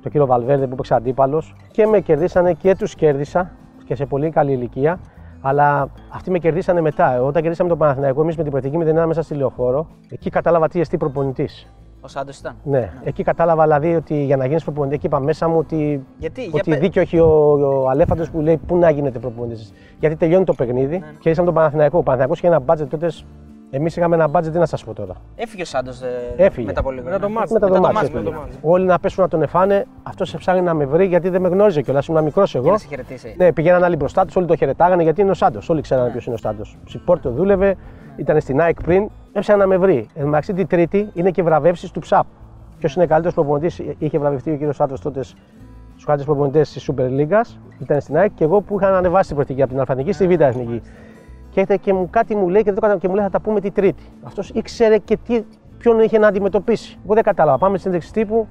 Τον κύριο Βαλβέρδε που έπαιξε αντίπαλος. Και με κερδίσανε και τους κέρδισα και σε πολύ καλή ηλικία. Αλλά αυτοί με κερδίσανε μετά. Όταν κερδίσαμε τον Παναθηναϊκό, εμείς με την προεθνική μηδενάδα μέσα στη λεωφόρο, εκεί κατάλαβα τι εστί προπονητής. Ο Σάντος ήταν. Ναι. εκεί κατάλαβα δηλαδή ότι για να γίνεις προπονητής, εκεί είπα μέσα μου ότι, Γιατί, για ότι πε- δίκιο έχει ο, ο Αλέφαντος που λέει πού να γίνεται προπονητής; Γιατί τελειώνει το παιχνίδι Ναι. και ήσαμε τον Παναθηναϊκό. Ο Παναθηναϊκός είχε ένα μπάτζετ τότε. Εμείς είχαμε ένα μπάτζετ, τι να σας πω τώρα. Έφυγε ο Σάντος Έφυγε. μετά από λίγο. Μετά το ναι. μάτς. Μετά το Μετά το μάτς μάτς, έφυγε. μετά το Όλοι να πέσουν να τον εφάνε, αυτό σε ψάχνει να με βρει γιατί δεν με γνώριζε κιόλας. Ήμουν μικρός εγώ. Για να σε χαιρετήσει. Ναι, πηγαίναν άλλοι μπροστά τους, όλοι το χαιρετάγανε γιατί είναι ο Σάντος. Όλοι ξέρανε ποιος είναι ο Σάντος. Σιπόρτο δούλευε, ήταν στην ΑΕΚ πριν, έψανε να με βρει. Εν τω μεταξύ την Τρίτη είναι και βραβεύσεις του ΨΑΠ. Ποιος είναι καλύτερος προπονητής, είχε βραβευτεί ο κύριος Σάντος τότε στους καλύτερου προπονητές της Super League. Ήταν στην ΑΕΚ και εγώ που είχα ανεβάσει την προθήκη από την Αλφανική στη Β' Εθνική. Και, έρχεται και μου, κάτι μου λέει και, δεν το κατάλαβα και μου λέει θα τα πούμε την Τρίτη. Αυτός ήξερε και τι, ποιον είχε να αντιμετωπίσει. Εγώ δεν κατάλαβα. Πάμε στην συνέντευξη τύπου,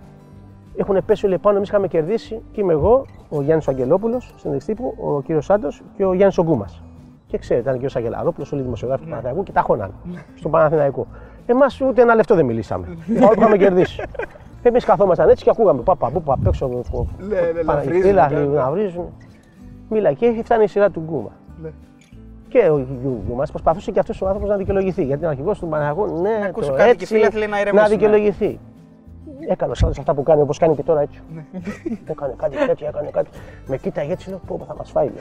έχουν πέσει όλοι πάνω, εμείς είχαμε κερδίσει και είμαι εγώ, ο Γιάννης Αγγελόπουλος, συνέντευξη τύπου, ο κύριος Σάντος και ο Γιάννης Ογκούμας. Και ξέρετε, ήταν ο κύριος Αγγελαρόπουλο, όλοι οι δημοσιογράφοι του Παναθηναϊκού και τα χώνανε στον Παναθηναϊκό. Εμάς ούτε ένα λεπτό δεν μιλήσαμε. Παρόλο που είχαμε κερδίσει. Εμείς καθόμασταν έτσι και ακούγαμε παπα, πού απ' έξω. Παναγιστήλα, να βρίζουν. Μίλα και έχει φτάνει η σειρά του Γκούμα. Και ο Γκούμα προσπαθούσε και αυτός ο άνθρωπος να δικαιολογηθεί. Γιατί είναι αρχηγός του Παναγιώτου, ναι, ακούσει το κάτι και έτσι, φίλαθλοι να να ηρεμήσουν, ναι. δικαιολογηθεί. Έκανε ο Σάντο αυτά που κάνει, όπως κάνει και τώρα έτσι. έκανε κάτι τέτοιο, έκανε κάτι. Με κοίταγε έτσι, λέω πω πω, θα μας φάει. λέω.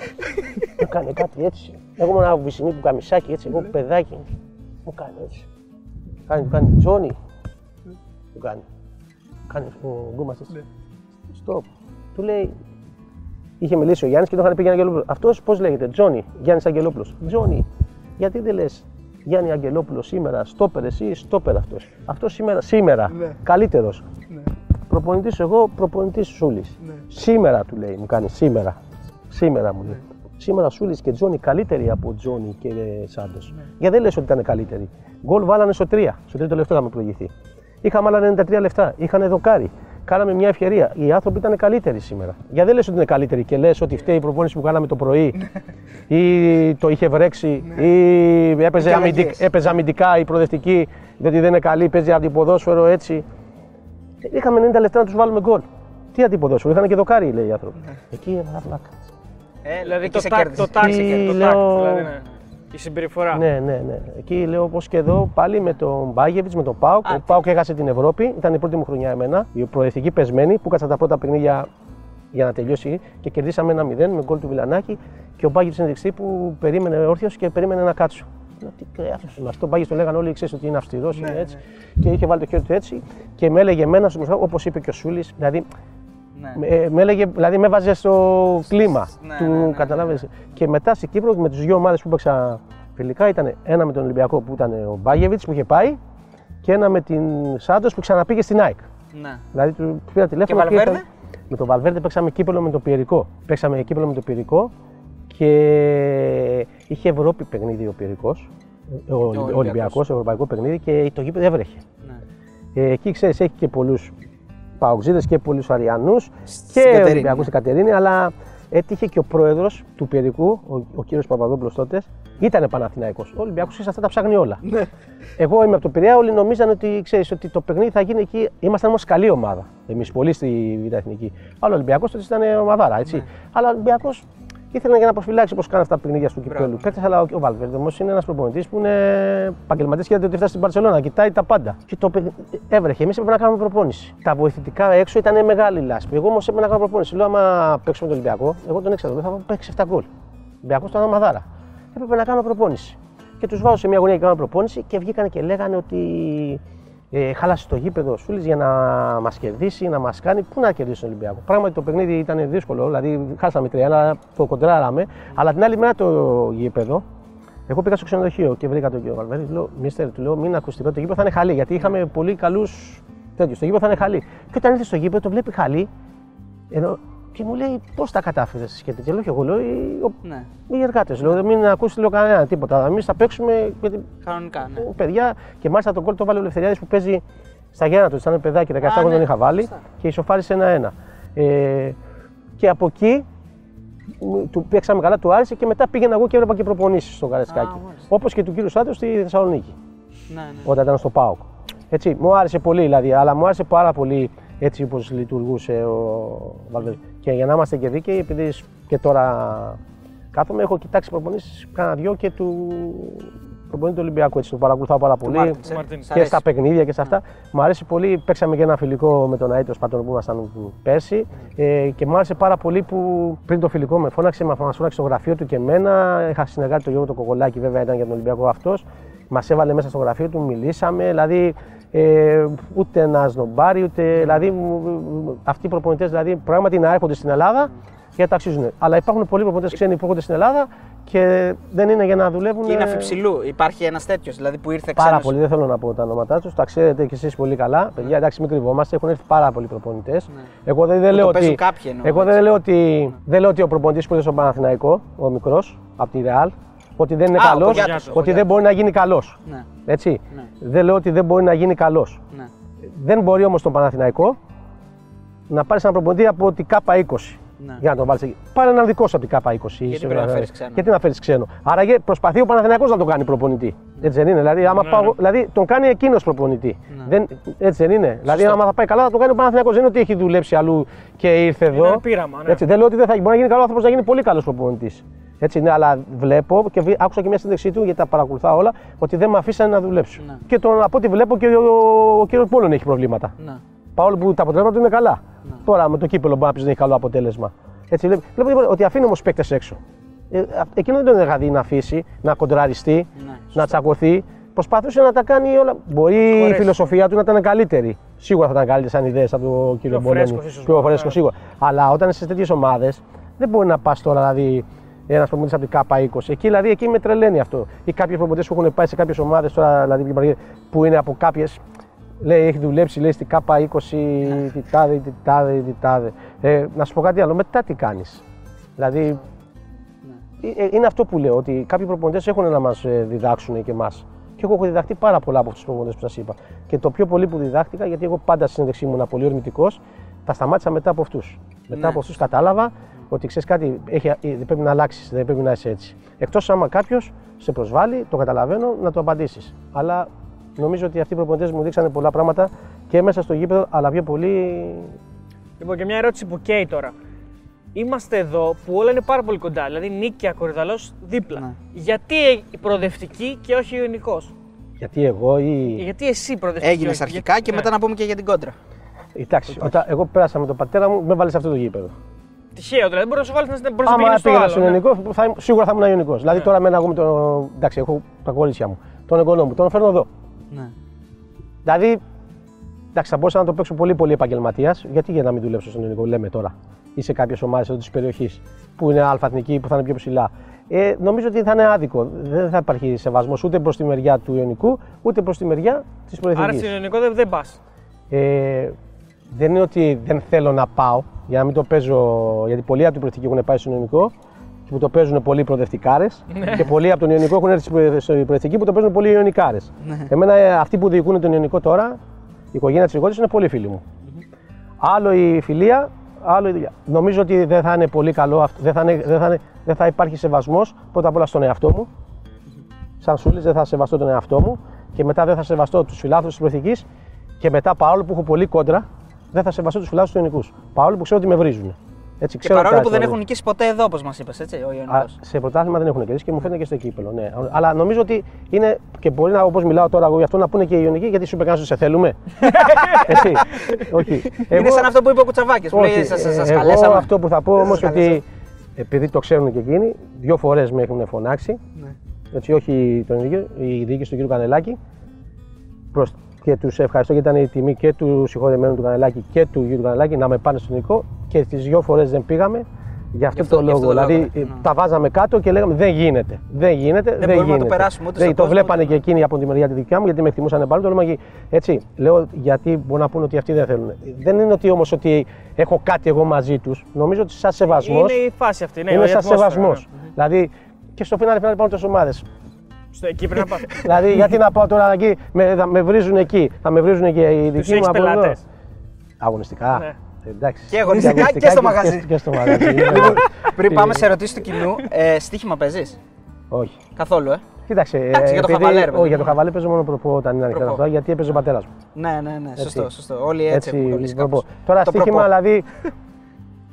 έκανε κάτι έτσι. Εγώ ήμουν ένα βυσινί του καμισάκι έτσι, εγώ παιδάκι. Μου κάνει έτσι. Κάνει, του κάνει Τζόνι. Του κάνει. Κάνει ο Γκούμας έτσι. Στοπ. Του λέει, είχε μιλήσει ο Γιάννης και το είχαν πει για Αγγελόπουλος. Αυτός πώς λέγεται, Τζόνι, Γιάννης Αγγελόπουλος. Τζόνι, γιατί δεν λες Γιάννη Αγγελόπουλος σήμερα, στόπερ εσύ, στόπερ αυτός. Αυτός σήμερα, σήμερα Ναι. καλύτερος. Προπονητής εγώ, προπονητής Σούλης. Σήμερα του λέει, μου κάνει σήμερα. Σήμερα μου λέει. Σήμερα Σούλης και Τζόνι καλύτεροι από Τζόνι και Σάντος. Γιατί δεν λες ότι ήταν καλύτεροι. Γκολ βάλανε στο 3. Στο τρίτο λεπτό είχαμε προηγηθεί. Είχαμε άλλα 93 λεφτά. Είχαν δοκάρι. Κάναμε μια ευκαιρία. Οι άνθρωποι ήταν καλύτεροι σήμερα. Γιατί δεν λες ότι είναι καλύτεροι και λες ότι φταίει η προπόνηση που κάναμε το πρωί ή το είχε βρέξει ή έπαιζε, Και αμυντικ, αλλαγές. έπαιζε αμυντικά η προοδευτική διότι δεν είναι καλή, παίζει αντιποδόσφαιρο έτσι. Είχαμε 90 λεπτά να τους βάλουμε γκολ. Τι αντιποδόσφαιρο, είχαν και δοκάρι λέει οι άνθρωποι. Εκεί έβαλα πλάκα. Ε, Δηλαδή εκεί το σε τάκ, κέρδισε. το τάκ, σε Τι κέρδισε, το λέω- τάκ, δηλαδή, ναι. Η συμπεριφορά. Ναι, ναι, ναι. Εκεί λέω όπως και εδώ πάλι με τον Μπάγεβιτς, με τον Πάουκ. Α, Ο Πάουκ έχασε την Ευρώπη, ήταν η πρώτη μου χρονιά εμένα. Η προοδευτική πεσμένη που κάτσα τα πρώτα παιχνίδια για να τελειώσει και κερδίσαμε ένα 0 με γκολ του Βιλανάκη και ο Μπάγεβιτς είναι δεξί που περίμενε όρθιος και περίμενε να κάτσω. Λέω, τι κρέατο είναι αυτό. Ο Μπάγεβιτς το λέγανε όλοι, ξέρεις ότι είναι αυστηρός, Ναι, είναι έτσι. Και είχε βάλει το χέρι του έτσι και με έλεγε εμένα, όπως είπε και ο Σούλης, δηλαδή Ναι. με, ε, με έλεγε, δηλαδή με έβαζε στο κλίμα Ναι, του, ναι, ναι, ναι. καταλάβες. Και μετά στην Κύπρος με τις δύο ομάδες που παίξα φιλικά ήταν ένα με τον Ολυμπιακό που ήταν ο Μπάγεβιτς που είχε πάει και ένα με την Σάντος που ξαναπήγε στην ΑΕΚ. Ναι. Δηλαδή του πήρα τηλέφωνο Και Βαλβέρντε; ήταν- με τον Βαλβέρντε παίξαμε κύπελο με τον Πιερικό. Παίξαμε κύπελο με τον Πιερικό και είχε Ευρώπη παιχνίδι ο Πιερικός. Ο, ο Ολυμπιακός. Ολυμπιακός, ευρωπαϊκό παιχνίδι και το γήπεδο έβρεχε. Ναι. Ε, εκεί ξέρεις, έχει και πολλούς Παοξίδες και πολλούς Αριανούς Στην και Κατερίνη, Ολυμπιακούς ναι. στην Κατερίνη, αλλά έτυχε και ο πρόεδρος του Πιερικού, ο, ο κύριος Παπαδόπουλος τότε, ήταν Παναθηναϊκός. Ο Ολυμπιακός σε αυτά τα ψάχνει όλα. Ναι. Εγώ είμαι από το Πειραιά, όλοι νομίζανε ότι, ξέρεις, ότι το παιχνίδι θα γίνει εκεί. Ήμασταν όμως καλή ομάδα. Εμείς πολύ στη Β' Εθνική. Αλλά ο Ολυμπιακός τότε ήταν ομαδάρα, έτσι. Ναι. Αλλά ο Ολυμπιακός ήθελε για να προφυλάξει όπω κάνουν αυτά τα παιχνίδια του Μπράβο. κυπέλου. Παίκτες, αλλά ο, ο Βαλβέρντε όμως είναι ένας προπονητής που είναι επαγγελματή και δεν ότι φτάσει στην Παρσελόνα. Κοιτάει τα πάντα. Και το παι- έβρεχε. Εμείς έπρεπε να κάνουμε προπόνηση. Τα βοηθητικά έξω ήταν μεγάλη λάσπη. Εγώ όμως έπρεπε να κάνω προπόνηση. Λέω, άμα παίξουμε τον Ολυμπιακό, εγώ τον έξερα. Θα παίξει 7 γκολ. Ο Ολυμπιακός ήταν μαδάρα. Έπρεπε να κάνω προπόνηση. Και τους βάζω σε μια γωνία και κάνω προπόνηση και βγήκαν και λέγανε ότι ε, χάλασε το γήπεδο ο Σούλης για να μας κερδίσει, να μας κάνει. Πού να κερδίσει τον Ολυμπιακό; Πράγματι το παιχνίδι ήταν δύσκολο, δηλαδή χάσαμε 3 αλλά το κοντράραμε. Αλλά την άλλη μέρα το γήπεδο, εγώ πήγα στο ξενοδοχείο και βρήκα τον κύριο Βαλβέρης. Του λέω, Μίστερ, του λέω, μην ακουστικό, το γήπεδο θα είναι χαλή. Γιατί είχαμε πολύ καλούς τέτοιους. Το γήπεδο θα είναι χαλή. Και όταν ήρθε στο γήπεδο, το βλέπει χαλή. Ενώ, και μου λέει, πώς τα κατάφερες και τέτοια. Λέω, και εγώ λέω, «Οι- ο- Ναι. οι εργάτες. Λέω, μην ακούσεις λέω, κανένα τίποτα. Εμείς θα παίξουμε. Γιατί Κανονικά, ναι. παιδιά και μάλιστα τον κόλ το βάλε ο Ελευθεριάδης που παίζει στα γέννα του. Ήταν παιδάκι, 17 Α, χρόνια ναι. τον είχα βάλει Σωστά. και ισοφάρισε ένα-ένα. Ε, και από εκεί μου- του παίξαμε καλά, του άρεσε και μετά πήγαινα εγώ και έβλεπα και προπονήσεις στο Καραϊσκάκη. μάλιστα. Όπως και του κύριου Σάντο στη Θεσσαλονίκη, Ναι, ναι. όταν ήταν στο ΠΑΟΚ. Έτσι, μου άρεσε πολύ δηλαδή, αλλά μου άρεσε πάρα πολύ έτσι όπως λειτουργούσε ο Βαλβέρδε. Και για να είμαστε και δίκαιοι, επειδή σ- και τώρα κάθομαι, έχω κοιτάξει προπονήσεις κάνα δυο και του προπονητή του Ολυμπιακού. Έτσι, το παρακολουθάω πάρα πολύ Μάρτινς, ε. Μάρτινς. Σ' και αρέσει. στα παιχνίδια και σε αυτά. Μου αρέσει πολύ. Παίξαμε και ένα φιλικό με τον Αίτος Σπατόν που ήμασταν πέρσι. Ε, και μου άρεσε πάρα πολύ που πριν το φιλικό με φώναξε, μα φώναξε στο γραφείο του και εμένα. Είχα συνεργάτη τον Γιώργο το Κοκολάκη, βέβαια ήταν για τον Ολυμπιακό αυτός. Μας έβαλε μέσα στο γραφείο του, μιλήσαμε. Δηλαδή, ε, ούτε ένας σνομπάρι, ούτε. Δηλαδή, μου- μου- αυτοί οι προπονητές δηλαδή, πράγματι να έρχονται στην Ελλάδα γιατί τα αξίζουν. Αλλά υπάρχουν πολλοί προπονητές ξένοι που έρχονται στην Ελλάδα και δεν είναι για να δουλεύουν. Και είναι ε, αφιψηλού. Υπάρχει ένας τέτοιος, δηλαδή που ήρθε Πάρα ξένος. πολύ, δεν θέλω να πω τα ονόματά τους. Τα ξέρετε κι εσείς πολύ καλά. Παιδιά, εντάξει, μην κρυβόμαστε. Έχουν έρθει πάρα πολλοί προπονητές. Εγώ δεν, δεν Ναι. το λέω παίζουν ότι. κάποιοι εννοώ, εγώ δεν έτσι. λέω ότι, δεν λέω ότι ο προπονητής που ήρθε στον Παναθηναϊκό, ο μικρός, από τη Ρεάλ, ότι δεν είναι Α, ο καλός, Κογιάτος, ο ότι δεν Κογιάτος. μπορεί να γίνει καλός. Ναι, Έτσι. Ναι. Δεν λέω ότι δεν μπορεί να γίνει καλός. ναι. Δεν μπορεί όμως τον Παναθηναϊκό να πάρεις έναν προπονητή από την K20. Ναι. Για να τον βάλεις εκεί. Πάρε έναν δικό σου από την K20. Γιατί πρέπει να φέρεις ξένο. Γιατί να φέρεις ξένο. Άρα γε- προσπαθεί ο Παναθηναϊκός να τον κάνει προπονητή. Έτσι δεν είναι. Δηλαδή, άμα Ναι, πάω, ναι. δηλαδή τον κάνει εκείνος προπονητή. Ναι. Δεν, έτσι δεν είναι. Δηλαδή, άμα θα πάει καλά, θα τον κάνει ο Παναθηναϊκός. Δεν είναι ότι έχει δουλέψει αλλού και ήρθε εδώ. ένα πείραμα, ναι. Έτσι, δεν λέω ότι δεν θα μπορεί να γίνει καλό άνθρωπος, να γίνει πολύ καλός προπονητής. Έτσι, ναι, αλλά βλέπω και βι- άκουσα και μια συνέντευξή του γιατί τα παρακολουθάω όλα ότι δεν με αφήσανε να δουλέψω. Ναι. Και τον, από ό,τι βλέπω και ο, ο, ο κύριος Πόλων έχει προβλήματα. ναι. Παρόλο που τα αποτελέσματα του είναι καλά. Τώρα με το κύπελο μπορεί να πεις δεν έχει καλό αποτέλεσμα. Έτσι, βλέπω, βλέπω λοιπόν ότι αφήνει όμως παίκτες έξω. Ε, α- εκείνο δεν τον είχα δει να αφήσει, να κοντραριστεί, Ναι, να τσακωθεί. Προσπαθούσε να τα κάνει όλα. Μπορεί η Χωρές. φιλοσοφία του να ήταν καλύτερη. Σίγουρα θα ήταν καλύτερη σαν ιδέες από τον κύριο Πιο Μπολόνι. φρέσκος ίσως, Πιο ναι. φρέσκος σίγουρα. Αλλά όταν είσαι σε τέτοιες ομάδες, δεν μπορεί να πας τώρα δηλαδή ένας προπονητή από την ΚΑΠΑ 20. Εκεί δηλαδή εκεί με τρελαίνει αυτό. Ή κάποιοι προπονητές που έχουν πάει σε κάποιες ομάδες τώρα, δηλαδή που είναι από κάποιες. Λέει, έχει δουλέψει λέει, στην ΚΑΠΑ 20, τι τάδε, τι τάδε, τι τάδε. Ε, να σου πω κάτι άλλο, μετά τι κάνεις; Δηλαδή, ε, είναι αυτό που λέω, ότι κάποιοι προπονητές έχουν να μας διδάξουν και εμάς. Και εγώ έχω διδαχτεί πάρα πολλά από αυτούς τους προπονητές που σας είπα. Και το πιο πολύ που διδάχτηκα, γιατί εγώ πάντα στη συνέντευξή μου ήμουν πολύ ορμητικός, τα σταμάτησα μετά από αυτούς. Μετά από αυτούς κατάλαβα ότι ξέρεις κάτι, έχει, ε, δεν πρέπει να αλλάξεις, δεν πρέπει να είσαι έτσι. Εκτός άμα κάποιος σε προσβάλλει, το καταλαβαίνω, να το απαντήσεις. Αλλά νομίζω ότι αυτοί οι προπονητές μου δείξανε πολλά πράγματα και μέσα στο γήπεδο, αλλά πιο πολύ. Λοιπόν, και μια ερώτηση που καίει τώρα. Είμαστε εδώ που όλα είναι πάρα πολύ κοντά. Δηλαδή, Νίκαια Κορυδαλό δίπλα. Ναι. Γιατί η προοδευτική και όχι ο Ιωνικό. Γιατί εγώ ή. Γιατί εσύ προοδευτική. Έγινες όχι- αρχικά και Ναι. μετά να πούμε και για την κόντρα. Εντάξει, όταν εγώ πέρασα με τον πατέρα μου, με βάλε σε αυτό το γήπεδο. Τυχαίο δηλαδή. Μπορείς να σου βάλεις να μπορείς να Άμα πηγαίνει στο πήγαινα άλλο. στον ναι. Ιωνικό, θα, ήμουν- σίγουρα θα ήμουν Ιωνικό. Δηλαδή τώρα με εγώ με τον. Εντάξει, έχω τα κορίτσια μου. Τον εγγονό μου, τον φέρνω εδώ. Ναι. Δηλαδή, εντάξει, θα μπορούσα να το παίξω πολύ πολύ επαγγελματίας. Γιατί για να μην δουλέψω στον Ιωνικό, λέμε τώρα. Ή σε κάποιε ομάδε εδώ της περιοχής που είναι αλφαθνική, που θα είναι πιο ψηλά. Ε, νομίζω ότι θα είναι άδικο. Δεν θα υπάρχει σεβασμός ούτε προς τη μεριά του Ιωνικού, ούτε προς τη μεριά της Άρα προεθνική. στον Ιωνικό δεν, δεν πας. Ε, δεν είναι ότι δεν θέλω να πάω για να μην το παίζω. Γιατί πολλοί από την προεθνική έχουν πάει στον Ιωνικό και που το παίζουν πολλοί προοδευτικάρες. και πολλοί από τον Ιωνικό έχουν έρθει στην προεθνική που το παίζουν πολλοί Ιωνικάρες. Εμένα ε, αυτοί που διοικούν τον Ιωνικό τώρα, η οικογένεια της Ιωνικού είναι πολύ φίλοι μου. Άλλο η φιλία, άλλο η δουλειά. Νομίζω ότι δεν θα είναι πολύ καλό αυτό. Δεν θα, είναι, δεν θα, είναι, δεν θα υπάρχει σεβασμός πρώτα απ' όλα στον εαυτό μου. Σαν σούλης δεν θα σεβαστώ τον εαυτό μου και μετά δεν θα σεβαστώ τους φιλάθλους της προεθνική και μετά παρόλο που έχω πολύ κόντρα, δεν θα σεβαστώ τους φιλάθλους τους Ιωνικούς. Παρόλο που ξέρω ότι με βρίζουν. Έτσι, Και ξέρω παρόλο τα που δεν ιστορία. έχουν νικήσει ποτέ εδώ, όπως μας είπες, έτσι, ο Α, Ιωνικός. σε πρωτάθλημα δεν έχουν κερδίσει και μου φαίνεται και στο κύπελο. Ναι. Αλλά νομίζω ότι είναι και μπορεί να, όπως μιλάω τώρα εγώ γι' αυτό, να πούνε και οι Ιωνικοί γιατί σου είπε κανένα σε θέλουμε. Εσύ. Όχι. Είναι σαν αυτό που είπε ο Κουτσαβάκης που λέει: Σα ε, εγώ καλέσαμε. αυτό που θα πω όμως Σας ότι επειδή το ξέρουν και εκείνοι, δύο φορές με έχουν φωνάξει. Ναι. Έτσι, όχι τον ίδιο, η διοίκηση του κ. Κανελάκη. Προς, και τους ευχαριστώ γιατί ήταν η τιμή και του συγχωρεμένου του Κανελάκη και του γιου του Κανελάκη να με πάνε στον Νικό και τι δύο φορές δεν πήγαμε. Γι' αυτό, αυτό- το γι' λόγο. αυτό το λόγο, δηλαδή ναι. ε, τα βάζαμε κάτω και λέγαμε δεν γίνεται. Δεν γίνεται. Δεν, μπορούμε να το γίνεται. περάσουμε ούτε Δεν- στον το κόσμο, βλέπανε ούτε- και εκείνοι από τη μεριά τη δικιά μου γιατί με εκτιμούσαν πάλι. Το λέμε εκεί. Έτσι, λέω γιατί μπορεί να πούνε ότι αυτοί δεν θέλουν. Δεν είναι ότι όμως ότι έχω κάτι εγώ μαζί τους. Νομίζω ότι σαν σεβασμός. Είναι η φάση αυτή. Ναι, είναι η σαν ατμόσφαιρα, σεβασμός. ναι. Δηλαδή και στο φινάλε φινάλε πάνω τόσε ομάδες. Στο εκεί πρέπει να πας. δηλαδή, γιατί να πάω τώρα εκεί, με, θα με βρίζουν εκεί, θα με βρίζουν και οι Τους δικοί μου έχεις από εδώ. πελάτες. Αγωνιστικά. Ναι. Εντάξει. Και αγωνιστικά και στο μαγαζί. Και, και στο μαγαζί. Λοιπόν, πριν πάμε σε ερωτήσεις του κοινού, ε, στοίχημα παίζεις; Όχι. Καθόλου, ε; Κοίταξε. Εντάξει, για το επειδή- χαβαλέ, ρε παιδί Όχι, για μου. το χαβαλέ παίζω μόνο προπό όταν είναι ανοιχτά Προπό. αυτά, γιατί έπαιζε ο πατέρας μου. Ναι, ναι, ναι. Σωστό, Έτσι. σωστό. Όλοι έτσι, έχουν κολλήσει προπό. κάπως. Τώρα Το στοίχημα προπό. δηλαδή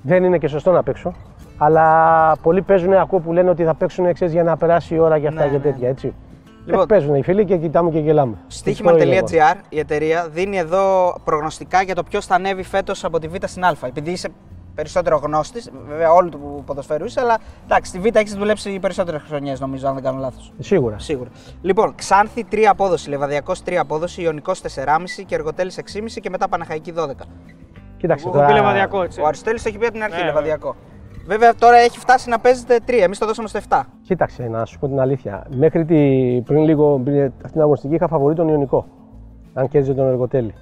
δεν είναι και σωστό να παίξω. Αλλά πολλοί παίζουν ακούω που λένε ότι θα παίξουν εξή για να περάσει η ώρα και αυτά Ναι, και ναι. τέτοια. Έτσι. Λοιπόν, Λοιπόν, παίζουν οι φίλοι και κοιτάμε και γελάμε. Στοίχημα.gr η εταιρεία δίνει εδώ προγνωστικά για το ποιος θα ανέβει φέτος από τη Β στην Α. Επειδή είσαι περισσότερο γνώστης, βέβαια όλου του ποδοσφαίρου είσαι, αλλά εντάξει, στη Β έχεις δουλέψει περισσότερες χρονιές νομίζω, αν δεν κάνω λάθος. Σίγουρα. Σίγουρα. Λοιπόν, Ξάνθη 3 απόδοση, Λεβαδιακός 3 απόδοση, Ιωνικός 4,5 και Εργοτέλης 6,5 και μετά Παναχαϊκή 12. Κοίταξε Εγώ έχω πει λεβαδιακό έτσι. Ο Αριστοτέλη το έχει πει από την αρχή, Ναι, Λεβαδιακό. Βέβαια τώρα έχει φτάσει να παίζετε 3, εμείς το δώσαμε στο 7. Κοίταξε, να σου πω την αλήθεια. Μέχρι τη, πριν λίγο, πριν αυτήν την αγωνιστική, είχα φαβορεί τον Ιωνικό. Αν κέρδιζε τον Εργοτέλη.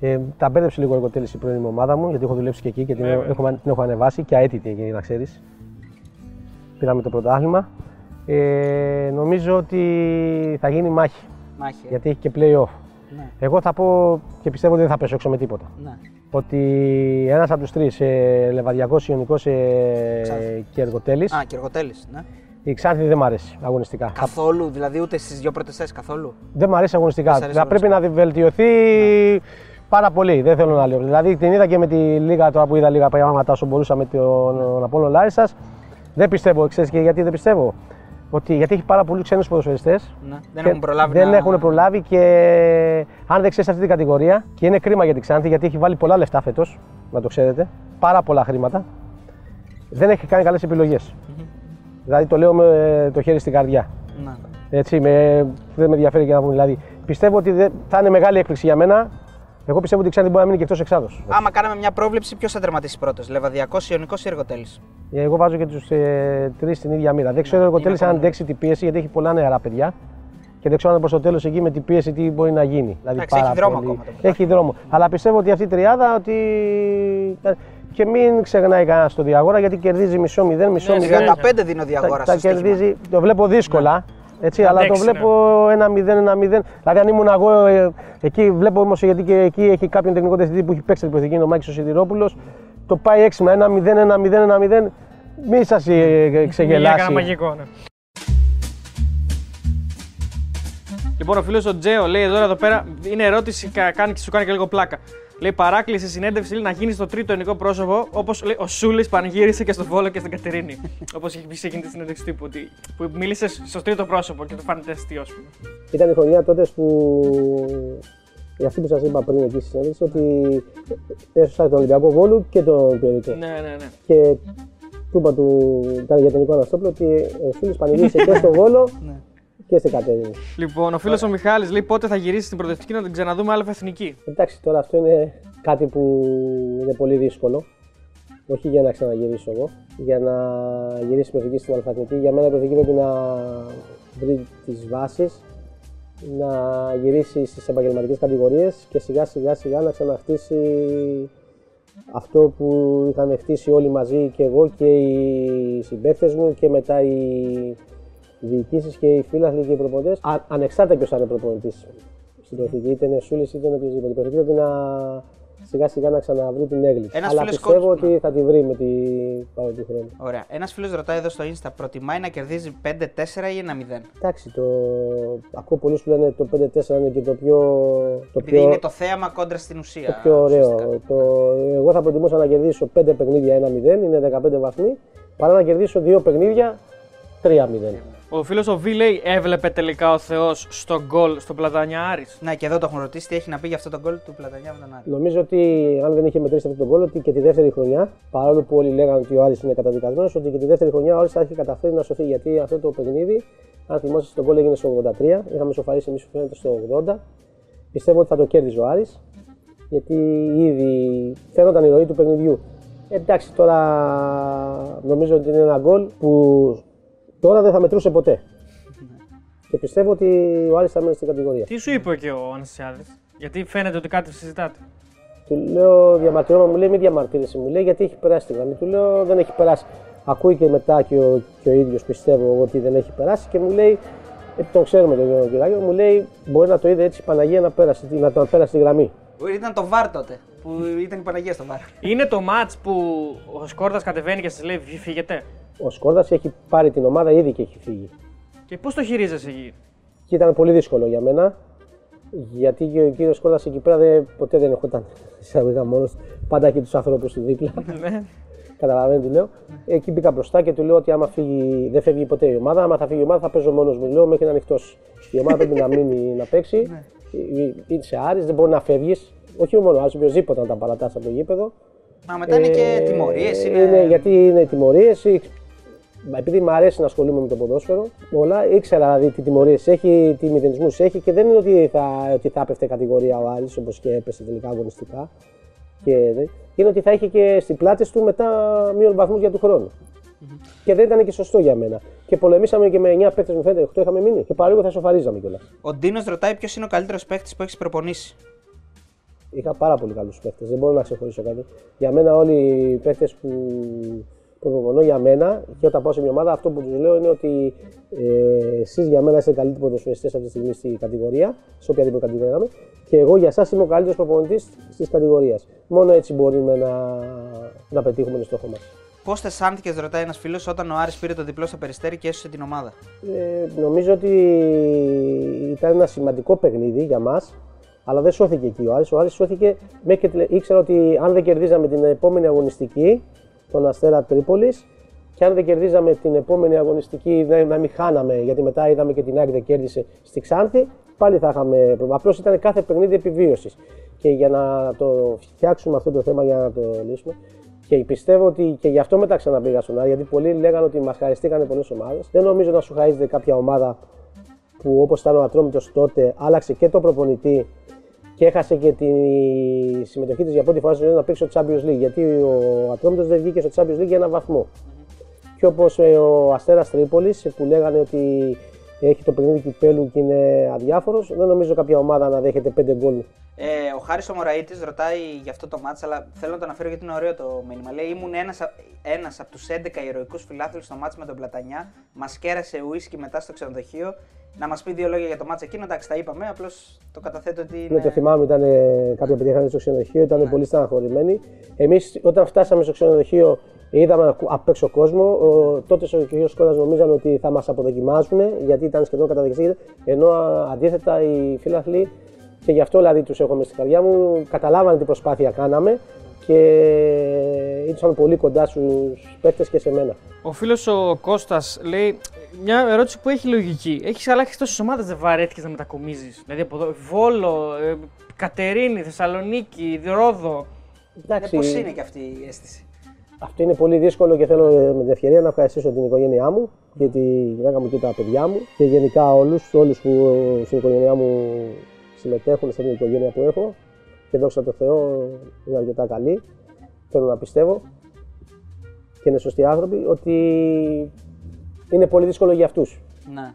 Ε, τα μπέρδεψε λίγο ο Εργοτέλης η πρώην μου ομάδα μου, γιατί έχω δουλέψει και εκεί και την, Βέβαια. έχω, την έχω ανεβάσει και αίτητη, για να ξέρεις. Πήραμε το πρωτάθλημα. Ε, νομίζω ότι θα γίνει μάχη, Μάχη. ε. γιατί έχει και play-off. Ναι. Εγώ θα πω και πιστεύω ότι δεν θα πέσω έξω με τίποτα. Ναι. Ότι ένας από τους τρεις, ε, Λεβαδιακός, Ιωνικός ε, Ξάνθη. και Εργοτέλης, Α, και Εργοτέλης. Ναι. η Ξάνθη δεν μ' αρέσει αγωνιστικά. Καθόλου, δηλαδή ούτε στις δύο πρώτες θέσεις καθόλου. Δεν μου αρέσει αγωνιστικά. Δεν σ' αρέσει θα πρέπει να βελτιωθεί πάρα πολύ. Δεν θέλω να λέω. Δηλαδή την είδα και με τη Λίγα τώρα που είδα λίγα πράγματα όσο μπορούσα με τον Απόλο Λάρισας. Δεν πιστεύω, ξέρεις και γιατί δεν πιστεύω. Ότι, γιατί έχει πάρα πολλού ξένους ποδοσφαιριστές. Ναι. Δεν έχουν προλάβει Δεν να... έχουν προλάβει και αν δεν ξέρεις αυτή την κατηγορία, και είναι κρίμα για την Ξάνθη γιατί έχει βάλει πολλά λεφτά φέτος, να το ξέρετε. Πάρα πολλά χρήματα. Δεν έχει κάνει καλές Δηλαδή το λέω με το χέρι στην καρδιά. Ναι. Έτσι, με, δεν με ενδιαφέρει και να πούμε. Δηλαδή, πιστεύω ότι δεν- θα είναι μεγάλη έκπληξη για μένα Εγώ πιστεύω ότι η Ξάνθη μπορεί να μείνει και εκτός εξάδος. Άμα κάναμε μια πρόβλεψη, ποιος θα τερματίσει πρώτος, Λεβαδιακός, Ιωνικός ή Εργοτέλης; Εγώ βάζω και τους ε, τρεις στην ίδια μοίρα. Δεν ξέρω ο Εργοτέλης αν αντέξει την πίεση γιατί έχει πολλά νεαρά παιδιά. Και δεν ξέρω αν προς το τέλος εκεί με την πίεση τι μπορεί να γίνει. Δηλαδή, Εντάξει, έχει δρόμο ακόμα το πρωτάθλημα. Έχει δρόμο. Αλλά πιστεύω ότι αυτή η τριάδα ότι. Και μην ξεχνάει κανένας το διαγόρα γιατί κερδίζει μισό μηδέν, μισό Ναι, μηδέν. 35 δίνω Τα, διαγόρας τα στο στοίχημα. κερδίζει, το βλέπω δύσκολα. Έτσι, αλλά το αντέξει, ναι. βλέπω ένα 0-1-0. Δηλαδή, αν ήμουν εγώ ε, εκεί, βλέπω όμως γιατί και εκεί έχει κάποιον τεχνικό διευθυντή που έχει παίξει την υποθήκη, ο Μάκης ο Σιδηρόπουλος. Το πάει έξιμα, ένα 0-1-0-1-0. Μη σας Μια ξεγελάσει. έκανα μαγικό, ναι. Λοιπόν, ο φίλος ο Τζέο λέει εδώ, εδώ πέρα είναι ερώτηση, κα- κάνει και σου κάνει και λίγο πλάκα. Λέει παράκληση συνέντευξη λέει, να γίνει το τρίτο ενικό πρόσωπο όπως ο Σούλης πανηγύρισε και στο Βόλο και στην Κατερίνη. όπως έχει πει σε εκείνη τη συνέντευξη τύπου. Ότι, που μίλησε στο τρίτο πρόσωπο και το φάνηκε αστείο, ας πούμε. Ήταν η χρονιά τότε που. Για αυτή που σας είπα πριν εκεί στη συνέντευξη, ότι έσωσα τον Ολυμπιακό Βόλου και τον Πιερικό. Ναι, ναι, ναι. Και του είπα του, ήταν για τον Νικό Αναστόπουλο ότι ο Φίλος πανηγύρισε και στο Βόλο και στην Κατερίνη. Λοιπόν, ο φίλος ο Μιχάλης λέει πότε θα γυρίσει στην πρωτευτική να την ξαναδούμε άλλη εθνική. Εντάξει, τώρα αυτό είναι κάτι που είναι πολύ δύσκολο. Όχι για να ξαναγυρίσω εγώ. Για να γυρίσει η Πρωτική στην Αλφαθνική, για μένα η Πρωτική πρέπει να βρει τις βάσεις, να γυρίσει στις επαγγελματικές κατηγορίες και σιγά σιγά σιγά να ξαναχτίσει αυτό που είχαν χτίσει όλοι μαζί και εγώ και οι συμπαίκτες μου και μετά οι διοικήσεις και οι φίλαθλοι και οι προπονητές. Ανεξάρτητα ποιος θα είναι προπονητής στην Πρωτική, είτε είναι Σούλης είτε είναι οποιοδήποτε. Η Πρωτική πρέπει να σιγά σιγά να ξαναβρει την έγκληση. Ένας Αλλά φίλος πιστεύω coach- ότι θα τη βρει με την παρόν του χρόνου. Ωραία. Ένας φίλος ρωτάει εδώ στο Insta, προτιμάει να κερδίζει 5-4 ή 1-0. Εντάξει, το... ακούω πολλούς που λένε το 5-4 είναι και το πιο. Το Επειδή είναι το θέαμα κόντρα στην ουσία. το πιο ωραίο. ουσιαστικά. Το... Εγώ θα προτιμούσα να κερδίσω 5 παιχνίδια 1-0, είναι 15 βαθμοί, παρά να κερδίσω 2 παιχνίδια 3-0. Ο φίλος ο Β λέει έβλεπε τελικά ο Θεός στο γκολ στο Πλατανιά Άρης. Ναι, και εδώ το έχουν ρωτήσει τι έχει να πει για αυτό το γκολ του Πλατανιά με τον Άρη. Νομίζω ότι αν δεν είχε μετρήσει αυτό τον κόλλο, ότι και τη δεύτερη χρονιά, παρόλο που όλοι λέγανε ότι ο Άρης είναι καταδικασμένος, ότι και τη δεύτερη χρονιά ο Άρης θα έχει καταφέρει να σωθεί. Γιατί αυτό το παιχνίδι, αν θυμόσαστε, τον κόλλο έγινε στο 83, είχαμε σοφαρίσει εμείς φαίνεται στο 80. Πιστεύω ότι θα το κέρδιζε ο Άρης, γιατί ήδη φαίνονταν η ροή του παιχνιδιού. Εντάξει, τώρα νομίζω ότι είναι ένα γκολ που τώρα δεν θα μετρούσε ποτέ. Και πιστεύω ότι ο Άρης θα μένει στην κατηγορία. Τι σου είπε και ο Ανασιάδης, Γιατί φαίνεται ότι κάτι συζητάτε. Του λέω διαμαρτυρόμαι, μου λέει μη διαμαρτύρεσαι, μου λέει γιατί έχει περάσει τη γραμμή. Του λέω δεν έχει περάσει. Ακούει και μετά και ο, και ο ίδιος πιστεύω ότι δεν έχει περάσει και μου λέει, επειδή τον ξέρουμε τον Γιώργο Κυράγιο, μου λέει μπορεί να το είδε έτσι η Παναγία να πέρασε, να τον πέρασε τη γραμμή. Ήταν το βαρ τότε. Που ήταν η Παναγία στο βαρ. Είναι το match που ο Σκόρδας κατεβαίνει και σας λέει «Φύ- φύγετε. Ο Σκόρδας έχει πάρει την ομάδα ήδη και έχει φύγει. Και πώς το χειρίζεσαι εκεί; Και ήταν πολύ δύσκολο για μένα. Γιατί και ο κύριος Σκόρδας εκεί πέρα δεν, ποτέ δεν ερχόταν εισαγωγικά μόνος. Πάντα έχει τους ανθρώπου του δίπλα. Ναι. Καταλαβαίνετε, του λέω. Εκεί μπήκα μπροστά και του λέω ότι άμα φύγει, δεν φεύγει ποτέ η ομάδα. Άμα θα φύγει η ομάδα, θα παίζω μόνος μου. Λέω μέχρι να ανοιχτός. Η ομάδα πρέπει να μείνει να παίξει. Είσαι Άρης, δεν μπορεί να φεύγεις. Όχι μόνο Άρης, οποιοδήποτε να τα παρατάς από το γήπεδο. Μα μετά είναι και Ε, τιμωρίες. Είναι... Είναι... γιατί είναι τιμωρίες. Επειδή μου αρέσει να ασχολούμαι με το ποδόσφαιρο, όλα ήξερα δηλαδή τι τιμωρίες έχει, τι μηδενισμούς έχει και δεν είναι ότι θα, ότι θα έπεφτε κατηγορία ο Άρης όπως και έπεσε τελικά αγωνιστικά. Και, δε- είναι ότι θα είχε και στην πλάτη του μετά μείον βαθμούς για του χρόνου. Και δεν ήταν και σωστό για μένα. Και πολεμήσαμε και με 9 παίκτες μου φαίνεται, 8 είχαμε μείνει. Και παρόλο που θα σοφαρίζαμε κιόλας. Ο Ντίνος ρωτάει ποιος είναι ο καλύτερος παίχτη που έχεις προπονήσει. Είχα πάρα πολύ καλούς παίκτες. Δεν μπορώ να ξεχωρίσω κάτι. Για μένα, όλοι οι παίκτες που προπονώ για μένα και όταν πάω σε μια ομάδα, αυτό που τους λέω είναι ότι ε, εσείς για μένα είστε καλύτεροι ποδοσφαιριστές αυτή τη στιγμή στη κατηγορία, σε οποιαδήποτε κατηγορία είμαι, και εγώ για εσά είμαι ο καλύτερος προπονητής της κατηγορίας. Μόνο έτσι μπορούμε να, να πετύχουμε το στόχο μας. Πώ αισθάνθηκε, ρωτάει ένας φίλος, όταν ο Άρης πήρε το διπλό στο περιστέρι και έσωσε την ομάδα. Ε, νομίζω ότι ήταν ένα σημαντικό παιχνίδι για μας, αλλά δεν σώθηκε εκεί ο Άρης. Ο Άρης σώθηκε μέχρι και τελε- ήξερα ότι αν δεν κερδίζαμε την επόμενη αγωνιστική, τον Αστέρα Τρίπολης, και αν δεν κερδίζαμε την επόμενη αγωνιστική, να, να μην χάναμε, γιατί μετά είδαμε και την ΑΕΚ δεν κέρδισε στη Ξάνθη, πάλι θα είχαμε πρόβλημα. Απλώς ήταν κάθε παιχνίδι επιβίωσης. Και για να το φτιάξουμε αυτό το θέμα, για να το λύσουμε, και πιστεύω ότι και γι' αυτό μετά ξαναπήγα στον Άρη, γιατί πολλοί λέγανε ότι μας χαριστήκανε πολλές ομάδες. Δεν νομίζω να σου χαρίζεται κάποια ομάδα που όπως ήταν ο Ατρόμητος τότε, άλλαξε και το προπονητή και και έχασε και τη συμμετοχή της για πρώτη φορά στη ζωή να παίξει στο Champions League. Γιατί ο Ατρόμητος δεν βγήκε στο Champions League για ένα βαθμό. Και όπως ο Αστέρας Τρίπολης που λέγανε ότι έχει το παιχνίδι κυπέλου και είναι αδιάφορος, δεν νομίζω κάποια ομάδα να δέχεται 5 γκολ. Ε, ο Χάρης Ομοραήτη ρωτάει για αυτό το μάτς, αλλά θέλω να το αναφέρω γιατί είναι ωραίο το μήνυμα. Λέει: Ήμουν ένας ένας από τους 11 ηρωικούς φιλάθλους στο μάτς με τον Πλατανιά. Μας κέρασε ουίσκι μετά στο ξενοδοχείο. Να μας πει δύο λόγια για το μάτς εκείνο. Εντάξει, τα είπαμε, απλώς το καταθέτω ότι. Είναι... Ναι, το θυμάμαι, ήταν κάποια παιδιά είχαν στο ξενοδοχείο, ήταν Ναι. πολύ στεναχωρημένοι. Εμείς όταν φτάσαμε στο ξενοδοχείο, είδαμε απ' έξω κόσμο. Ο, τότε ο κ. Σκόρα νομίζαν ότι θα μας αποδοκιμάσουν, γιατί ήταν σχεδόν καταδικασμένοι. Ενώ α, αντίθετα οι φίλαθλοι, και γι' αυτό δηλαδή τους έχω μες στην καρδιά μου, καταλάβανε τι προσπάθεια κάναμε και ήρθαν πολύ κοντά στους παίκτες και σε μένα. Ο φίλος ο Κώστας λέει μια ερώτηση που έχει λογική. Έχεις αλλάξει τόσες ομάδες, δεν βαρέθηκες να μετακομίζεις. Δηλαδή από εδώ, Βόλο, ε, Κατερίνη, Θεσσαλονίκη, Ρόδο. Ε, Εντάξει, Πώς είναι και αυτή η αίσθηση; Αυτό είναι πολύ δύσκολο και θέλω ε, με την ευκαιρία να ευχαριστήσω την οικογένειά μου και τη γυναίκα μου και τα παιδιά μου και γενικά όλους, όλους που ε, στην οικογένειά μου συμμετέχουν στην οικογένεια που έχω και δόξα τω Θεώ είναι αρκετά καλή. Θέλω να πιστεύω και είναι σωστοί άνθρωποι ότι είναι πολύ δύσκολο για αυτούς, Ναι.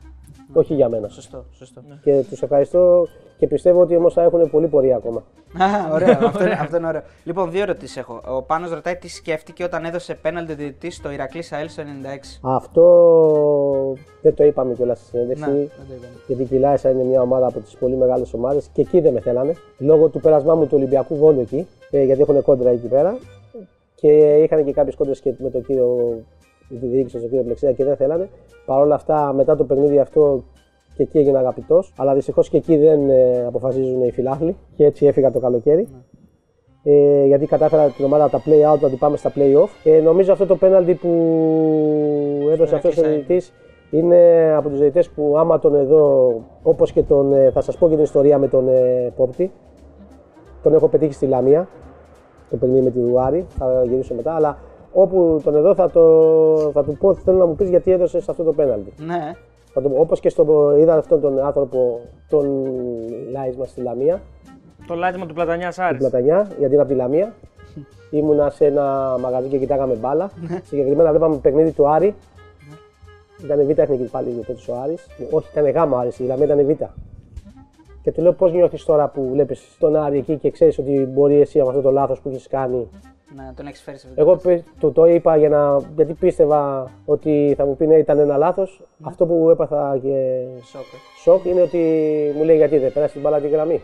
όχι για μένα. Σωστό, σωστό. Και τους ευχαριστώ και πιστεύω ότι όμως θα έχουν πολύ πορεία ακόμα. Α, ωραίο, αυτό, είναι, αυτό είναι ωραίο. Λοιπόν, δύο ερωτήσεις έχω. Ο Πάνος ρωτάει τι σκέφτηκε όταν έδωσε πέναλτι διαιτητής στο Ηρακλή Σαέλ στο 96. Αυτό δεν το είπαμε κιόλας στη συνέντευξη. Ναι, δεν το είπαμε. Γιατί η Κιλάησα είναι μια ομάδα από τις πολύ μεγάλες ομάδες και εκεί δεν με θέλανε. Λόγω του πέρασμά μου του Ολυμπιακού Βόλου εκεί, ε, γιατί έχουν κόντρα εκεί πέρα. Και είχαν και κάποιες κόντρες και με τον κύριο, με τη διοίκηση, τον κύριο Πλεξία και δεν θέλανε. Παρ' όλα αυτά, μετά το παιχνίδι αυτό και εκεί έγινε αγαπητός. Αλλά δυστυχώς και εκεί δεν ε, αποφασίζουν οι φιλάθλοι. Και έτσι έφυγα το καλοκαίρι. Ε, γιατί κατάφερα την ομάδα από τα play out να την πάμε στα play off. Ε, νομίζω αυτό το πέναλτι που έδωσε αυτός ο Ηρακλή διαιτητής είναι από τους διαιτητές που άμα τον εδώ, όπως και τον. ε, θα σας πω και την ιστορία με τον ε, Πόπτη. Τον έχω πετύχει στη Λαμία. Το παιχνίδι με τη Δουάρη. Θα γυρίσω μετά. Αλλά όπου τον εδώ θα, το, θα του πω, θέλω να μου πεις γιατί έδωσες αυτό το πέναλτι. Ναι. Θα το πω, όπως και στο, είδα αυτόν τον άνθρωπο, τον Λάισμα στη Λαμία, Το λάτιμα του Πλατανιάς την Άρης. Πλατανιά, γιατί είναι από τη Λαμία. Ήμουνα σε ένα μαγαζί και κοιτάγαμε μπάλα. Συγκεκριμένα βλέπαμε παιχνίδι του Άρη. Ήταν β' εθνική πάλι τότε ο Άρης. Όχι, ήταν γ' Άρης, η Λαμία ήταν β'. Και του λέω πώς νιώθεις τώρα που βλέπεις τον Άρη εκεί και ξέρεις ότι μπορεί εσύ από αυτό το λάθος που έχεις κάνει. Ναι, τον έχεις φέρει σε αυτό. Εγώ πε- του το είπα για να, γιατί πίστευα ότι θα μου πει ναι, ήταν ένα λάθος. Αυτό που έπαθα και Σοκ. ε. σοκ είναι ότι μου λέει γιατί δεν πέρασε την μπάλα τη γραμμή.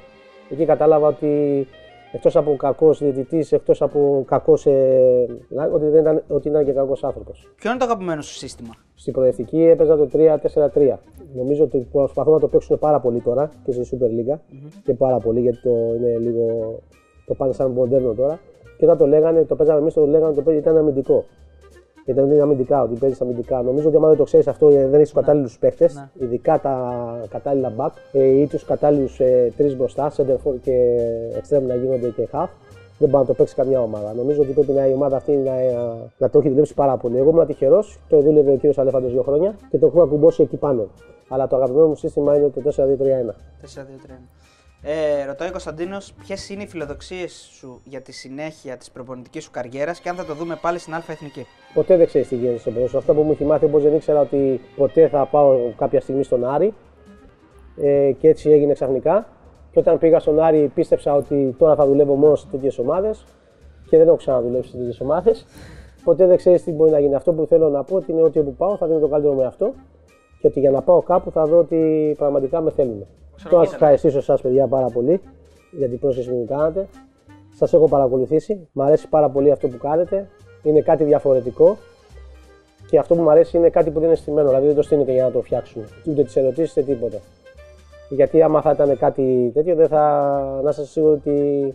Εκεί κατάλαβα ότι εκτός από κακός διαιτητής, εκτός από κακός. Ε, ότι, δεν ήταν, ότι ήταν και κακός άνθρωπος. Ποιο είναι το αγαπημένο σου σύστημα; Στην προοδευτική έπαιζα το 3-4-3. Νομίζω ότι προσπαθούν να το παίξουν πάρα πολύ τώρα και στη Super League. Και πάρα πολύ γιατί το είναι λίγο. Το πάνε σαν μοντέρνο τώρα. Και όταν το λέγανε, το παίζαμε εμείς, το λέγανε ότι το παίζει ήταν αμυντικό. Ήταν είναι αμυντικά, ότι παίζεις αμυντικά. Νομίζω ότι άμα δεν το ξέρεις αυτό, ε, δεν έχεις τους κατάλληλους παίχτε, ειδικά τα κατάλληλα back ε, ή τους κατάλληλους ε, τρεις μπροστά, center for και extreme να γίνονται και half. Δεν μπορεί να το παίξει καμιά ομάδα. Νομίζω ότι πρέπει να, η ομάδα αυτή να, να το έχει δουλέψει πάρα πολύ. Εγώ ήμουν τυχερός, το δούλευε ο κύριος Αλέφαντος δύο χρόνια και το έχω ακουμπώσει εκεί πάνω. Αλλά το αγαπημένο μου σύστημα είναι το 4-2-3-1. 4-2-3. Ε, ρωτάει ο Κωνσταντίνος, ποιες είναι οι φιλοδοξίες σου για τη συνέχεια της προπονητικής σου καριέρας και αν θα το δούμε πάλι στην Α Εθνική; Ποτέ δεν ξέρεις τι γίνεται στο ποδόσφαιρο. Αυτό που μου έχει μάθει, όπως δεν ήξερα ότι ποτέ θα πάω κάποια στιγμή στον Άρη. Ε, και έτσι έγινε ξαφνικά. Και όταν πήγα στον Άρη, πίστεψα ότι τώρα θα δουλεύω μόνο σε τέτοιες ομάδες και δεν έχω ξαναδουλέψει σε τέτοιες ομάδες. Ποτέ δεν ξέρεις τι μπορεί να γίνει. Αυτό που θέλω να πω είναι ότι όπου πάω θα δίνω το καλύτερο με αυτό και ότι για να πάω κάπου θα δω ότι πραγματικά με θέλουν. Θέλω να σας ευχαριστήσω εσά, παιδιά, πάρα πολύ για την πρόσκληση που μου κάνατε. Σας έχω παρακολουθήσει. Μ' αρέσει πάρα πολύ αυτό που κάνετε. Είναι κάτι διαφορετικό. Και αυτό που μου αρέσει είναι κάτι που δεν είναι στημένο. Δηλαδή δεν το στείνετε για να το φτιάξουν. Ούτε τις ερωτήσεις, ούτε τίποτα. Γιατί άμα θα ήταν κάτι τέτοιο, δεν θα, να σα σίγουρο ότι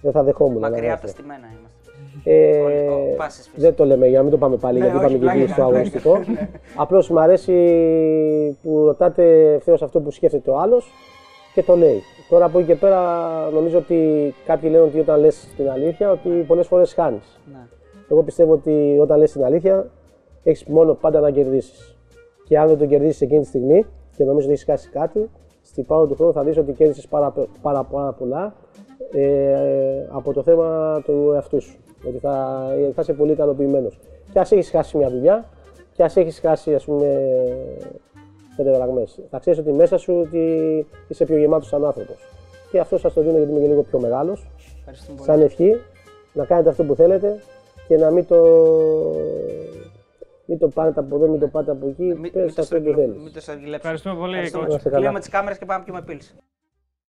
δεν θα δεχόμουν. να Μακριά από τα έρθετε. στημένα είμαστε. Ε, Ο- ο πάσης φυσικά. δεν το λέμε για να μην το πάμε πάλι, Ναι, γιατί όχι, πάμε και εκεί πλάκα, στο πλάκα. αγωνιστικό. Απλώς μου αρέσει που ρωτάτε ευθέως αυτό που σκέφτεται ο άλλος και το λέει. Τώρα από εκεί και πέρα νομίζω ότι κάποιοι λένε ότι όταν λες την αλήθεια, ότι πολλές φορές χάνεις. Ναι. Εγώ πιστεύω ότι όταν λες την αλήθεια, έχεις μόνο πάντα να κερδίσεις. Και αν δεν το κερδίσεις εκείνη τη στιγμή και νομίζω ότι έχεις χάσει κάτι, στην πάροδο του χρόνου θα δεις ότι κέρδισες πάρα, πάρα, πάρα πολλά ε, από το θέμα του εαυτού σου. Ότι θα, θα είσαι πολύ ικανοποιημένος. Και ας έχεις χάσει μια δουλειά, και ας έχεις χάσει ας πούμε πέντε δραγμέ. Θα ξέρεις ότι μέσα σου ότι είσαι πιο γεμάτος σαν άνθρωπος. Και αυτό σας το δίνω γιατί είμαι και λίγο πιο μεγάλος. Σαν ευχή να κάνετε αυτό που θέλετε και να μην το, μην το πάρετε από εδώ, μην το πάτε από εκεί. Μην Πες μην το αυτό που στραγγυλέψουμε. θέλεις. Μην το στραγγυλέψουμε. Ευχαριστούμε πολύ, Ευχαριστούμε. coach. Να είστε καλά. Κλείνουμε τις κάμερες και πάμε να πιούμε πίλση.